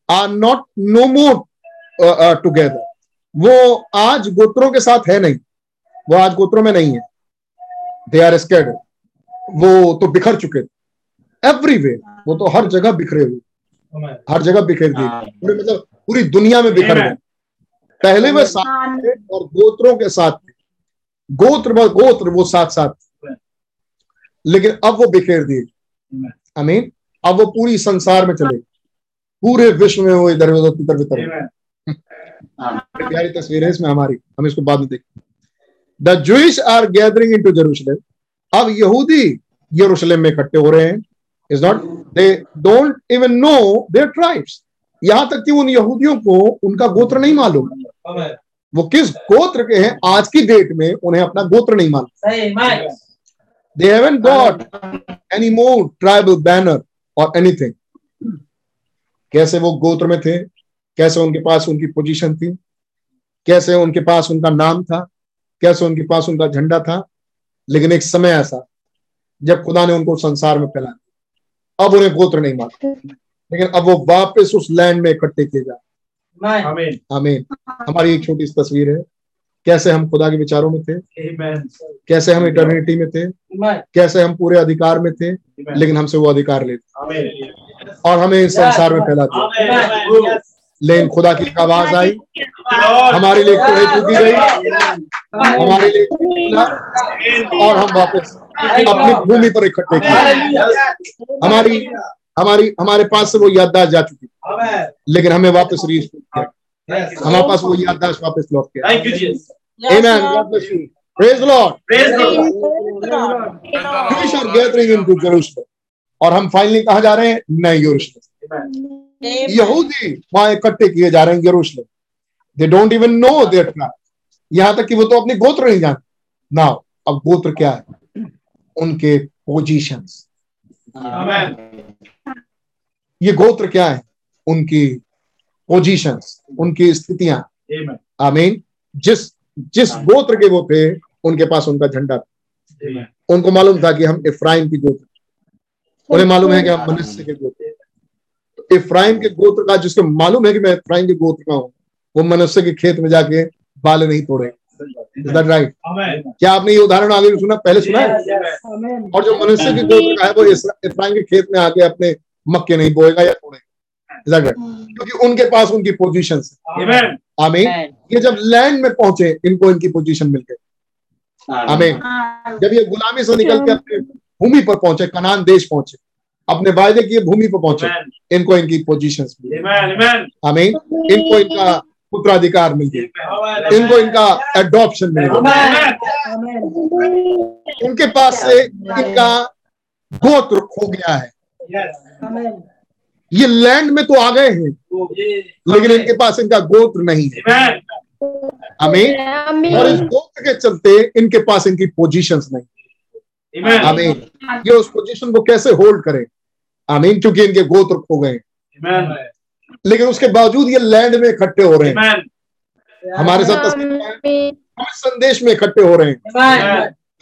are not no more together वो आज गोत्रों के साथ है नहीं वो आज गोत्रों में नहीं है। दे आर स्कैड वो तो बिखर चुके थे एवरीवेयर वो तो हर जगह बिखरे हुए हर जगह बिखर दिए पूरे मतलब पूरी दुनिया में बिखर गए। पहले वे साथ थे और गोत्रों के साथ थे। गोत्र व गोत्र वो साथ साथ थे। लेकिन अब वो बिखेर दिए। अमीन अब वो पूरी संसार में चले। पूरे विश्व में वो इधर उधर इधर उधर
Amen.
प्यारी तस्वीर है इसमें हमारी। हम इसको बाद में देखें। The Jewish are gathering into Jerusalem अब यहूदी यरूशलेम में इकट्ठे हो रहे हैं। Is not they don't even know their tribes यहाँ तक कि उन यहूदियों को उनका गोत्र नहीं मालूम। वो किस गोत्र के हैं? आज की डेट में उन्हें अपना गोत्र नहीं मालूम। They haven't got any more tribal banner और एनीथिंग कैसे वो गोत्र में थे? कैसे उनके पास उनकी पोजीशन थी? कैसे उनके पास उनका नाम था? कैसे उनके पास उनका झंडा था? लेकिन एक समय ऐसा जब खुदा ने उनको संसार में फैला दिया। अब उन्हें गोत्र नहीं मालूम। लेकिन अब वो वापस उस लैंड में इकट्ठे किए जा
Amen.
Amen.
आमीन हमारी एक छोटी सी तस्वीर है। कैसे हम खुदा के विचारों में थे? कैसे हम इटर्निटी में थे? कैसे हम पूरे अधिकार में थे? लेकिन हमसे वो अधिकार लेते और हमें इस संसार में फैला दिया लेकिन खुदा की आवाज़ आई। हमारे लिए कुरेद फूकी गई हमारे लिए और हम वापस अपनी भूमि पर इकट्ठे किए। हमारी हमारी हमारे पास से वो याददाश्त जा चुकी. लेकिन हमें वापस रीच किया. हमारे पास वो याददाश्त वापस लौट के
Thank you, Jesus.
Amen. God bless you. Praise the Lord.
Praise the Lord.
Jewish are gathering into Jerusalem. और हम फाइनली कहा जा रहे हैं नए यरूशलेम यहूदी वहाँ इकट्ठे किए जा रहे हैं यरूशलेम they don't even know their tribe यहाँ तक कि वो तो अपने गोत्र नहीं जानते नाउ अब गोत्र क्या है उनके पोजीशंस
Amen.
ये गोत्र क्या है उनकी पोजीशंस उनकी स्थितियाँ।
Amen.
आमीन। जिस जिस गोत्र के वो थे उनके पास उनका झंडा था। उनको मालूम था कि हम इफ्राइम की गोत्र उन्हें मालूम है कि हम मनुष्य के गोत्र तो इफ्राइम के गोत्र का जिसको मालूम है कि मैं इफ्राइम के गोत्र का हूँ वो मनुष्य के खेत में जाके बाल नहीं तोड़े। That right
Amen.
क्या आपने ये उदाहरण आगे सुना? पहले सुना है?
Yes, yes.
और जो मनुष्य के गोत्र का है वो इफ्राइम के खेत में आके अपने मक्के नहीं बोएगा या तोड़ेगा। दैट राइट क्योंकि उनके पास उनकी पोजीशन
Amen.
आमीन। ये जब लैंड में पहुँचे इनको इनकी पोजीशन मिल गई। आमीन। जब ये गुलामी से निकल के अपने भूमि पर पहुँचे कनान देश पहुँचे अपने वायदे की भूमि पर पहुँचे इनको इनकी पोजीशन मिल।
Amen. Amen.
आमीन। इनको इनका पुत्राधिकार मिल गया। इनको इनका एडॉप्शन मिल गया। उनके पास से इनका गोत्र खो गया है. ये लैंड में तो आ गए हैं लेकिन इनके पास इनका गोत्र नहीं है। अमीन और इस गोत्र के चलते इनके पास इनकी पोजीशंस नहीं। हमें ये उस पोजीशन को कैसे होल्ड करें? अमीन क्योंकि इनके गोत्र खो गए। लेकिन उसके बावजूद ये लैंड में इकट्ठे हो रहे हैं। हमारे साथ हम संदेश में इकट्ठे हो रहे हैं।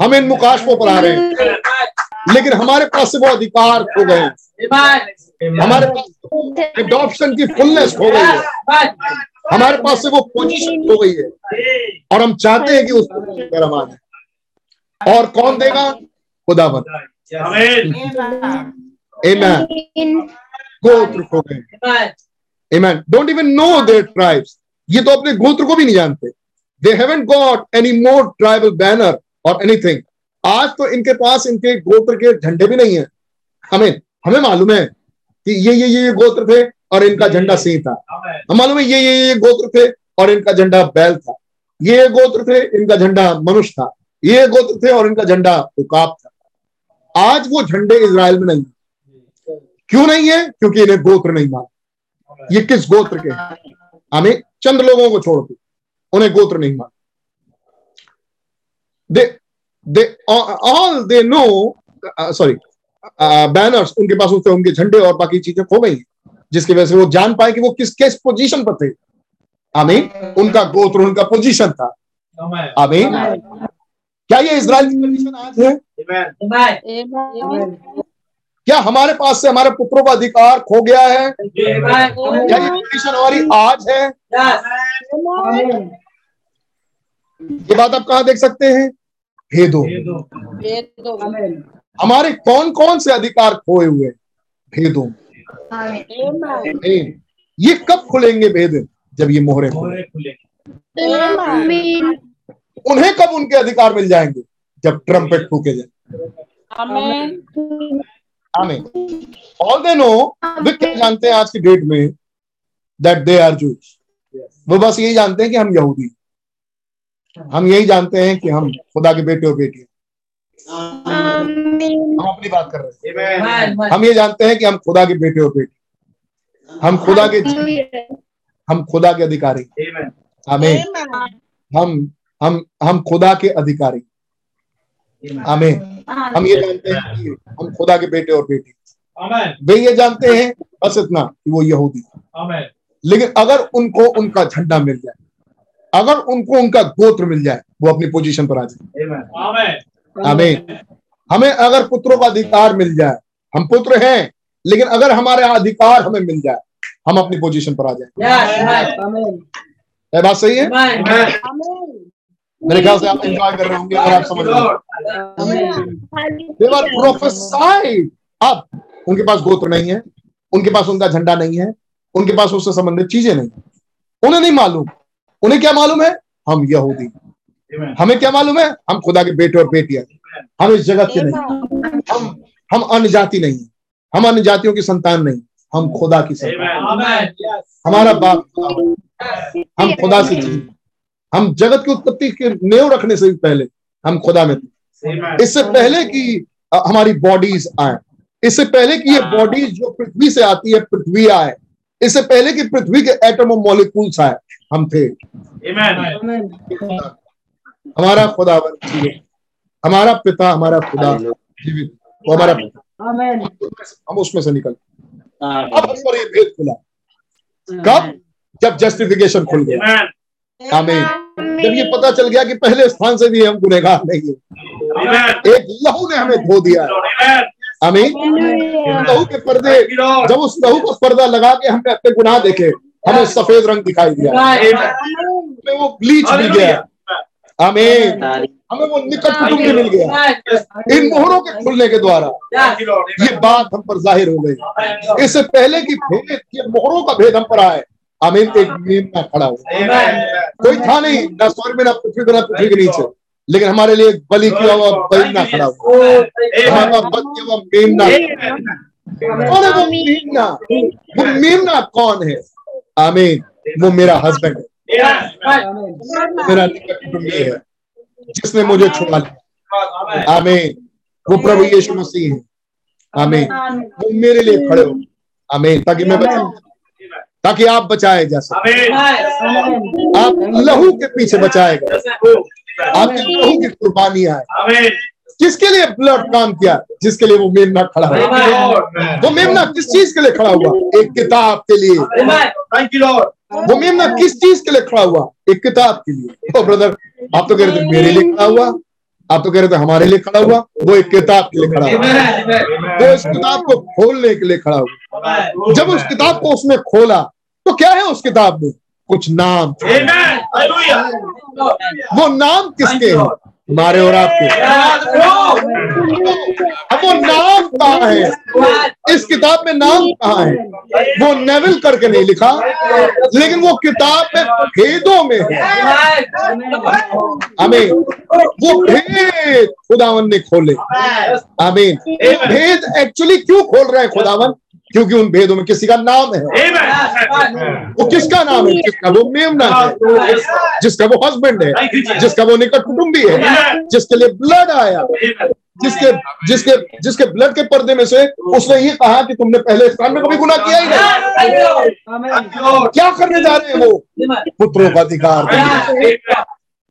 हम इन मुकाशों पर आ रहे हैं। लेकिन हमारे पास से वो अधिकार खो गए। हमारे पास एडॉप्शन की फुलनेस हो गई है। हमारे पास से वो पोजीशन हो गई है। और हम चाहते हैं कि उस पर हम आ जाए और कौन देगा? खुदावन Amen. गोत्र खो गए। Amen. Don't even know their tribes. ये तो अपने गोत्र को भी नहीं जानते। They haven't got any more tribal banner और एनीथिंग आज तो इनके पास इनके गोत्र के झंडे भी नहीं है। हमें हमें मालूम है कि ये ये ये गोत्र थे और इनका झंडा सिंह था। हम मालूम है ये ये ये गोत्र थे और इनका झंडा बैल था। ये गोत्र थे इनका झंडा मनुष्य था। ये गोत्र थे और इनका झंडा उकाब था। आज वो झंडे इसराइल में नहीं क्यों नहीं है? क्योंकि इन्हें गोत्र नहीं मान ये किस गोत्र के? हमें चंद लोगों को छोड़ के उन्हें गोत्र नहीं मान they they all they know sorry banners उनके पास उससे उनके झंडे और बाकी चीज़ें खो गई जिसकी वजह से वो जान पाए कि वो किस किस पोजीशन पर थे। आमीन। उनका गोत्र उनका पोजीशन था। आमीन। क्या ये इसराइल की कंडीशन आज है? क्या हमारे पास से हमारे पुत्रों का अधिकार खो गया है? क्या ये कंडीशन हमारी आज है? ये बात आप कहा देख सकते हैं? भेदो। हमारे कौन कौन से अधिकार खोए हुए भेदों ये कब खुलेंगे भेद? जब ये मोहरे खुले। उन्हें कब उनके अधिकार मिल जाएँगे? जब ट्रम्पेट फूके जाए। आमीन। ऑल दे नो वे क्या जानते हैं आज की डेट में? दैट दे आर जूस वो बस यही जानते हैं कि हम यहूदी हम यही जानते हैं कि हम खुदा के बेटे और बेटियाँ हम अपनी बात कर रहे हैं। हम ये जानते हैं कि हम खुदा के बेटे और बेटी हम खुदा के हम खुदा के अधिकारी। आमीन। हम हम हम खुदा के अधिकारी। आमीन। हम ये जानते हैं कि हम खुदा के बेटे और बेटी। वे ये जानते हैं बस इतना कि वो यहूदी। लेकिन अगर उनको उनका झंडा मिल जाए अगर उनको उनका गोत्र मिल जाए वो अपनी पोजीशन पर आ जाए। आमीन। हमें अगर पुत्रों का अधिकार मिल जाए हम पुत्र हैं लेकिन अगर हमारे अधिकार हमें मिल जाए हम अपनी पोजीशन पर आ जाए। बात सही है? मेरे ख्याल से आप एंजॉय कर रहे होंगे अगर आप समझ रहे प्रोफेसाइड अब उनके पास गोत्र नहीं है उनके पास उनका झंडा नहीं है उनके पास उससे संबंधित चीज़ें नहीं उन्हें नहीं मालूम। उन्हें क्या मालूम है? हम यहूदी। हमें क्या मालूम है? हम खुदा के बेटे और बेटियाँ हम इस जगत के नहीं। हम हम अन्य जाति नहीं हम अन्य जातियों की संतान नहीं। हम खुदा की संतान हमारा बाप हम खुदा से जी हम जगत की उत्पत्ति के नेव रखने से भी पहले हम खुदा में थे। इससे पहले कि हमारी बॉडीज आए। इससे पहले कि ये बॉडीज जो पृथ्वी से आती है पृथ्वी आए। इससे पहले कि पृथ्वी के एटम और मॉलिक्यूल्स आए हम थे। हमारा खुदा हमारा पिता हमारा खुदा जीवित। वो हमारा हम उसमें से निकल। अब हम पर ये भेद खुला। कब? जब जस्टिफिकेशन खुल गया। आमीन। जब ये पता चल गया कि पहले स्थान से भी हम गुनेगार नहीं है। एक लहू ने हमें धो दिया आमीन। लहू के पर्दे जब उस लहू का पर्दा लगा के हमने अपने गुनाह देखे हमें सफ़ेद रंग दिखाई दिया। हमें वो ब्लीच भी गया। आमीन। हमें वो निकट कुटुंब मिल गया। इन मोहरों के खुलने के द्वारा। ये बात हम पर ज़ाहिर हो गई। इससे पहले की भेद ये मोहरों का भेद हम पर आए आमीन एक मीम में खड़ा हुआ। कोई था नहीं ना स्वर्ग में ना पृथ्वी में ना पृथ्वी के नीचे। लेकिन हमारे लिए बलि किया हुआ बलिना खड़ा हुआ। हमारा बद किया हुआ मेमना। कौन है वो मेमना? वो मेमना कौन है? आमीन। वो मेरा हस्बैंड है। मेरा निकट है। जिसने मुझे छुड़ा लिया। आमीन। वो प्रभु यीशु मसीह है। आमीन। वो मेरे लिए खड़े हो। अमीन ताकि मैं बचा ताकि आप बचाए जा सके। आप लहू के पीछे बचाए गए। आपके लहू की कुर्बानी आए। किसके लिए ब्लड काम किया? जिसके लिए वो मेमना खड़ा हुआ। वो मेमना किस चीज़ के लिए खड़ा हुआ? एक किताब के लिए। मेमना किस चीज़ के लिए खड़ा हुआ? एक किताब के लिए। ओ ब्रदर आप तो कह रहे थे मेरे लिए खड़ा हुआ। आप तो कह रहे थे हमारे लिए खड़ा हुआ। वो एक किताब के लिए खड़ा हुआ। वो इस किताब को खोलने के लिए खड़ा हुआ। जब उस किताब को उसने खोला तो क्या है उस किताब में? कुछ नाम वो नाम किसके हैं? हमारे और आपके। अब वो नाम कहा है? इस किताब में नाम कहा है? वो नेवल करके नहीं लिखा, लेकिन वो किताब में भेदों में है। हमें वो भेद खुदावन ने खोले। आमीन। भेद एक्चुअली क्यों खोल रहे हैं खुदावन? क्योंकि उन भेदों में किसी का नाम है वो किसका नाम है? जिसका वो मेमना है जिसका वो हस्बैंड है जिसका वो निकट कुटुंबी है जिसके लिए ब्लड आया। जिसके जिसके जिसके ब्लड के पर्दे में से उसने ये कहा कि तुमने पहले स्थान में कभी गुना किया ही नहीं। क्या करने जा रहे हैं? वो पुत्रों का अधिकार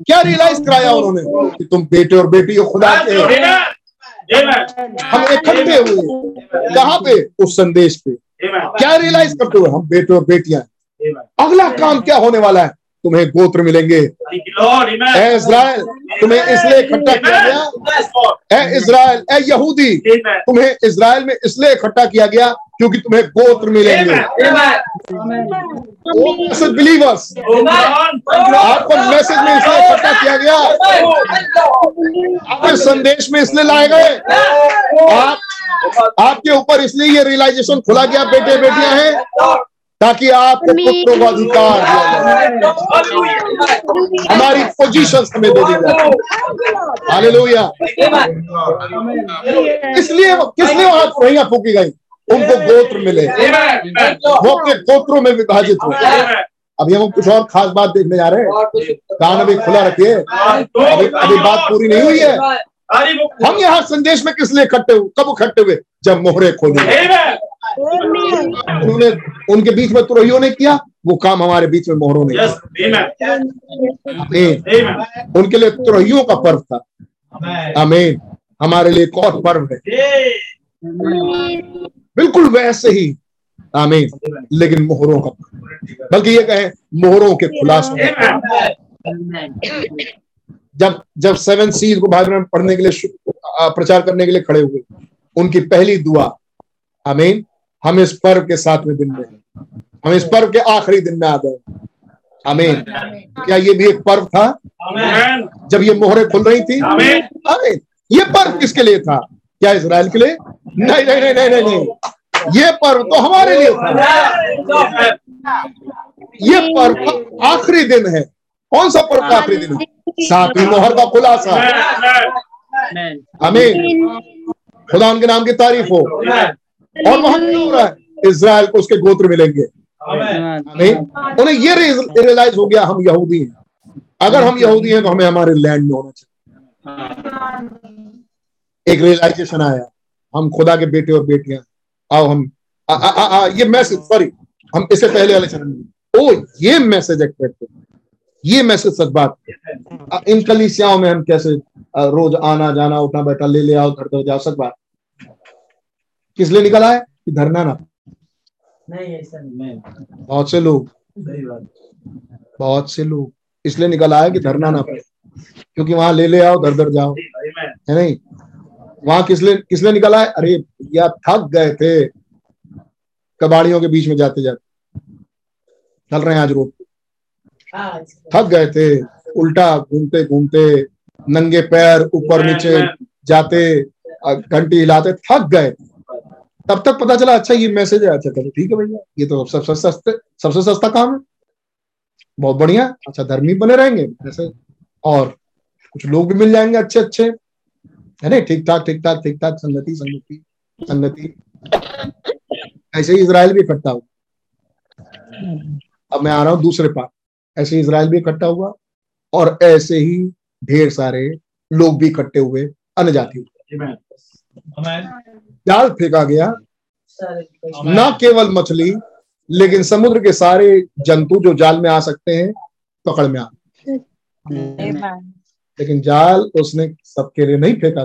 क्या रियलाइज़ कराया उन्होंने कि तुम बेटे और बेटी हो खुदा के। हम इकट्ठे हुए कहाँ पे? उस संदेश पे। क्या रियलाइज़ करते हुए हम बेटे और बेटियाँ अगला काम क्या होने वाला है? तुम्हें गोत्र मिलेंगे। ए इज़राइल तुम्हें इसलिए इकट्ठा किया गया। ए इज़राइल ए यहूदी तुम्हें इज़राइल में इसलिए इकट्ठा किया गया क्योंकि तुम्हें गोत्र मिलेंगे। बिलीवर्स आपको मैसेज में इसलिए इकट्ठा किया गया। आपके संदेश में इसलिए लाए गए। आप आपके ऊपर इसलिए ये रियलाइजेशन खुला गया बेटे बेटियाँ हैं। ताकि आपको पुत्रों को अधिकार दिया जाए। हमारी पोजीशन हमें दे दी जाए। हालेलुया इसलिए वो- किस लिए वहाँ वहीं फूकी गई? उनको गोत्र मिले। वो अपने गोत्रों में विभाजित हुए। अभी हम कुछ और खास बात देखने जा रहे हैं। कान अभी खुला रखिए। अभी अभी बात पूरी नहीं हुई है। हम यहाँ संदेश में किस लिए इकट्ठे हुए? कब इकट्ठे हुए? जब मोहरे खोली उन्होंने उनके बीच में तुरहियों ने किया वो काम हमारे बीच में मोहरों ने किया। आमीन। उनके लिए तुरहियों का पर्व था। आमीन हमारे लिए एक और पर्व है। बिल्कुल वैसे ही। आमीन लेकिन मोहरों का पर्व। बल्कि ये कहें मोहरों के खुलासों। जब जब सेवन सीज को बाइबल में पढ़ने के लिए प्रचार करने के लिए खड़े हुए उनकी पहली दुआ। आमीन हम इस पर्व के सातवें दिन में हम इस पर्व के आखिरी दिन में आ गए। आमीन। क्या ये भी एक पर्व था? जब ये मोहरें खुल रही थी?
आमीन।
आमीन। ये पर्व किसके लिए था? क्या इसराइल के लिए? नहीं नहीं नहीं नहीं नहीं, नहीं। ये पर्व तो हमारे लिए था। ये पर्व आखिरी दिन है। कौन सा पर्व का आखिरी दिन है? सातवीं मोहर का खुलासा। आमीन। खुदा उनके नाम की तारीफ़ हो। और वहाँ क्या हो रहा है? इसराइल को उसके गोत्र मिलेंगे। आमीन। उन्हें ये रियलाइज़ हो गया हम यहूदी हैं। अगर हम यहूदी हैं तो हमें हमारे लैंड में होना चाहिए। एक रियलाइजेशन आया। हम खुदा के बेटे और बेटियाँ आओ हम आ, आ, आ, आ, ये मैसेज सॉरी हम इससे पहले वाले चरण में ओ ये मैसेज एक्सपेक्ट ये मैसेज सच बात इन कलिसियाओं में हम कैसे रोज आना जाना उठना बैठा ले ले आओ घर जाओ सच बात। किस लिए निकल आए कि धरना ना?
नहीं ऐसा नहीं
बहुत से लोग। बहुत से लोग। इसलिए निकल आए कि धरना ना पड़े। क्योंकि वहाँ ले ले आओ दर दर जाओ। है नहीं? वहाँ किस लिए किस लिए निकल आए अरे या थक गए थे। कबाड़ियों के बीच में जाते जाते। चल रहे हैं आज रोड पे। थक गए थे। उल्टा घूमते घूमते नंगे पैर ऊपर नीचे जाते घंटी हिलाते थक गए। तब तक पता चला अच्छा ये मैसेज है अच्छा चलो ठीक है भैया ये तो सबसे सस्ते सबसे सस्ता काम है। बहुत बढ़िया अच्छा धर्मी बने रहेंगे ऐसे। और कुछ लोग भी मिल जाएँगे अच्छे अच्छे। है नहीं? ठीक ठाक ठीक ठाक ठीक ठाक संगति संगति संगति ऐसे ही इसराइल भी इकट्ठा हुआ। अब मैं आ रहा हूँ दूसरे पार्ट ऐसे ही इसराइल भी इकट्ठा हुआ और ऐसे ही ढेर सारे लोग भी इकट्ठे हुए अन्य जाति हुए जाल फेंका गया। न केवल मछली लेकिन समुद्र के सारे जंतु जो जाल में आ सकते हैं पकड़ में आ लेकिन जाल उसने सबके लिए नहीं फेंका।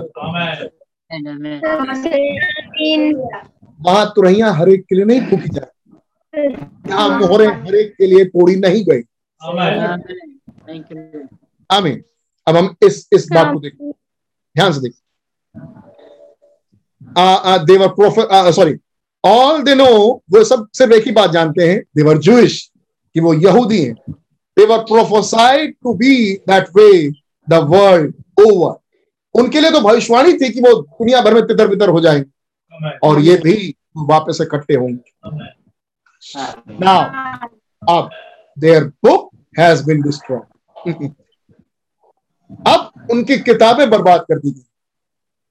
वहाँ तुरैया हर एक के लिए नहीं फूकी जाए यहाँ मोहरे हर एक के लिए तोड़ी नहीं गई। आमीन अब हम इस इस बात को देखें। ध्यान से देखें। They were prophet sorry all they know वो सब सिर्फ़ एक ही बात जानते हैं देवर जूश कि वो यहूदी हैं। They were prophesied to be that way the world over उनके लिए तो भविष्यवाणी थी कि वो दुनिया भर में तितर बितर हो जाएँगे। और ये भी वापस इकट्ठे होंगे। नाउ अब their book has been destroy अब उनकी किताबें बर्बाद कर दी गई।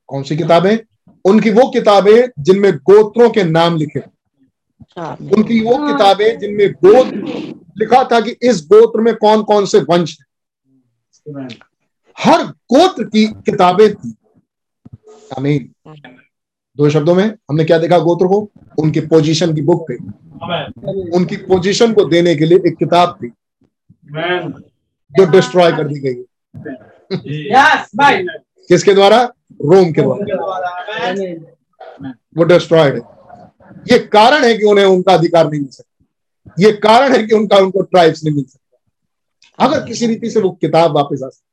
कौन सी किताबें? उनकी वो किताबें जिनमें गोत्रों के नाम लिखे। उनकी वो किताबें जिनमें गोत्र लिखा था कि इस गोत्र में कौन कौन से वंश है। हर गोत्र की किताबें थी। आमीन। दो शब्दों में हमने क्या देखा गोत्र को? उनकी पोजीशन की बुक थी उनकी पोजीशन को देने के लिए एक किताब थी। जो डिस्ट्रॉय कर दी गई किसके द्वारा? रोम के द्वारा वो डिस्ट्रॉयड है। ये कारण है कि उन्हें उनका अधिकार नहीं मिल सकता। ये कारण है कि उनका उनको ट्राइब्स नहीं मिल सकता। अगर किसी रीति से वो किताब वापस आ सकती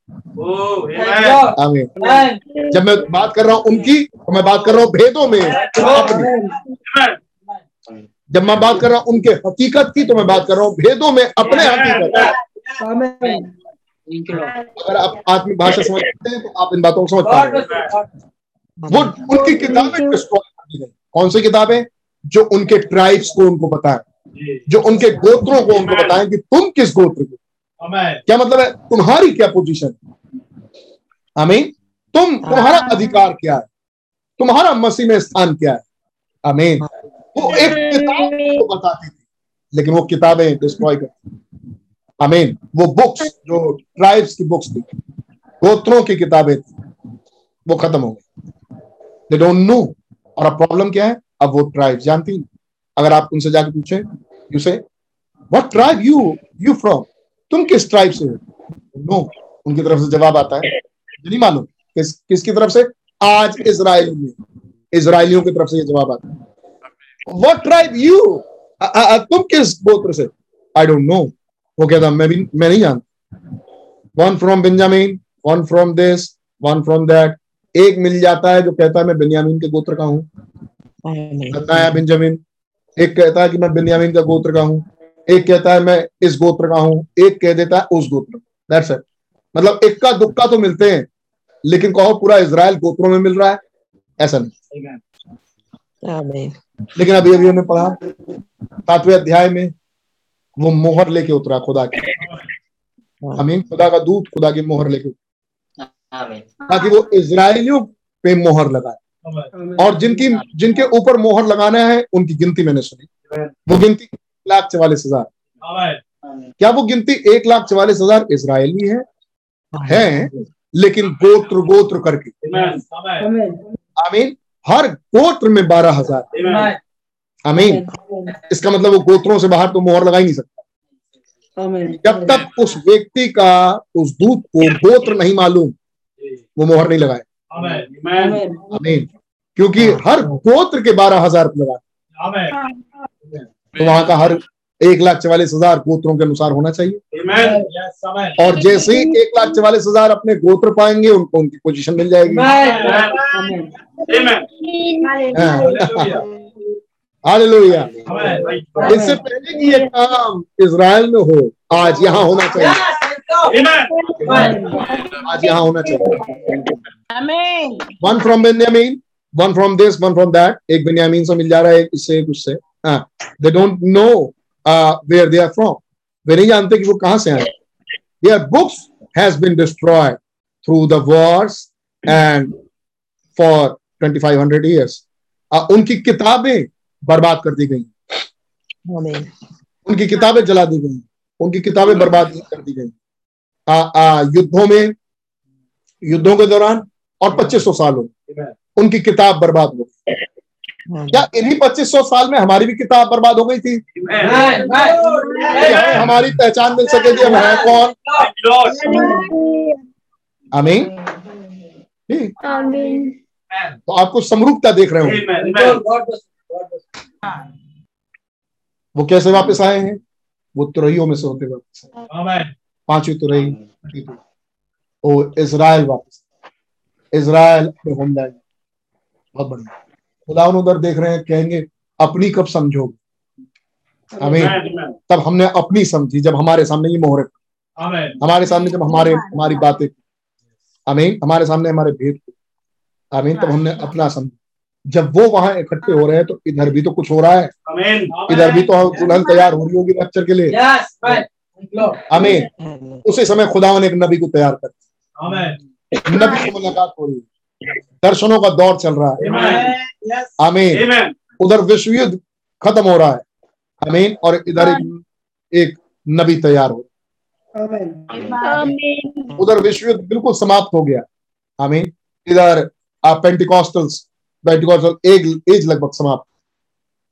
जब मैं बात कर रहा हूँ उनकी तो मैं बात कर रहा हूँ भेदों में अपने। जब मैं बात कर रहा हूँ उनके हकीकत की तो मैं बात कर रहा हूँ भेदों में अपने हकीकत अगर आप आत्मिक भाषा समझ सकते हैं तो आप इन बातों को समझ पाएँगे। वो उनकी किताबें डिस्ट्रॉय कौन सी किताबें? जो उनके ट्राइब्स को उनको बताए। जो। उनके गोत्रों को उनको बताएँ कि तुम किस गोत्र को क्या मतलब है? तुम्हारी क्या पोजीशन अमीन तुम तुम्हारा अधिकार क्या है? तुम्हारा मसीह में स्थान क्या है? अमीन वो एक किताब को बताती थी लेकिन वो किताबें डिस्ट्रॉय करती अमीन वो बुक्स जो ट्राइब्स की बुक्स थी, गोत्रों की किताबें थी, वो खत्म हो गई। दे डोंट नो और अब प्रॉब्लम क्या है? अब वो ट्राइब जानती अगर आप उनसे जाके पूछे you say what tribe you you from तुम किस ट्राइब से हो? नो उनकी तरफ़ से जवाब आता है। नहीं मालूम किस, किसकी तरफ़ से। आज इसराइल में। इसराइलियों की तरफ़ से ये जवाब आता है। व्हाट ट्राइब यू तुम किस गोत्र से? आई डोंट नो वो कहता मैं भी मैं नहीं जानता one from Benjamin one from this one from that एक मिल जाता है जो कहता है मैं बेंजामिन के गोत्र का हूँ बताया बेंजामिन एक कहता है कि मैं बेंजामिन का गोत्र का हूँ एक कहता है मैं इस गोत्र का हूँ एक कह देता है उस गोत्र दैट्स इट मतलब इक्का दुक्का तो मिलते हैं लेकिन कहो पूरा इसराइल गोत्रों में मिल रहा है ऐसा नहीं लेकिन अभी अभी हमने पढ़ा सातवें अध्याय में वो मोहर लेके उतरा खुदा की। अमीन खुदा का दूध खुदा की मोहर लेके ताकि वो इसराइलियों पे मोहर लगाए। और जिनकी जिनके ऊपर मोहर लगाना है उनकी गिनती मैंने सुनी। वो गिनती लाख चवालीस हज़ार। क्या वो गिनती एक लाख चवालीस हज़ार इसराइली है? है लेकिन गोत्र गोत्र करके। आमीन। हर गोत्र में बारह हज़ार। आमीन इसका मतलब वो गोत्रों से बाहर तो मोहर लगा ही नहीं सकता। जब तक उस व्यक्ति का उस दूत को गोत्र नहीं मालूम वो मोहर नहीं लगाए। आमीन क्योंकि हर गोत्र के बारह हज़ार लगा तो वहाँ का हर एक लाख चवालीस हज़ार गोत्रों के अनुसार होना चाहिए। और जैसे ही एक लाख चवालीस हज़ार अपने गोत्र पाएँगे उनको उनकी पोजीशन मिल जाएगी। हालेलुया। इससे पहले कि ये काम इसराइल में हो आज यहाँ होना चाहिए। आज यहाँ होना चाहिए। One from Benjamin one from this one from that एक बेन्यामीन से मिल जा रहा है इससे एक उससे they don't know where they are from वे नहीं जानते कि वो कहाँ से आए। Their books has been destroyed through the wars and for 2500 years उनकी किताबें बर्बाद कर दी गई। उनकी किताबें जला दी गई। उनकी किताबें बर्बाद कर दी गई। युद्धों में युद्धों के दौरान और 2500 सालों। उनकी किताब बर्बाद हो गई। क्या इन्हीं पच्चीस सौ साल में हमारी भी किताब बर्बाद हो गई थी? हमें हमारी पहचान मिल सके कि हम हैं कौन? आमीन। तो आप कुछ समरूपता देख रहे हो वो कैसे वापस आए हैं? वो तुरैयों में से होते वापस आए। पांचवी तुरही ओ इज़राइल वापस इज़राइल अपने होमलैंड बहुत बढ़िया। खुदा उधर देख रहे हैं कहेंगे अपनी कब समझोगे? हमें तब हमने अपनी समझी जब हमारे सामने ये मोहरे हमारे सामने जब हमारे हमारी बातें। अमीन हमारे सामने हमारे भेद। को अमीन तब हमने अपना समझा। जब वो वहाँ इकट्ठे हो रहे हैं तो इधर भी तो कुछ हो रहा है। इधर भी तो दुल्हन तैयार हो रही होगी लेक्चर के लिए। अमीन उसी समय खुदा ने एक नबी को तैयार कर नबी से मुलाकात हो रही है। दर्शनों का दौर चल रहा है। आमीन उधर विश्व युद्ध खत्म हो रहा है। अमीन और इधर एक, एक नबी तैयार हो
आमीन
उधर विश्व युद्ध बिल्कुल समाप्त हो गया। आमीन इधर आप पेंटिकॉस्टल्स पेंटिकॉस्टल एज एज लगभग समाप्त।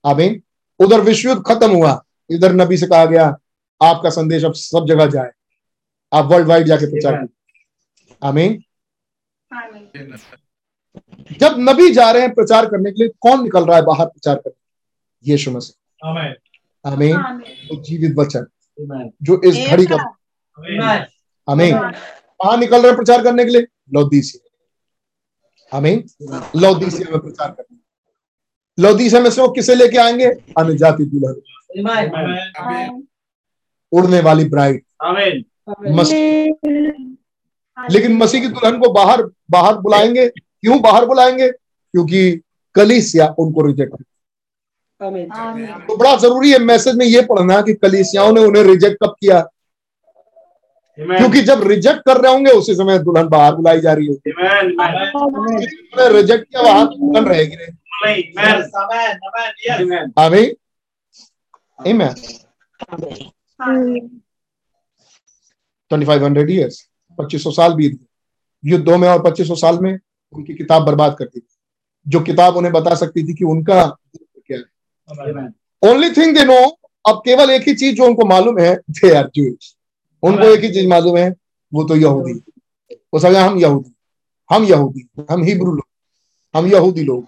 आमीन। उधर विश्व युद्ध खत्म हुआ। इधर नबी से कहा गया आपका संदेश अब सब जगह जाए। आप वर्ल्ड वाइड जाके प्रचार कीजिए। आमीन। जब नबी जा रहे हैं प्रचार करने के लिए कौन निकल रहा है बाहर प्रचार करने? यीशु मसीह। आमीन। तो जीवित वचन। जो इस घड़ी का आमीन। कहा निकल रहे हैं प्रचार करने के लिए? लौदीसिया आमीन लौदीसिया में प्रचार करना लौदीसिया में से वो किसे लेके आएँगे अन्य जाति दुल्हन उड़ने वाली ब्राइड मसीह लेकिन मसीह की दुल्हन को बाहर बाहर बुलाएँगे क्यों बाहर बुलाएँगे क्योंकि कलीसिया उनको रिजेक्ट तो बड़ा ज़रूरी है मैसेज में ये पढ़ना कि कलीसियाओं ने उन्हें रिजेक्ट कब किया क्योंकि जब रिजेक्ट कर रहे होंगे उसी समय दुल्हन बाहर बुलाई जा रही होगी। रिजेक्ट किया वहाँ दुल्हन रहेगी आमीन। आमीन 2500 ईयर्स 2500 साल बीत गए। युद्धों में और 2500 साल में उनकी किताब बर्बाद कर दी जो किताब उन्हें बता सकती थी कि उनका क्या है। ओनली थिंग दे नो अब केवल एक ही चीज़ जो उनको मालूम है दे आर जूस उनको एक ही चीज़ मालूम है वो तो यहूदी। वो समझा हम यहूदी। हम यहूदी हम हिब्रू लोग हम यहूदी लोग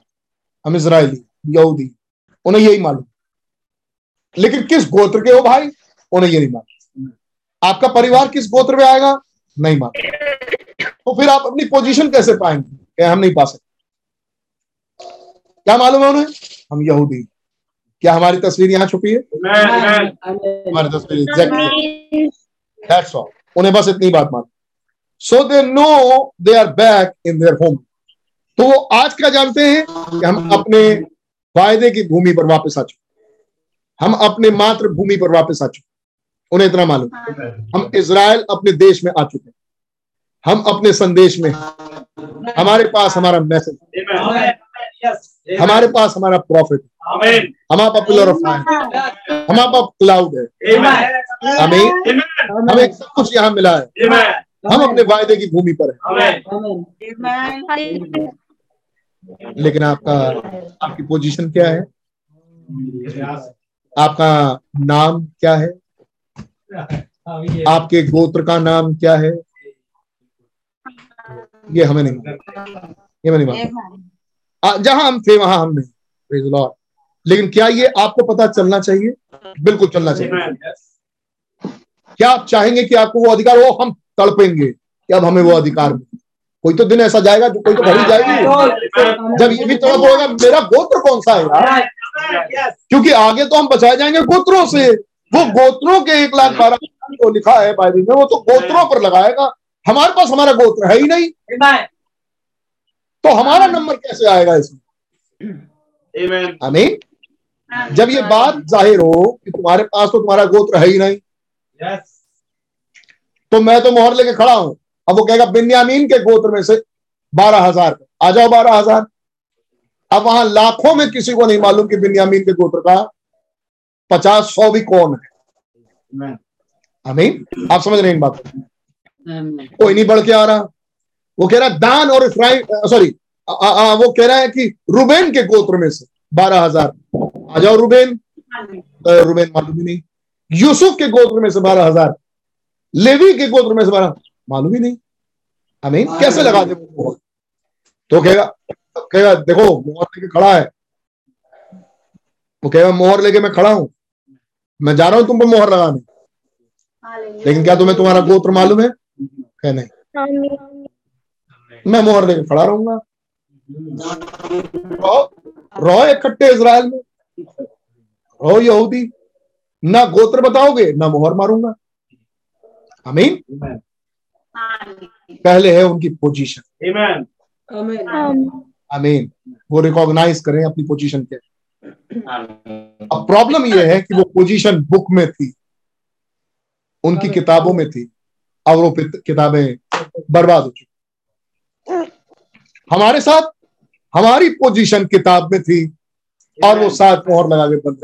हम इसराइली यहूदी उन्हें यही मालूम। लेकिन किस गोत्र के हो भाई? उन्हें ये नहीं मालूम। आपका परिवार किस गोत्र में आएगा? नहीं मालूम। तो फिर आप अपनी पोजीशन कैसे पाएँगे? क्या हम नहीं पा सकते। क्या मालूम है उन्हें? हम यहूदी। क्या हमारी तस्वीर यहाँ छुपी है? हमारी तस्वीर एग्जैक्टली दैट्स ऑल उन्हें बस इतनी बात मालूम। So they know they are back in their home तो वो आज क्या जानते हैं? कि हम अपने वायदे की भूमि पर वापस आ चुके हम अपने मातृभूमि पर वापस आ चुके उन्हें इतना मालूम हम इज़राइल अपने देश में आ चुके हैं। हम अपने संदेश में हमारे पास हमारा मैसेज हमारे पास हमारा प्रॉफिट हमारे पास पिलर ऑफ़ फायर हमारे पास क्लाउड है। हमें हमें सब कुछ यहाँ मिला है। हम अपने वायदे की भूमि पर है। लेकिन आपका आपकी पोजीशन क्या है? आपका नाम क्या है? आपके गोत्र का नाम क्या है? ये हमें नहीं ये हमें नहीं मालूम। जहाँ हम थे वहाँ हम नहीं लॉर्ड लेकिन क्या ये आपको पता चलना चाहिए? बिल्कुल चलना चाहिए। क्या आप चाहेंगे कि आपको वो अधिकार हो? हम तड़पेंगे कि अब हमें वो अधिकार मिले। कोई तो दिन ऐसा जाएगा जो कोई तो घड़ी जाएगी। जब ये भी तड़प होगा मेरा गोत्र कौन सा है क्योंकि आगे तो हम बचाए जाएँगे गोत्रों से। वो गोत्रों के एक लाख बारह को लिखा है बाइबल में वो तो गोत्रों पर लगाएगा। हमारे पास हमारा गोत्र है ही नहीं। तो हमारा नंबर कैसे आएगा इसमें? आमीन। जब ये बात ज़ाहिर हो कि तुम्हारे पास तो तुम्हारा गोत्र है ही नहीं तो मैं तो मोहर लेके खड़ा हूँ। अब वो कहेगा बिन्यामीन के गोत्र में से बारह हज़ार आ जाओ बारह हज़ार। अब वहाँ लाखों में किसी को नहीं मालूम कि बिन्यामीन के गोत्र का पचास सौ भी कौन है। अमीन आप समझ रहे हैं इन बात कोई नहीं बढ़ के आ रहा। वो कह रहा है दान और इफ्राइम सॉरी वो कह रहा है कि रुबेन के गोत्र में से बारह हज़ार। आ जाओ रुबेन। रुबेन मालूम ही नहीं। यूसुफ के गोत्र में से बारह हज़ार लेवी के गोत्र में से बारह मालूम ही नहीं। हमें कैसे लगा दे तो कहेगा कहेगा देखो मोहर लेके खड़ा है। वो कहेगा मोहर लेके मैं खड़ा हूँ। मैं जा रहा हूँ तुम पर मोहर लगाने। लेकिन क्या तुम्हें तुम्हारा गोत्र मालूम है? कह नहीं। मैं मोहर लेके खड़ा रहूँगा। रहो रहो इकट्ठे इसराइल में। रहो यहूदी। ना गोत्र बताओगे ना मोहर मारूँगा। अमीन पहले है उनकी पोजीशन अमीन वो रिकॉग्नाइज करें अपनी पोजीशन के अब प्रॉब्लम ये है कि वो पोजीशन बुक में थी। उनकी किताबों में थी। और वो किताबें बर्बाद हो चुकी। हमारे साथ हमारी पोजीशन किताब में थी और वो साथ मोहर लगा के बंद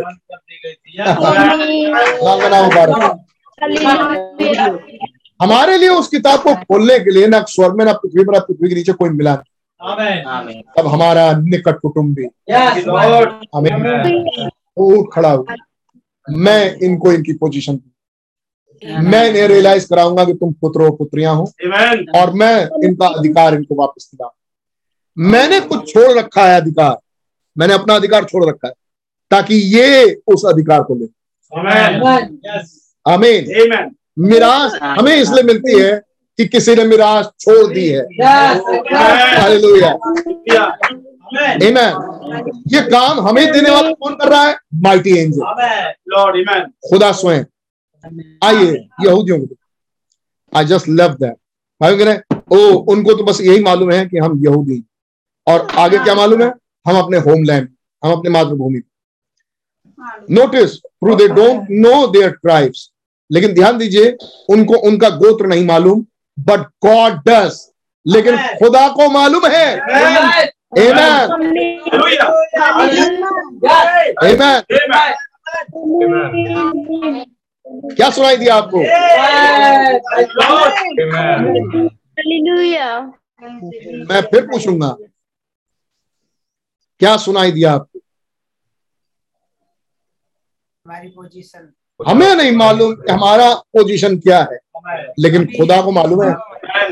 हमारे लिए उस किताब को खोलने के लिए ना स्वर में ना पृथ्वी पर ना पृथ्वी के नीचे कोई मिला नहीं। तब हमारा निकट कुटुंबी हमें खड़ा हुआ। मैं इनको इनकी पोजीशन मैं इन्हें रियलाइज़ कराऊँगा कि तुम पुत्र पुत्रियाँ हो। और मैं इनका अधिकार इनको वापस दिला मैंने कुछ छोड़ रखा है अधिकार। मैंने अपना अधिकार छोड़ रखा है ताकि ये उस अधिकार को ले। अमीन मिराज हमें इसलिए मिलती है कि किसी ने मिराज छोड़ दी है। Amen. ये काम हमें देने वाला कौन कर रहा है? माइटी एंजल खुदा स्वयं। आइए यहूदियों को आई जस्ट लव दैट भाई कह रहे ओ उनको तो बस यही मालूम है कि हम यहूदी और आगे क्या मालूम है? हम अपने होमलैंड हम अपने मातृभूमि। Notice through they don't know their tribes लेकिन ध्यान दीजिए उनको उनका गोत्र नहीं मालूम बट गॉड डस लेकिन खुदा को मालूम है. क्या सुनाई दिया आपको? मैं फिर पूछूँगा क्या सुनाई दिया आपको?
हमारी पोजीशन
हमें नहीं मालूम कि हमारा पोजीशन क्या है लेकिन खुदा को मालूम है।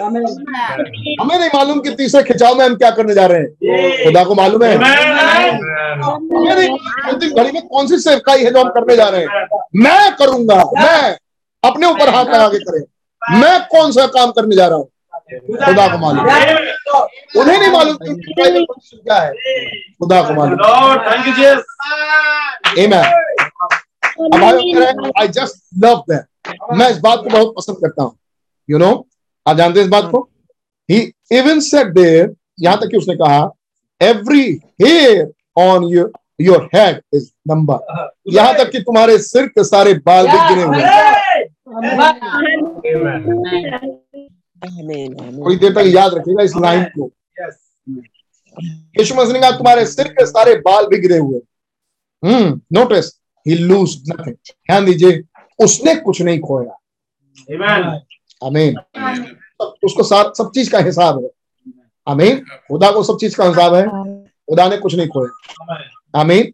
हमें नहीं मालूम कि तीसरे खिंचाव में हम क्या करने जा रहे हैं। खुदा को मालूम है। हमें नहीं अंतिम घड़ी में कौन सी सेवकाई है जो हम करने जा रहे हैं। मैं करूँगा मैं अपने ऊपर हाथ लगा के करें। मैं कौन सा काम करने जा रहा हूँ? खुदा को मालूम उन्हें नहीं मालूम क्या है। खुदा को मालूम आई जस्ट लव दैट मैं इस बात को बहुत पसंद करता हूँ। यू नो आप जानते हैं इस बात को? ही इवन सेट देयर यहाँ तक कि उसने कहा every hair on your your head is number यहाँ तक कि तुम्हारे सिर के सारे बाल भी गिने हुए थोड़ी देर तक याद रखिएगा इस लाइन को यीशु मसीह ने कहा तुम्हारे सिर के सारे बाल भी गिरे हुए hmm notice he lose nothing ध्यान दीजिए उसने कुछ नहीं खोया अमीन उसको साथ सब चीज़ का हिसाब है अमीन खुदा को सब चीज़ का हिसाब है खुदा ने कुछ नहीं खोया अमीन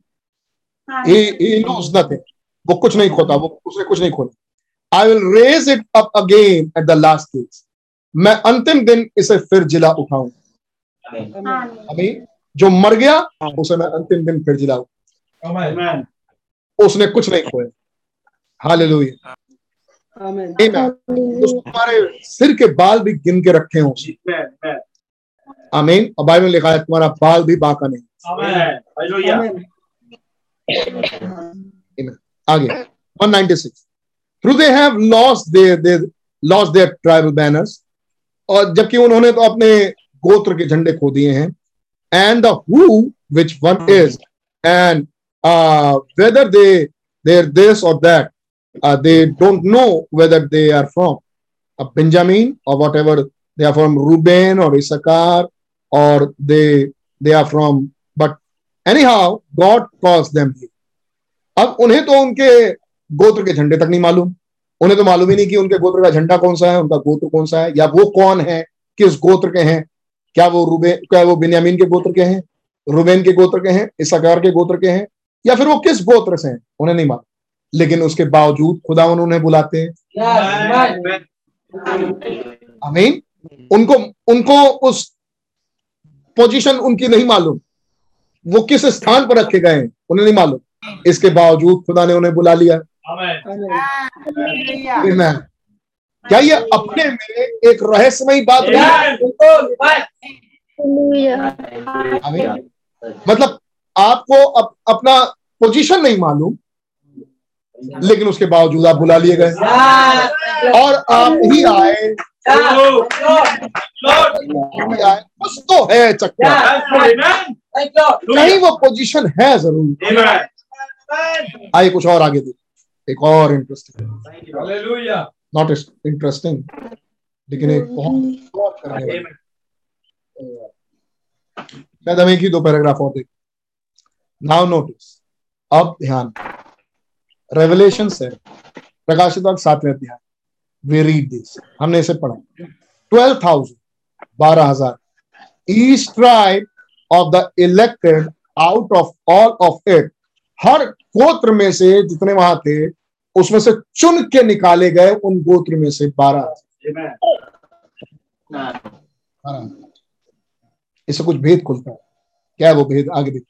लूज नथिंग वो कुछ नहीं खोता वो उसने कुछ नहीं खोला I will raise it up again at the last days मैं अंतिम दिन इसे फिर जिला अमीन। जो मर गया उसे मैं अंतिम दिन फिर जिलाऊँगा उसने कुछ नहीं खोया। हालेलुया। तुम्हारे सिर के बाल भी गिन के रखे हो। आमीन और बाइबल लिखा है तुम्हारा बाल भी बाका नहीं। आगे। 196 through they have lost their they lost their tribal banners और जबकि उन्होंने तो अपने गोत्र के झंडे खो दिए हैं। And the who. One is and they there this और that they don't know whether they are from Benjamin और whatever they are from Reuben और इसकार और they they are from but anyhow God call them अब उन्हें तो उनके गोत्र के झंडे तक नहीं मालूम। उन्हें तो मालूम ही नहीं कि उनके गोत्र का झंडा कौन सा है, उनका गोत्र कौन सा है, या वो कौन है, किस गोत्र के हैं, क्या वो रूबे, क्या वो बिन्यामीन के गोत्र के हैं, रुबेन के गोत्र के हैं इसकार के गोत्र के हैं, या फिर वो किस गोत्र से हैं, उन्हें नहीं मालूम। लेकिन उसके बावजूद खुदा उन्हें बुलाते हैं। अमीन उनको उनको उस पोजीशन उनकी नहीं मालूम। वो किस स्थान पर रखे गए हैं, उन्हें नहीं मालूम। इसके बावजूद खुदा ने उन्हें बुला लिया. क्या ये अपने में एक रहस्यमयी बात नहीं मतलब आपको अप, अपना पोजीशन नहीं मालूम लेकिन उसके बावजूद आप बुला लिए गए। और आप ही आए। आए। कुछ तो है चक्कर। नहीं वो पोजीशन है ज़रूर। आइए कुछ और आगे देखिए एक और इंटरेस्टिंग नॉट इंटरेस्टिंग लेकिन एक बहुत करने शायद हम एक ही दो पैराग्राफ और देख। नाउ नोटिस अब ध्यान। रेवलेशन से प्रकाशित सातवें अध्याय। वी रीड दिस हमने इसे पढ़ा। ट्वेल्व थाउज़ेंड बारह हज़ार। East tribe of the elected out of all of it हर गोत्र में से जितने वहाँ थे उसमें से चुन के निकाले गए उन गोत्र में से बारह। इससे कुछ भेद खुलता है। क्या है वो भेद? आगे देखिए।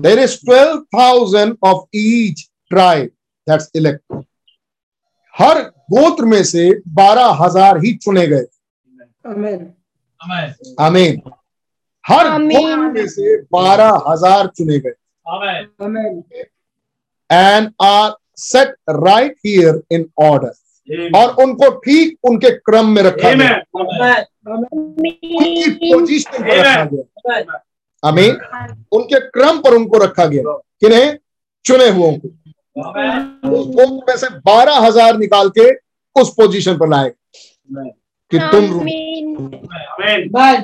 There is twelve thousand of each tribe that's elect हर गोत्र में से बारह हज़ार ही चुने गए। आमीन हर गोत्र में से बारह हज़ार चुने गए। And are set right here in order और उनको ठीक उनके क्रम में रखा गया। उनकी पोजीशन पर रखा गया। अमीन उनके क्रम पर उनको रखा गया। किन्हें? चुने हुओं को। उस में से बारह हज़ार निकाल के उस पोजीशन पर लाए। कि तुम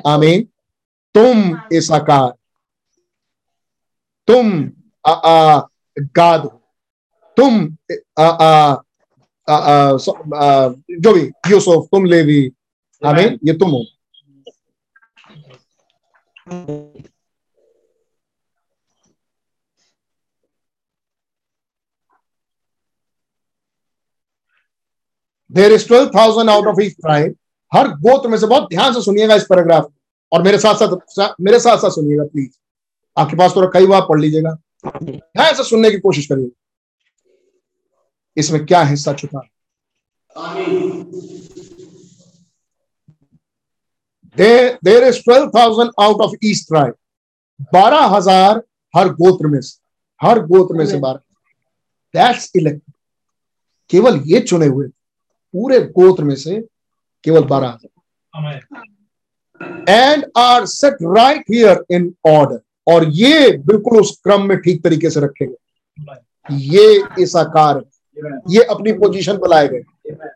आमीन। तुम इस आकार तुम आ, आ, गाद हो। तुम आ, आ, आ, आ, आ, जो भी यूसुफ तुम लेवी आमीन ये तुम हो। There is twelve thousand out of each tribe हर गोत्र में से बहुत ध्यान से सुनिएगा इस पैराग्राफ और मेरे साथ साथ मेरे साथ साथ सुनिएगा प्लीज़ आपके पास तो रखा ही हुआ पढ़ लीजिएगा। ध्यान से सुनने की कोशिश करिए। इसमें क्या हिस्सा छुपा? There is twelve thousand out of east tribe बारह हज़ार हर गोत्र में से हर गोत्र में से बारह। दैट्स इलेक्ट केवल ये चुने हुए पूरे गोत्र में से केवल बारह हज़ार। And are set right here in order और ये बिल्कुल उस क्रम में ठीक तरीके से रखे गए ये इस आकार ये अपनी पोजीशन पर लाए गए।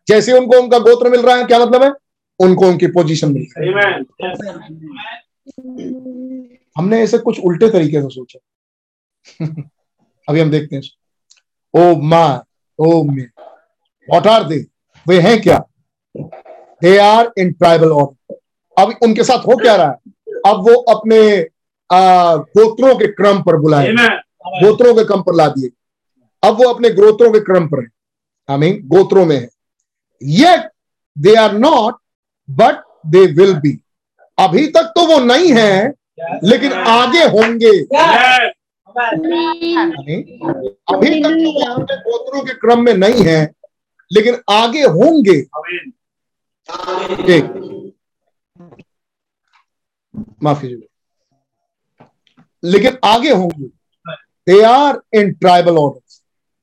जैसे उनको उनका गोत्र मिल रहा है, क्या मतलब है? उनको उनकी पोजीशन मिल रही हमने ऐसे कुछ उल्टे तरीके से सोचा। अभी हम देखते हैं ओ मार ओ मे वॉट आर दे वे हैं क्या? They are in tribal order अब उनके साथ हो क्या रहा है? अब वो अपने गोत्रों के क्रम पर बुलाए गोत्रों के क्रम पर ला दिए। अब वो अपने गोत्रों के क्रम पर है। आई मीन गोत्रों में है। ये they are not but they will be अभी तक तो वो नहीं है लेकिन आगे होंगे। अभी तक तो वो अपने गोत्रों के क्रम में नहीं है लेकिन आगे होंगे। माफ़ लेकिन आगे होंगे। They are in tribal order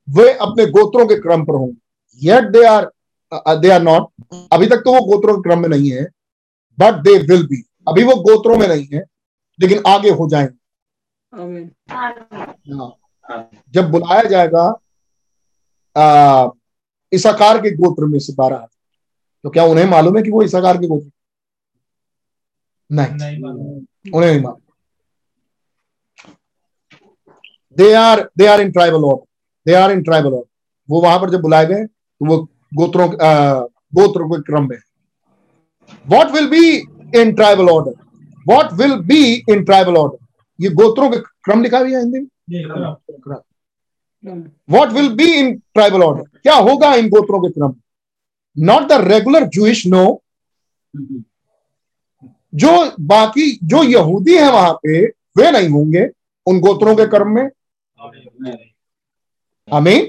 वे अपने गोत्रों के क्रम पर होंगे। Yet they are they are not अभी तक तो वो गोत्रों के क्रम में नहीं है बट दे विल बी अभी वो गोत्रों में नहीं है लेकिन आगे हो जाएँगे। जब बुलाया जाएगा आ, इसाकार के गोत्र में से बारह तो क्या उन्हें मालूम है कि वो इसाकार के गोत्र? नहीं, नहीं उन्हें नहीं मालूम। They are they are in tribal order they are in tribal order वो वहाँ पर जब बुलाए गए तो वो गोत्रों गोत्रों के क्रम में। What will be in tribal order what will be in tribal order ये गोत्रों के क्रम लिखा हुआ है हिंदी में? What will be in tribal order क्या होगा इन गोत्रों के क्रम not the regular Jews no जो बाकी जो यहूदी है वहाँ पे वे नहीं होंगे उन गोत्रों के क्रम में। हमें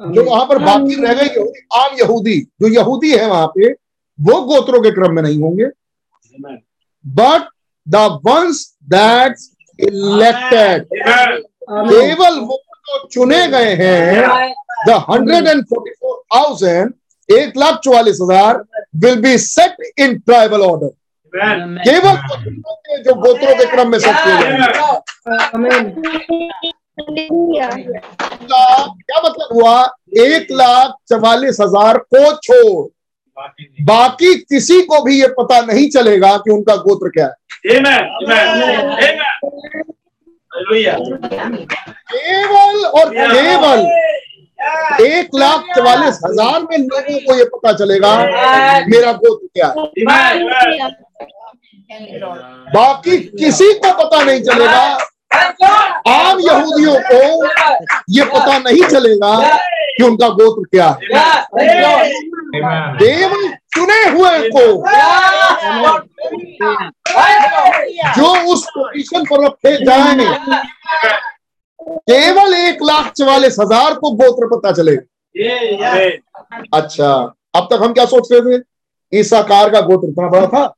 जो वहाँ पर बाकी रह गए यहूदी आम यहूदी जो यहूदी है वहाँ पे वो गोत्रों के क्रम में नहीं होंगे। But the ones that elected केवल वो जो चुने गए हैं the hundred and forty four thousand एक लाख चौवालीस हज़ार will be set in tribal order केवल जो गोत्रों के क्रम में सेट किए गए का क्या मतलब हुआ एक लाख चवालीस हज़ार को छोड़। बाकी किसी को भी ये पता नहीं चलेगा कि उनका गोत्र क्या है केवल और केवल एक लाख चवालीस हज़ार में लोगों को ये पता चलेगा मेरा गोत्र क्या है बाकी किसी को पता नहीं चलेगा। आम यहूदियों को ये पता नहीं चलेगा कि उनका गोत्र क्या है। केवल चुने हुए को जो उस पोजीशन पर रखे जाएँगे। केवल एक लाख चवालीस हज़ार को गोत्र पता चलेगा। अच्छा अब तक हम क्या सोच रहे थे ईसाकार का गोत्र इतना बड़ा था,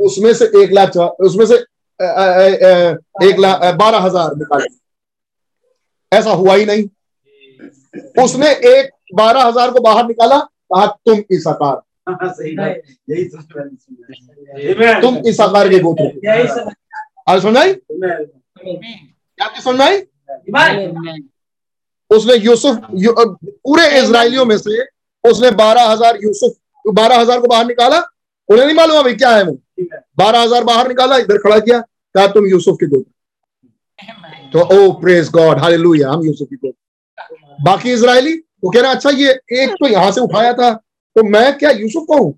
उसमें से एक लाख उसमें से एक लाख बारह हज़ार निकाले। ऐसा हुआ ही नहीं। उसने एक बारह हज़ार को बाहर निकाला कहा तुम इस आकार तुम ईसाकार के गोत्र के। आज सुन आई क्या समझ आई उसने यूसुफ यू, पूरे इसराइलियों में से उसने बारह हज़ार यूसुफ बारह हज़ार को बाहर निकाला। उन्हें नहीं मालूम अभी क्या है वो। बारह हज़ार बाहर निकाला इधर खड़ा किया कहा तुम यूसुफ के गोत्र तो ओ प्रेज गॉड हालेलुया हम यूसुफ की गोत्र बाकी इसराइली वो कह रहे अच्छा ये एक तो यहाँ से उठाया था तो मैं क्या यूसुफ को हूँ?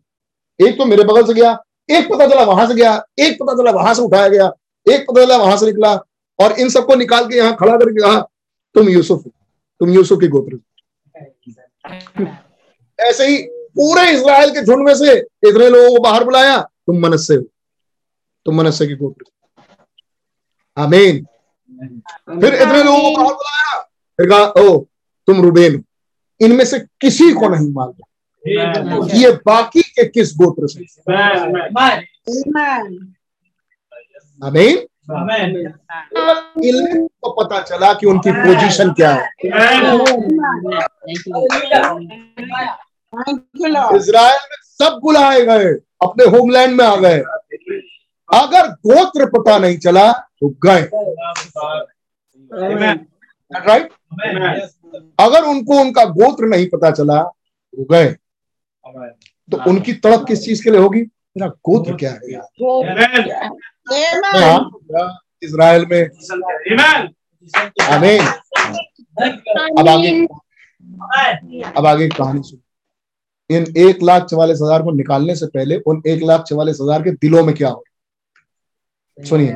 एक तो मेरे बगल से गया एक पता चला वहाँ से गया एक पता चला वहाँ से उठाया गया एक पता चला वहाँ से निकला और इन सबको निकाल के यहाँ खड़ा करके कहा तुम यूसुफ हो, तुम यूसुफ के गोत्र ऐसे ही पूरे इसराइल के झुंड में से इतने लोगों को बाहर बुलाया तुम मनस्से हो। तुम मनस्से के गोत्र आमीन। फिर इतने लोगों को बुलाया फिर कहा ओ तुम रुबेन इनमें से किसी को नहीं मालूम ये बाकी के किस गोत्र से? आमीन। इन्हें को पता चला कि उनकी पोजीशन क्या है। इज़राइल में सब बुलाए गए अपने होमलैंड में आ गए। अगर गोत्र पता नहीं चला तो गए। राइट अगर उनको उनका गोत्र नहीं पता चला तो गए। तो उनकी तड़प किस चीज़ के लिए होगी? मेरा गोत्र क्या है यार? हाँ, में। आमीन। अब आगे। अब आगे कहानी सुन। इन एक लाख चवालीस हज़ार को निकालने से पहले उन एक लाख चवालीस हज़ार के दिलों में क्या हो सुनिए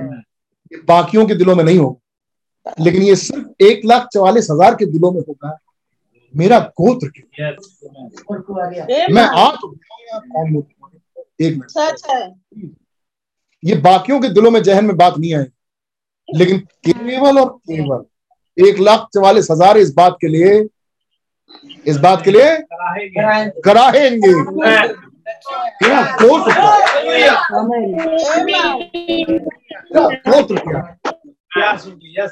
ये बाकियों के दिलों में नहीं होगा लेकिन ये सिर्फ़ एक लाख चवालीस हज़ार के दिलों में होगा मेरा गोत्र क्या मैं आ तो कौन एक मिनट।
है
ये बाकियों के दिलों में जहन में बात नहीं आई लेकिन केवल और केवल एक लाख चवालीस हज़ार इस बात के लिए इस बात के लिए कराहेंगे। क्या? मेरा गोत्र क्या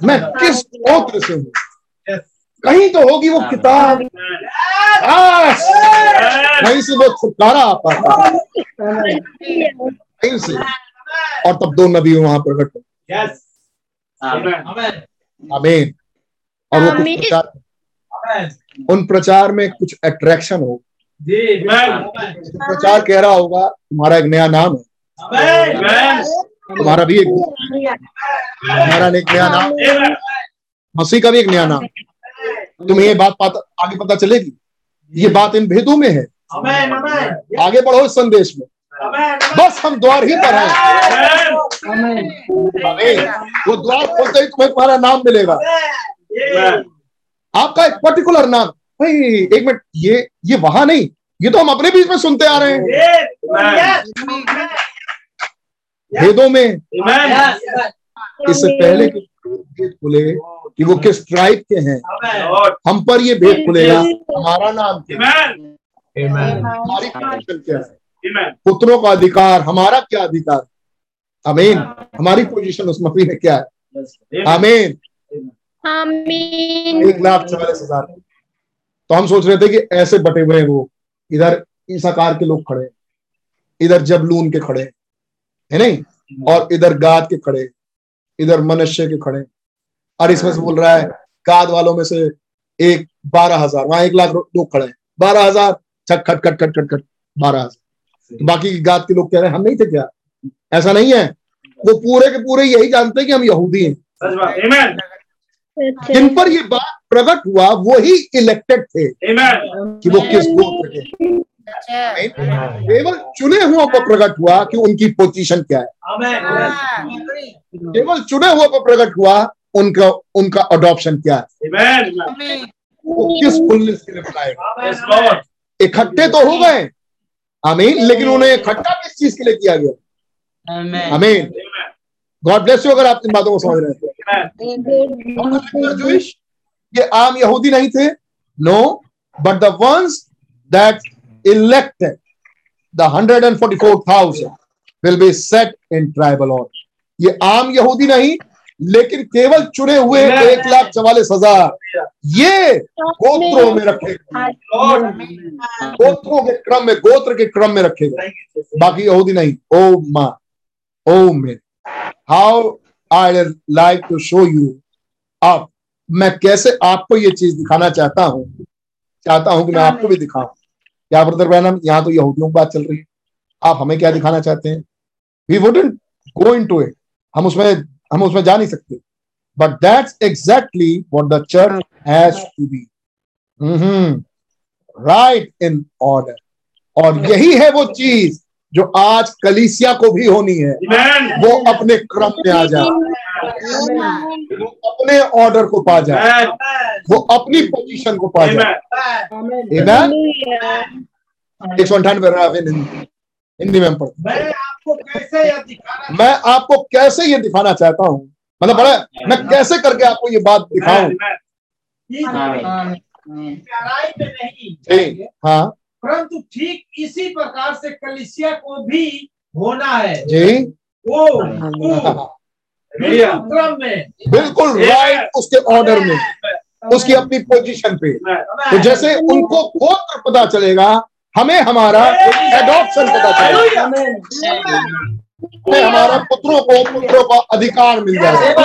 मैं किस गोत्र से हूँ? कहीं तो होगी वो किताब। कहीं से वो छुटकारा आ पाता कहीं से। और तब दो नबी वहाँ प्रकट हुए आमीन। और वो कुछ प्रचार उन प्रचार में कुछ अट्रैक्शन हो प्रचार कह रहा होगा तुम्हारा एक नया नाम है। तुम्हारा भी एक तुम्हारा एक नया नाम मसीह का भी एक नया नाम तुम्हें ये बात पता आगे पता चलेगी। ये बात इन भेदों में है। आगे बढ़ो इस संदेश में। बस हम द्वार ही पर हैं। वो द्वार खोलते ही तुम्हें तुम्हारा नाम मिलेगा। आपका एक पर्टिकुलर नाम। भाई एक मिनट ये ये वहाँ नहीं ये तो हम अपने बीच में सुनते आ रहे हैं। भेदों में। इससे पहले कि भेद खुले कि वो किस ट्राइब के हैं हम पर ये भेद खुलेगा हमारा नाम क्या? है हमारी पोजीशन क्या है? पुत्रों का अधिकार हमारा क्या अधिकार? अमीन हमारी पोजीशन उस मसीह में क्या है? आमीन
आमीन
एक लाख चालीस हज़ार। तो हम सोच रहे थे कि ऐसे बटे हुए हैं वो इधर ईसाकार के लोग खड़े हैं, इधर जबलून के खड़े है नहीं? और इधर गाद के खड़े इधर मनुष्य के खड़े। और इसमें से बोल रहा है गाद वालों में से एक बारह हज़ार वहाँ एक लाख लोग खड़े हैं। बारह हज़ार छट खट खट खट खट खट बारह हज़ार। बाकी गाद के लोग कह रहे हैं हम नहीं थे क्या? ऐसा नहीं है। वो पूरे के पूरे यही जानते हैं कि हम यहूदी हैं। जिन पर ये बात प्रकट हुआ वही इलेक्टेड थे कि वो किस गोत्र के हैं। केवल चुने हुओं पर प्रकट हुआ कि उनकी पोजीशन क्या है। केवल चुने हुओं पर प्रकट हुआ उनका उनका अडॉप्शन क्या है। वो किस फुलनेस के लिए बनाएगा इकट्ठे तो हो गए। आमीन। लेकिन उन्हें इकट्ठा किस चीज़ के लिए किया गया? आमीन। गॉड ब्लेस यू अगर आप इन बातों को समझ रहे हैं। जूश ये आम यहूदी नहीं थे? No but the ones that elected the hundred and forty four thousand will be set in tribal order ये आम यहूदी नहीं लेकिन केवल चुने हुए एक लाख चवालीस हज़ार। ये गोत्रों में रखे गए। गोत्रों के क्रम में गोत्र के क्रम में रखे गए। बाकी यहूदी नहीं। ओ मा ओ may how I like to show you अब मैं कैसे आपको ये चीज़ दिखाना चाहता हूँ? चाहता हूँ कि मैं आपको भी दिखाऊँ। क्या ब्रदर बैनम यहाँ तो यहूदियों की बात चल रही है। आप हमें क्या दिखाना चाहते हैं? We wouldn't go into it हम उसमें हम उसमें जा नहीं सकते। But that's exactly what the church has to be right in order और यही है वो चीज़। जो आज कलीसिया को भी होनी है वो अपने क्रम में आ जाए वो अपने ऑर्डर को पा जाए वो अपनी पोजीशन को पा जाए एक सौ अंठानवे हिंदी में हम पढ़ते
मैं आपको कैसे यह दिखाना
मैं आपको कैसे ये दिखाना चाहता हूँ? मतलब बड़ा मैं कैसे करके आपको ये बात दिखाऊँ? जी
जाएँगे,
हाँ।
परंतु ठीक इसी प्रकार से कलिसिया को भी होना है।
जी।
वो क्रम में।
बिल्कुल राइट उसके ऑर्डर में। उसकी अपनी पोजीशन पे। तो जैसे उनको गोत्र पता चलेगा हमें हमारा एडॉप्शन पता चलेगा। हमें हमारा पुत्रों को पुत्रों का अधिकार मिल जाएगा।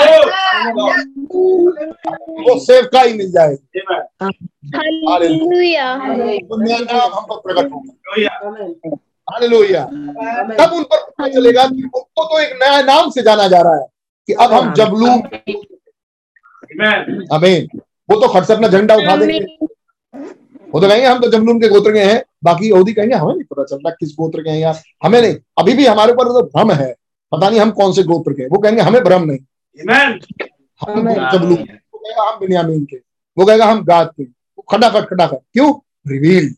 वो सेवकाई मिल जाएगी।
हालेलुया।
दुनिया नाम हम पर प्रकट होगा। हालेलुया। तब उन पर पता चलेगा कि उनको तो एक नया नाम से जाना जा रहा है कि अब हम जबलू अमीन वो तो खट से अपना झंडा उठा देंगे। वो तो कहेंगे हम तो जमलून के गोत्र के हैं बाकी यहूदी कहेंगे हमें नहीं पता चलता किस गोत्र के हैं यार हमें नहीं। अभी भी हमारे ऊपर तो भ्रम है पता नहीं हम कौन से गोत्र के वो कहेंगे हमें भ्रम नहीं। हम जबलून वो कहेगा हम बिन्यामीन के वो कहेगा हम गाद के वो खटाखट खटाखट। क्यों? रिवील।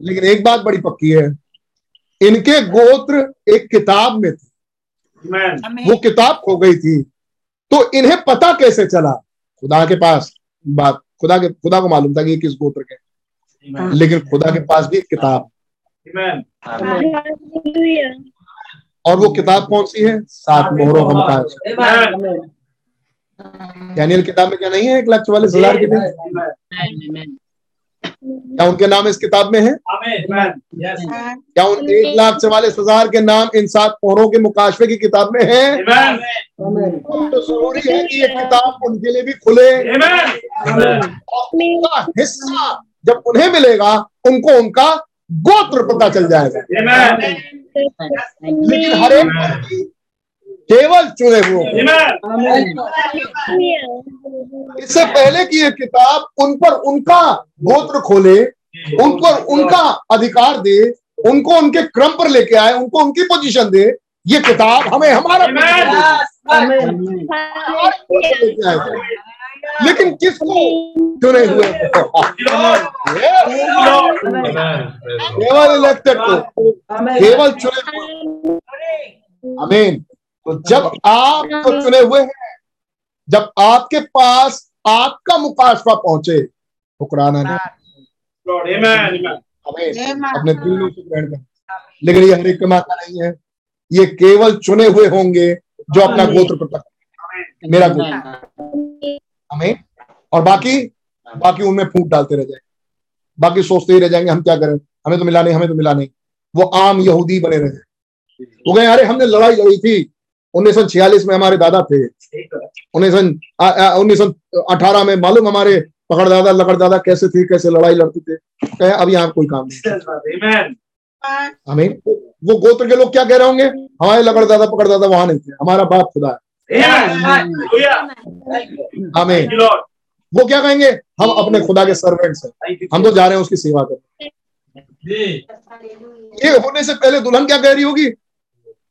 लेकिन एक बात बड़ी पक्की है इनके गोत्र एक किताब में थे। वो किताब खो गई थी तो इन्हें पता कैसे चला? खुदा के पास। बात खुदा के खुदा को मालूम था कि ये किस गोत्र के लेकिन खुदा के पास भी एक किताब। और वो किताब कौन सी है? सात मोहरों का मुकाश डैनियल किताब में क्या नहीं है? एक लाख चौवालीस हज़ार की नहीं। क्या उनके नाम इस किताब में है? क्या उन एक लाख चवालीस हज़ार के नाम इन सात मोहरों के मुकाशवे की किताब में है? तो ज़रूरी है कि ये किताब उनके लिए भी खुले। उनका हिस्सा जब उन्हें मिलेगा उनको उनका गोत्र पता चल जाएगा। लेकिन हर एक केवल चुने हुए इससे पहले कि ये किताब उन पर उनका गोत्र खोले उन पर उनका अधिकार दे उनको उनके क्रम पर लेके आए उनको उनकी पोजीशन दे ये किताब हमें हमारा लेकिन किसको चुने हुए केवल इलेक्टेड को। केवल चुने हुए। अमीन तो जब आप तो चुने हुए हैं जब आपके पास आपका मुकाशवा पहुँचे ठुकराना नहीं हमें अपने दिल में उसे ग्रहण कर। लेकिन ये हर एक माता नहीं है। ये केवल चुने हुए होंगे जो अपना गोत्र प्रकट मेरा गोत्र। हमें और बाकी बाकी उनमें फूट डालते रह जाएँगे बाकी सोचते ही रह जाएँगे हम क्या करें? हमें तो मिला नहीं हमें तो मिला नहीं। वो आम यहूदी बने रहे वो गए अरे हमने लड़ाई लड़ी थी। उन्नीस सौ छियालीस में हमारे दादा थे। उन्नीस उन्नीस सौ अठारह में मालूम हमारे पकड़ दादा लकड़ दादा कैसे थे कैसे लड़ाई लड़ते थे। कहे अब यहाँ कोई काम नहीं। हमें वो गोत्र के लोग क्या कह रहे होंगे? हमारे लकड़ दादा पकड़ दादा वहाँ नहीं थे। हमारा बाप खुदा है। हमें वो क्या कहेंगे? हम अपने खुदा के सर्वेंट्स हैं। हम तो जा रहे हैं उसकी सेवा करने। ये होने से पहले दुल्हन क्या कह रही होगी?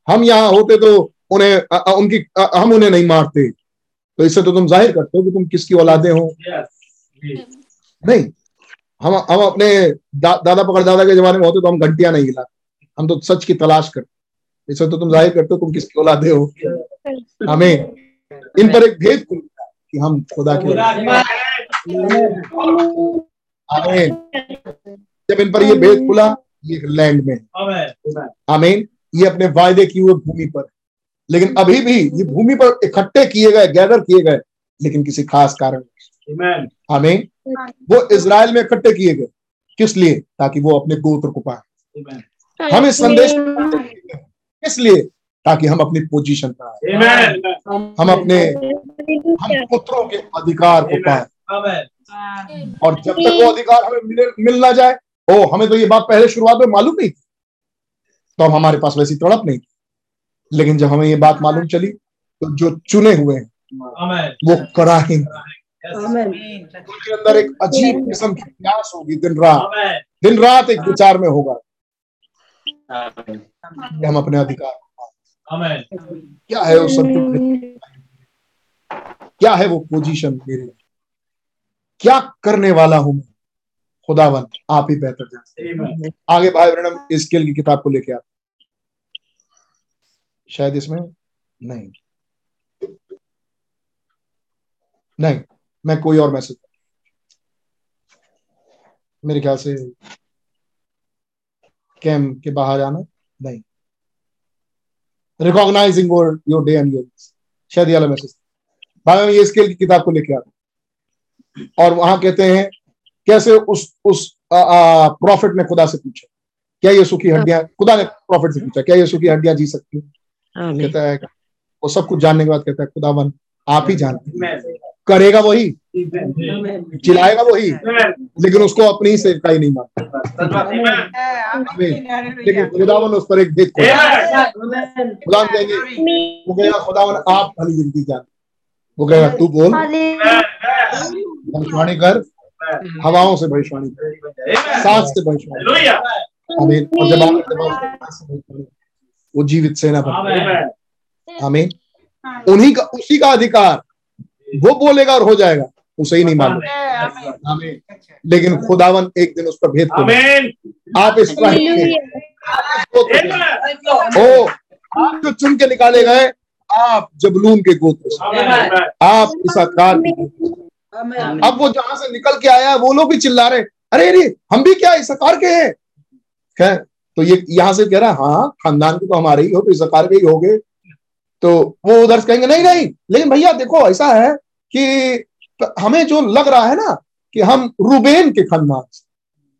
हम यहाँ होते तो उन्हें आ, आ, उनकी आ, हम उन्हें नहीं मारते। तो इससे तो तुम ज़ाहिर करते हो कि तुम किसकी औलादे हो? नहीं। हम हम अपने दा, दादा पकड़ दादा के जमाने में होते तो हम घंटियाँ नहीं हिलाते। हम तो सच की तलाश करते इससे तो तुम ज़ाहिर करते हो तुम किसकी औलादे हो। हमें इन पर एक भेद खुलता है कि हम खुदा के आमीन। जब इन पर ये भेद खुला ये लैंड में आमीन। ये अपने वायदे की हुए भूमि पर। लेकिन अभी भी ये भूमि पर इकट्ठे किए गए गैदर किए गए लेकिन किसी खास कारण हमें वो इसराइल में इकट्ठे किए गए। किस लिए? ताकि वो अपने गोत्र को पाए। हम इस संदेश इसलिए ताकि हम अपनी पोजीशन पाए हम अपने हम पुत्रों के अधिकार को पाए। और जब तक वो अधिकार हमें मिल, मिल ना जाए ओ हमें तो ये बात पहले शुरुआत में मालूम नहीं थी। तो हमारे पास वैसी तड़प नहीं थी। लेकिन जब हमें ये बात मालूम चली तो जो चुने हुए हैं वो कराहेंगे उनके अंदर एक अजीब किस्म की प्यास होगी दिन रात। दिन रात एक विचार में होगा। हम अपने अधिकार क्या है उस क्या है वो पोजीशन मेरे क्या करने वाला हूँ मैं? खुदावन आप ही बेहतर जानते आगे भाई ब्रणम स्केल की किताब को लेके आप शायद इसमें नहीं। नहीं, मैं कोई और मैसेज मेरे ख्याल से कैम के बाहर आना नहीं। Recognizing your day and your शायद ये वाला मैसेज। भाई हम ये स्केल की किताब को लेके आते और वहाँ कहते हैं, कैसे उस उस प्रॉफिट ने खुदा से पूछा, क्या यीशु सुखी हड्डियाँ, खुदा ने प्रॉफिट से पूछा, क्या ये सुखी हड्डियाँ जी सकती हैं? कहता है वो सब कुछ जानने के बाद कहता है खुदावन आप ही जानते हैं। करेगा वही चिल्लाएगा वही लेकिन उसको अपनी ही सेवकाई नहीं मानता। लेकिन खुदावन उस पर एक भेद खुदा कहेंगे वो कहेगा खुदावन आप भली ज़िंदगी जान। वो कहेगा तू बोल। भविष्यवाणी कर। हवाओं से भविष्यवाणी कर। सांस से भविष्यवाणी और जब आप वो जीवित सेना बन आमीन। उन्हीं का उसी का अधिकार। वो बोलेगा और हो जाएगा। उसे ही नहीं मालूम। आमीन। लेकिन खुदावन एक दिन उस पर भेद को आप इस ओ आप जो चुन के निकाले गए आप जबलून के गोत्र से। आप इस आकार अब वो जहाँ से निकल के आया वो लोग भी चिल्ला रहे अरे अरे हम भी क्या इस आकार के हैं? खैर तो ये यहाँ से कह रहा है हाँ खानदान के तो हमारे ही हो तो इस आकार के ही हो गए। तो वो उधर कहेंगे नहीं नहीं लेकिन भैया देखो ऐसा है कि हमें जो लग रहा है ना कि हम रूबेन के खानदान से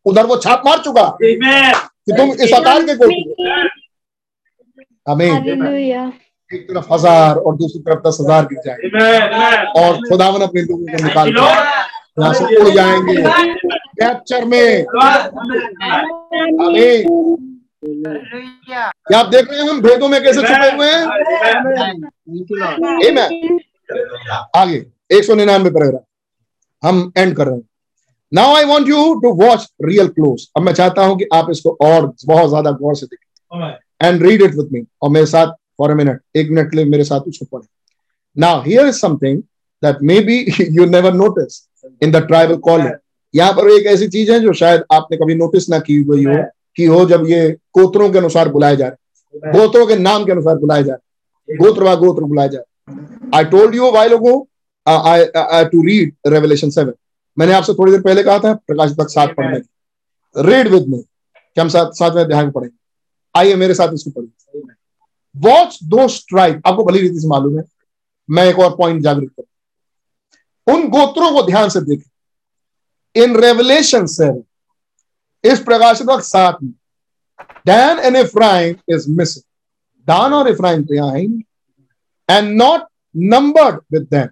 उधर वो छाप मार चुका। कि तुम इस आकार के गोत्र हमें एक तरफ़ हज़ार और दूसरी तरफ़ दस हज़ार गिर जाएँगे। और खुदावन अपने लोगों को निकाल यहाँ से उड़ जाएँगे। कैप्चर में। हमें क्या आप देख रहे हैं हम भेदों में कैसे छुपे हुए हैं? आगे एक सौ निन्यानवे पर हम एंड कर रहे हैं। Now I want you to watch real close अब मैं चाहता हूँ कि आप इसको और बहुत ज़्यादा गौर से देखें। And read it with me और मेरे साथ फॉर अ मिनट एक मिनट के लिए मेरे साथ उसको पढ़े। Now here is something that maybe you never notice in the tribal college यहाँ पर एक ऐसी चीज़ है जो शायद आपने कभी नोटिस ना की हुई हो। कि हो जब ये गोत्रों के अनुसार बुलाए जा रहे गोत्रों के नाम के अनुसार बुलाए जा रहे गोत्र व गोत्र बुलाए जा रहे I told you while ago I to read Revelation seven मैंने आपसे थोड़ी देर पहले कहा था, प्रकाश तक साथ पढ़ने की रीड विद मी कि हम साथ साथ में ध्यान पढ़ेंगे। आइए मेरे साथ इसको पढ़िए। वॉच दो स्ट्राइक आपको भली रीति से मालूम है, मैं एक और पॉइंट जागृत करूँ। उन गोत्रों को ध्यान से देखें। इन रेवलेशन सेवन इस प्रकाशित वक्त सात में। Dan and Ephraim is missing Dan और इफ्राइम तो यहाँ है and not numbered with them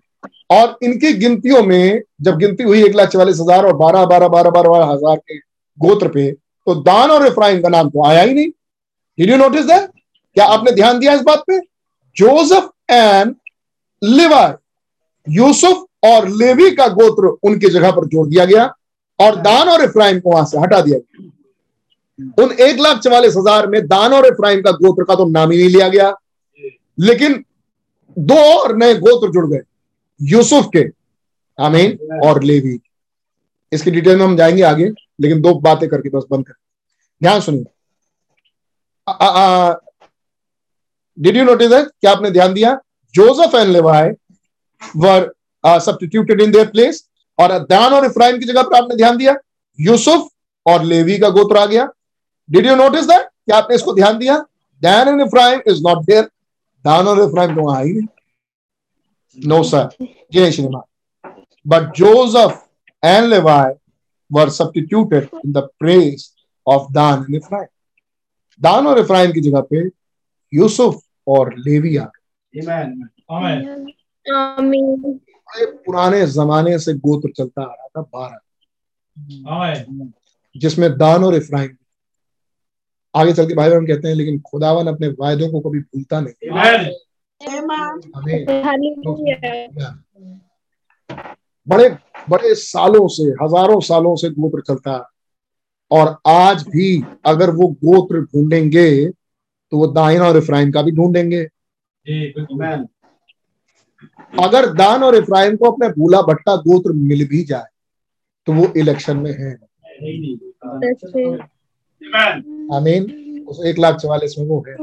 और इनकी गिनतियों में जब गिनती हुई एक लाख चवालीस हज़ार और बारह बारह बारह बारह बारह हज़ार के गोत्र पे तो दान और इफ्राइम का नाम तो आया ही नहीं। डिड यू नोटिस दैट क्या आपने ध्यान दिया इस बात पे? जोसेफ एंड लिवाई यूसुफ और लेवी का गोत्र उनकी जगह पर जोड़ दिया गया। और दान और इफ्राइम को वहाँ से हटा दिया गया। उन एक लाख चवालीस हज़ार में दान और इफ्राइम का गोत्र का तो नाम ही नहीं लिया गया। लेकिन दो और नए गोत्र जुड़ गए, यूसुफ के, आमीन, और लेवी इसकी डिटेल में हम जाएँगे आगे, लेकिन दो बातें करके बस बंद कर। ध्यान सुनिए। डिड यू नोटिस दैट क्या आपने ध्यान दिया? Joseph and Levi were substituted in their place और दान और इफ्राइम की जगह पर आपने ध्यान दिया यूसुफ और लेवी का गोत्र आ गया। डिड यू नोटिस दैट क्या आपने इसको ध्यान दिया? Dan and Ephraim is not there Dan और इफ्राइम तो वहाँ ही नहीं। नो सर ये नहीं cinema but Joseph and Levi were substituted in the place of Dan and Ephraim. Dan और इफ्राइम की जगह पे यूसुफ और लेवी आ गए। बड़े पुराने जमाने से गोत्र चलता आ रहा था बारह जिसमें दान और इफ्राइम आगे चल के भाई हम कहते हैं लेकिन खुदावन अपने वायदों को कभी भूलता नहीं। बड़े बड़े सालों से हज़ारों सालों से गोत्र चलता और आज भी अगर वो गोत्र ढूंढेंगे तो वो दाइन और इफ्राइम का भी ढूंढेंगे। अगर दान और इफ्राइम को अपने भूला भट्टा गोत्र मिल भी जाए तो वो इलेक्शन में है। आमीन। उस एक लाख चवालीस में वो है।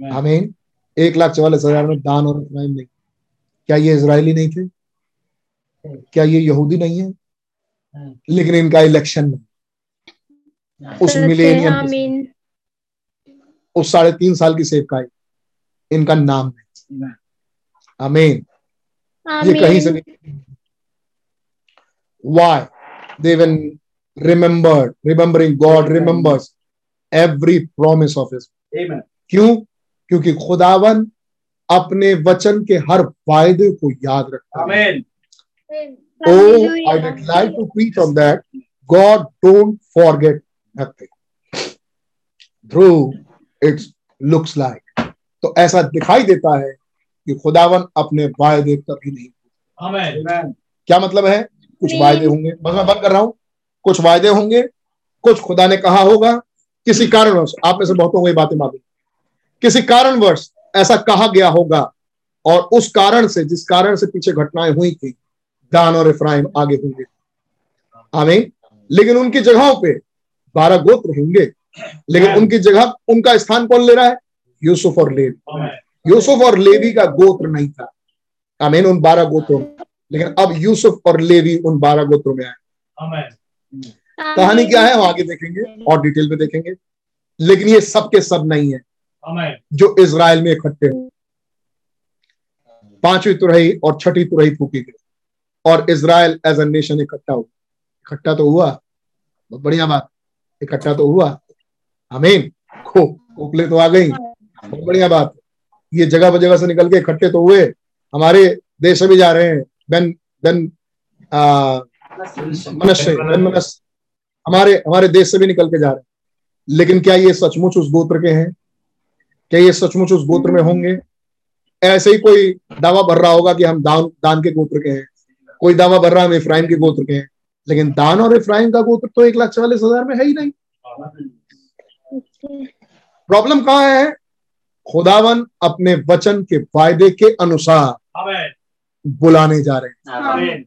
आमीन। एक लाख चवालीस हज़ार में दान और इफ्राइम नहीं। क्या ये इसराइली नहीं थे? क्या ये यहूदी नहीं है? लेकिन इनका इलेक्शन में। उस मिलेनियम उस साढ़े तीन साल की सेवकाई इनका नाम है। अमीन ये कहीं से नहीं why they one remembered remembering God remembers every promise of his क्यों? क्योंकि खुदावन अपने वचन के हर वायदे को याद रखता है। ओ I would like to preach on that God don't forget nothing through it's looks like तो ऐसा दिखाई देता है कि खुदावन अपने वायदे कभी नहीं
आमेन।
क्या मतलब है? कुछ वायदे होंगे। बस मैं बंद कर रहा हूँ। कुछ वायदे होंगे। कुछ खुदा ने कहा होगा। किसी कारणवश आप में से बहुतों को ये बातें मालूम। किसी कारणवश ऐसा कहा गया होगा और उस कारण से जिस कारण से पीछे घटनाएँ हुई थी दान और इफ्राइम आगे होंगे। आमीन। लेकिन उनकी जगहों पे बारह गोत्र होंगे। लेकिन उनकी जगह उनका स्थान कौन ले रहा है? यूसुफ और लेवी। यूसुफ और लेवी का गोत्र नहीं था। आमीन उन बारह गोत्रों में। लेकिन अब यूसुफ और लेवी उन बारह गोत्रों में आए। कहानी क्या है हम आगे देखेंगे और डिटेल में देखेंगे। लेकिन ये सब के सब नहीं है जो इसराइल में इकट्ठे हो पांचवी तुरही और छठी तुरही फूकी गई और इसराइल एज ए नेशन इकट्ठा हुआ। इकट्ठा तो हुआ बहुत बढ़िया बात। इकट्ठा तो हुआ। अमीन खो कोकले तो आ गई। बहुत बढ़िया बात। ये जगह जगह से निकल के इकट्ठे तो हुए हमारे देश से भी जा रहे हैं। बेन मनुष्य बेन मनुष्य हमारे हमारे देश से भी निकल के जा रहे हैं। लेकिन क्या ये सचमुच उस गोत्र के हैं? क्या ये सचमुच उस गोत्र में होंगे? ऐसे ही कोई दावा भर रहा होगा कि हम दान दान के गोत्र के हैं। कोई दावा भर रहा है हम इफ्राइम के गोत्र के हैं। लेकिन दान और इफ्राइम का गोत्र तो एक लाख चालीस हज़ार में है ही नहीं। प्रॉब्लम कहाँ है? खुदावन अपने वचन के वायदे के अनुसार बुलाने जा रहे हैं।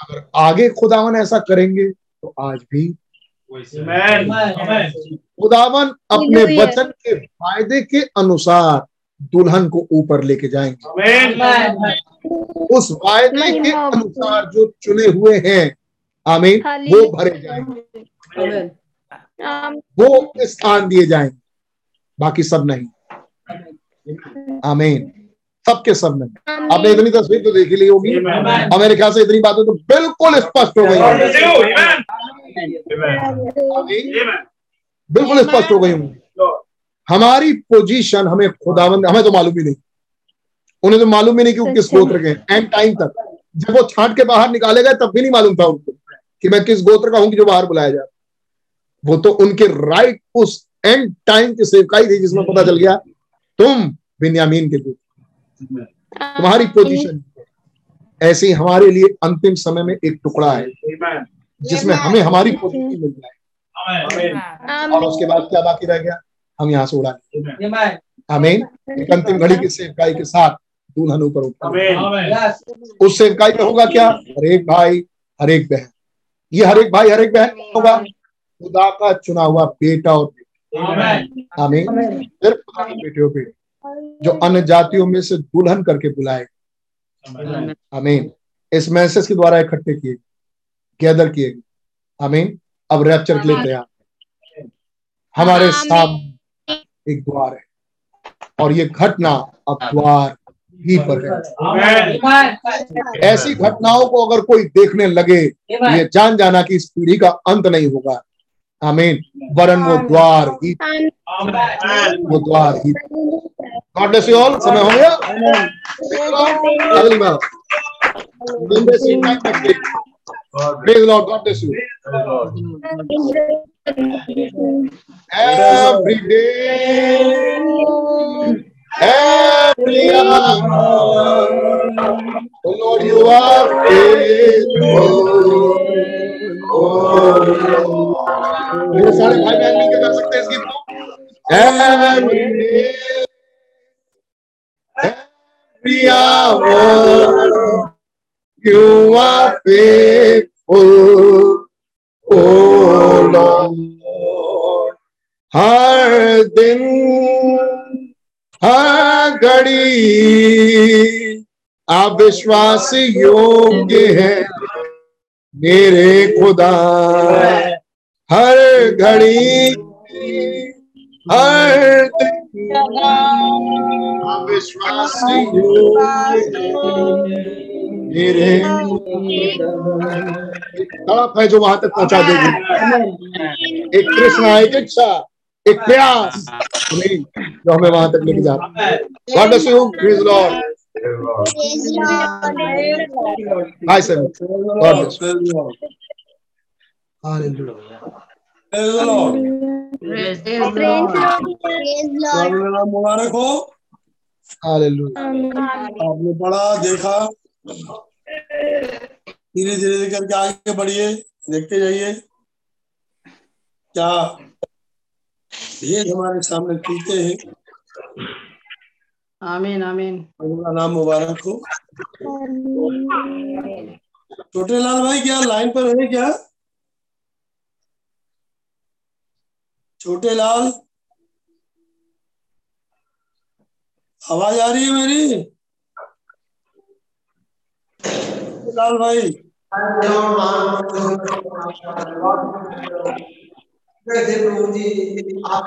अगर आगे खुदावन ऐसा करेंगे तो आज भी खुदावन अपने वचन के वायदे के अनुसार दुल्हन को ऊपर लेके जाएँगे। उस वायदे के अनुसार जो चुने हुए हैं आमीन वो भरे जाएँगे। वो स्थान दिए जाएँगे। बाकी सब नहीं। आमीन। सबके सब नहीं। आपने इतनी तस्वीर तो देखी ली होगी। और मेरे ख्याल से इतनी बातें तो बिल्कुल स्पष्ट हो गई बिल्कुल स्पष्ट हो गई होंगी। हमारी पोजीशन हमें खुदावंद हमें तो मालूम ही नहीं। उन्हें तो मालूम ही नहीं कि वो किस गोत्र के हैं। एंड टाइम तक। जब वो छाट के बाहर निकाले गए तब भी नहीं मालूम था उनको कि मैं किस गोत्र का हूँ कि जो बाहर बुलाया जाए। वो तो उनके राइट उस एंड टाइम की सेवकाई थी जिसमें पता चल गया तुम बिन्यामीन के गोत्र तुम्हारी पोजीशन ऐसे ही हमारे लिए अंतिम समय में एक टुकड़ा है जिसमें हमें हमारी पोजीशन मिल जाए। और उसके बाद क्या बाकी रह गया? हम यहाँ से उड़ा। आमीन। एक अंतिम घड़ी की सेवकाई के साथ दुल्हन ऊपर उठा। उस सेवकाई में होगा क्या? हर एक भाई हर एक बहन। ये हर एक भाई हर एक बहन होगा। खुदा का चुना हुआ बेटा और आमीन। सिर्फ़ खुदा के बेटे और बेटी जो अन्य जातियों में से दुल्हन करके बुलाए। आमीन। इस मैसेज के द्वारा इकट्ठे किए गैदर किए। गए आमीन। अब रैप्चर के लिए तैयार। हमारे साथ एक द्वार है और ये घटना अब द्वार ही पर है। ऐसी घटनाओं को अगर कोई देखने लगे तो ये जान जाना कि इस पीढ़ी का अंत नहीं होगा। Amen. Varan wo dwar he. God bless you all. Samay ho gaya. Amen. God bless you. Praise the Lord. God bless you. Every day every hour, oh Lord, you are faithful. Oh Lord. मेरे सारे भाई बहन मिलकर कर सकते हैं इस गीत को Every day, every hour, you are faithful. Oh Lord, हर दिन हर घड़ी। आप विश्वास योग्य है, मेरे खुदा। हर घड़ी, हर आप विश्वास मेरे तड़प है जो वहाँ तक पहुँचा देगी। एक कृष्णा एक इच्छा। एक प्यास नहीं जो हमें वहाँ तक लेके जा रहा है God bless you please lord hi
sir God bless hallelujah मुबारक हो आपने पढ़ा देखा। धीरे धीरे करके आगे बढ़िए। देखते जाइए। क्या भेद हमारे सामने खुलते हैं।
आमीन आमीन।
का नाम मुबारक हो। छोटे लाल भाई क्या लाइन पर है क्या? छोटे लाल आवाज़ आ रही है मेरी? लाल भाई।
कैसे प्रभु जी आप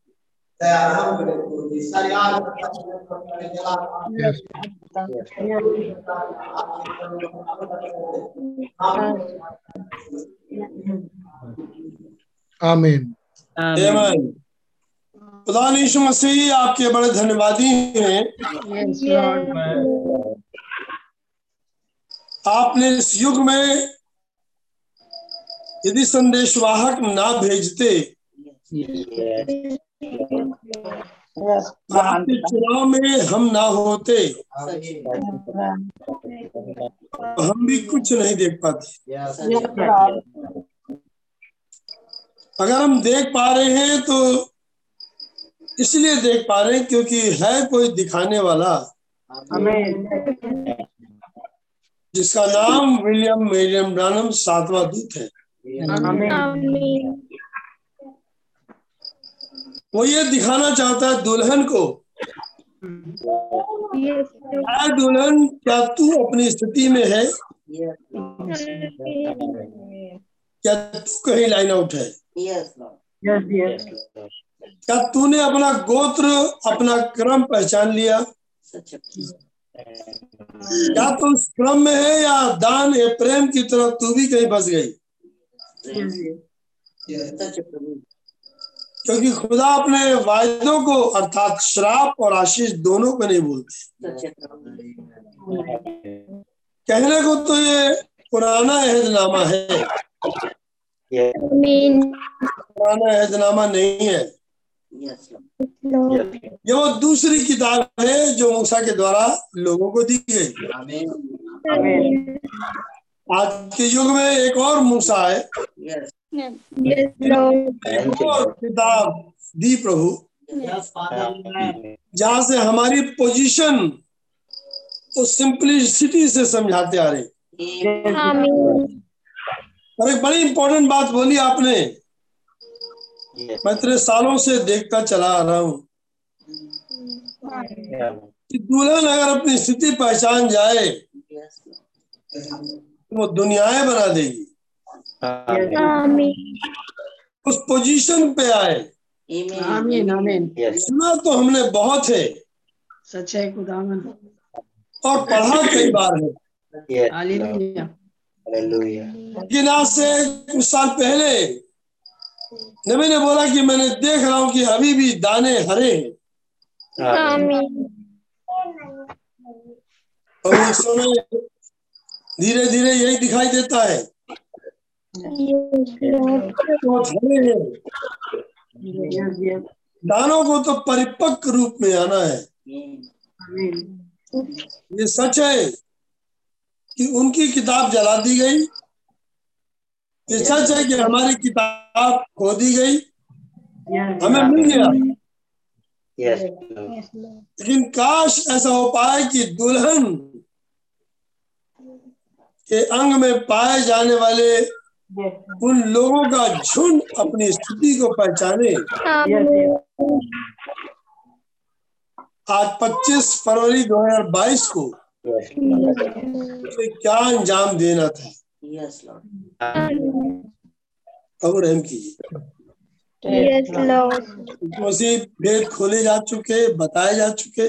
Yes, Lord.
आमीन
आमीन खुदा यीशु मसीह आपके बड़े धन्यवादी हैं। आपने इस युग में यदि संदेशवाहक ना भेजते आपके चुनाव में हम ना होते। हम भी कुछ नहीं देख पाते। अगर हम देख पा रहे हैं तो इसलिए देख पा रहे हैं क्योंकि है कोई दिखाने वाला। जिसका नाम विलियम मेरियम ब्रानम सातवां दूत है। वो ये दिखाना चाहता है दुल्हन को। दुल्हन क्या तू अपनी स्थिति में है? क्या तू कहीं लाइन आउट है? क्या तूने अपना गोत्र अपना क्रम पहचान लिया? क्या तू उस क्रम में है या दान या प्रेम की तरफ़ तू भी कहीं फंस गई? क्योंकि खुदा अपने वायदों को अर्थात श्राप और आशीष दोनों को नहीं बोलते। कहने को तो ये पुराना अहदनामा है। पुराना अहदनामा नहीं है। ये वो दूसरी किताब है जो मूसा के द्वारा लोगों को दी गई। आज के युग में एक और मूसा है। किताब दी प्रभु। जहाँ से हमारी पोजीशन उस सिंपलिसिटी से समझाते आ रहे। और एक बड़ी इंपॉर्टेंट बात बोली आपने। मैं इतने सालों से देखता चला आ रहा हूँ। कि दुल्हन अगर अपनी स्थिति पहचान जाए तो वो दुनियाएँ बना देगी। उस पोजीशन पे आए।
आमीन आमीन
सुना तो हमने बहुत है।
सच है खुदावन।
और पढ़ा कई बार है। आज से कुछ साल पहले नबी ने बोला कि मैंने देख रहा हूँ कि अभी भी दाने हरे हैं। और इस समय धीरे धीरे यही दिखाई देता हैं। दानों को तो परिपक्व रूप में आना है। ये सच है कि उनकी किताब जला दी गई। ये सच है कि हमारी किताब खो दी गई। हमें मिल गया। लेकिन काश ऐसा हो पाए कि दुल्हन के अंग में पाए जाने वाले उन लोगों का झुंड अपनी स्थिति को पहचाने। आज 25 फरवरी 2022 को उसे क्या अंजाम देना था? अब रहम कीजिए। भेद खोले जा चुके बताए जा चुके।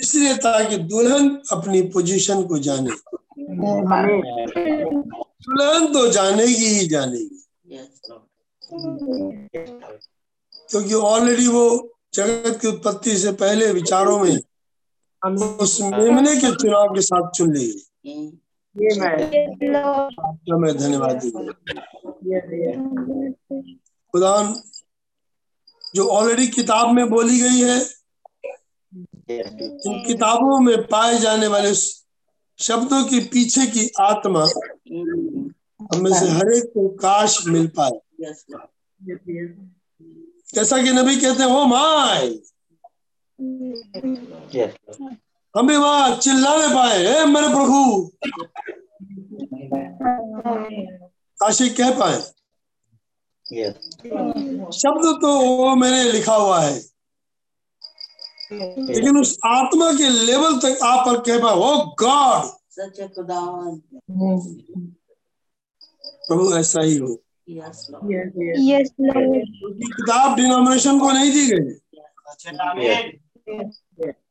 इसलिए ताकि दुल्हन अपनी पोजीशन को जाने। दुल्हन तो जानेगी ही जानेगी। क्योंकि ऑलरेडी वो जगत की उत्पत्ति से पहले विचारों में उस मेमने के चुनाव के साथ चुन ली गई मैं धन्यवाद खुदा जो ऑलरेडी किताब में बोली गई है इन किताबों में पाए जाने वाले शब्दों के पीछे की आत्मा हमें से हर एक को काश मिल पाए। जैसा कि नबी कहते हो माए माय हमें वहाँ चिल्लाने पाए हे मेरे प्रभु. काशी कह पाए। शब्द तो वो मैंने लिखा हुआ है। लेकिन उस आत्मा के लेवल तक आप पर कह पाए ओ गॉड प्रभु ऐसा ही हो. क्योंकि किताब डिनोमिनेशन को नहीं दी गई।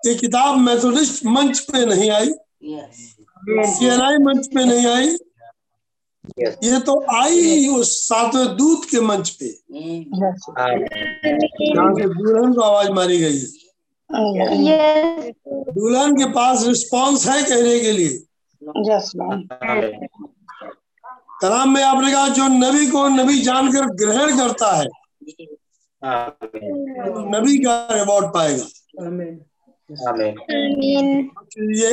ये किताब मेथोडिस्ट मंच पे नहीं आई।
Yes.
सीएनआई मंच पे नहीं आई। ये तो आई उस सातवें दूत के मंच पे। जहाँ से दुल्हन को आवाज़ मारी गई है। दुल्हन के पास रिस्पांस है कहने के लिए। कलाम में आपने कहा जो नबी को नबी जानकर ग्रहण करता है तो नबी का रिवॉर्ड पाएगा. इसलिए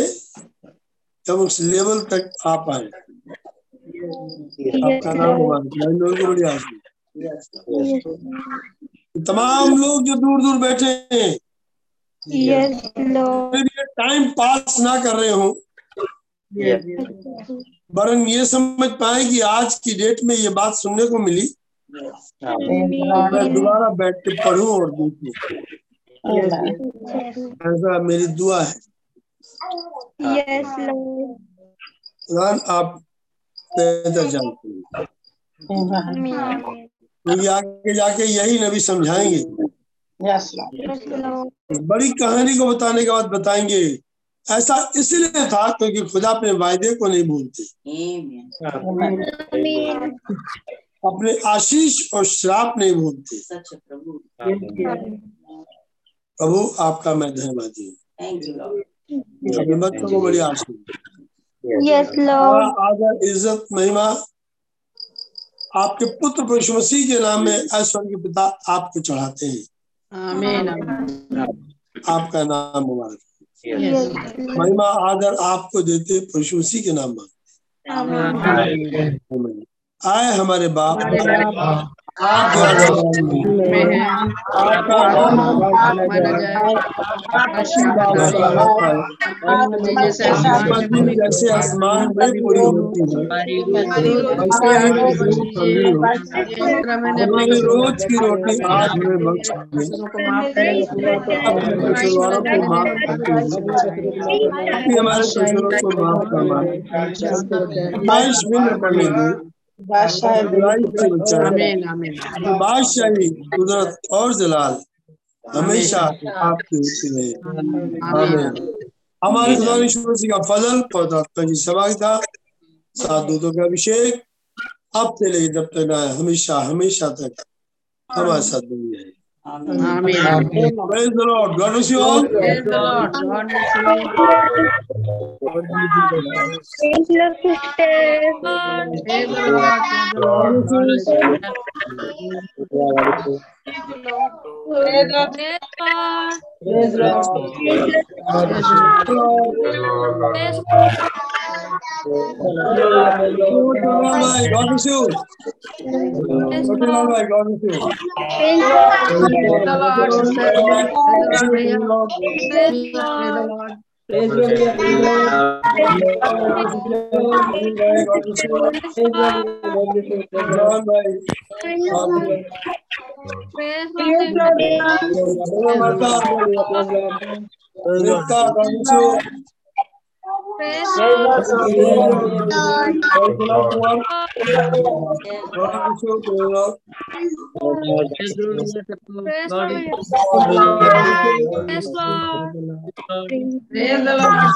जब उस लेवल तक आ पाए आपका नाम है। आशीष तमाम लोग जो दूर दूर बैठे हैं। टाइम पास ना कर रहे हो। वरन ये समझ पाए कि आज की डेट में ये बात सुनने को मिली? मैं दोबारा बैठ के पढ़ूं और देखू। ऐसा मेरी दुआ है।
Yes,
कुरान आप बेहतर जानते हैं. क्योंकि आगे जाके यही नबी समझाएँगे।
Yes,
बड़ी कहानी को बताने के बाद बताएँगे। ऐसा इसलिए था क्योंकि खुदा अपने वायदे को नहीं भूलते. अपने आशीष और श्राप नहीं भूलते
Such a Prabhu.
प्रभु आपका मैं धन्यवाद हूँ
Thank you, Lord.
अपने बच्चों को बड़ी आशीष आदर इज़्ज़त महिमा आपके पुत्र प्रभु मसीह के नाम में ऐश्वर्य के पिता आपको चढ़ाते हैं
आमीन आमीन
आपका नाम मुबारक
Yes, Lord.
महिमा आदर आपको देते प्रभु मसीह के नाम आए हमारे बाप। में।
माना जाए जैसे आसमान
में में पूरी होती है ही हो। हमारी रोज की रोटी आज हमें बख्श
को माफ़
करते हैं हमारे कसूरों को माफ़ करना में
आमीन आमीन।
बादशाही कुदरत और जलाल हमेशा आपके हमारे खुदा का फजल पौधा की सहभागिता सात दूतों का अभिषेक अब से लेकर जब तक आए हमेशा हमेशा तक हमारे साथ बनी Amen.
Amen.
Praise the Lord. God bless you all.
Praise the Lord. God bless you.
Sister.
Praise the Lord. Praise the Lord. Pedro. Pedro.
God bless you. God bless you.
Thank you, Lord. Thank you, Lord. Praise Lord. Lord.
Lord press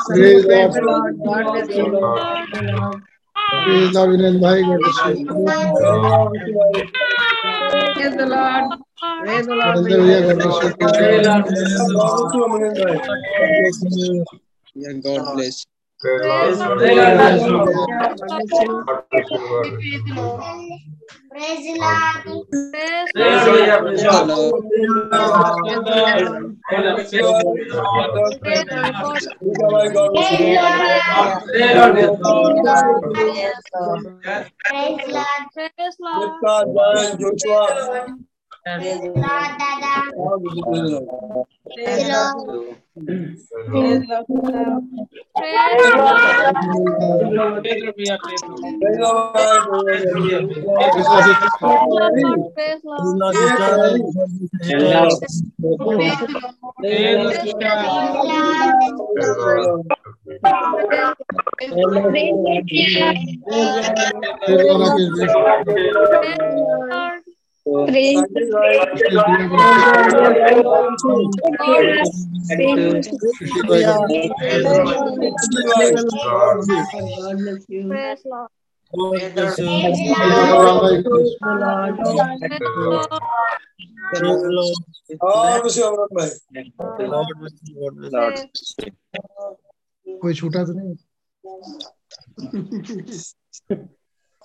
Praise the Lord, bhai. God bless you.
Praise the Lord. Praise the Lord.
Praise
the
Lord.
Praise the Lord.
Praise the Lord bhai, God bless you.
Praise the Lord. Praise the Lord.
Praise the Lord, God bless you.
Praise the Lord.
Yeah, God bless.
Praise the Lord. Pedro, Pedro, Mia,
Pedro. Pedro, Pedro, Pedro. Pedro, Pedro.
कोई छूटा तो नहीं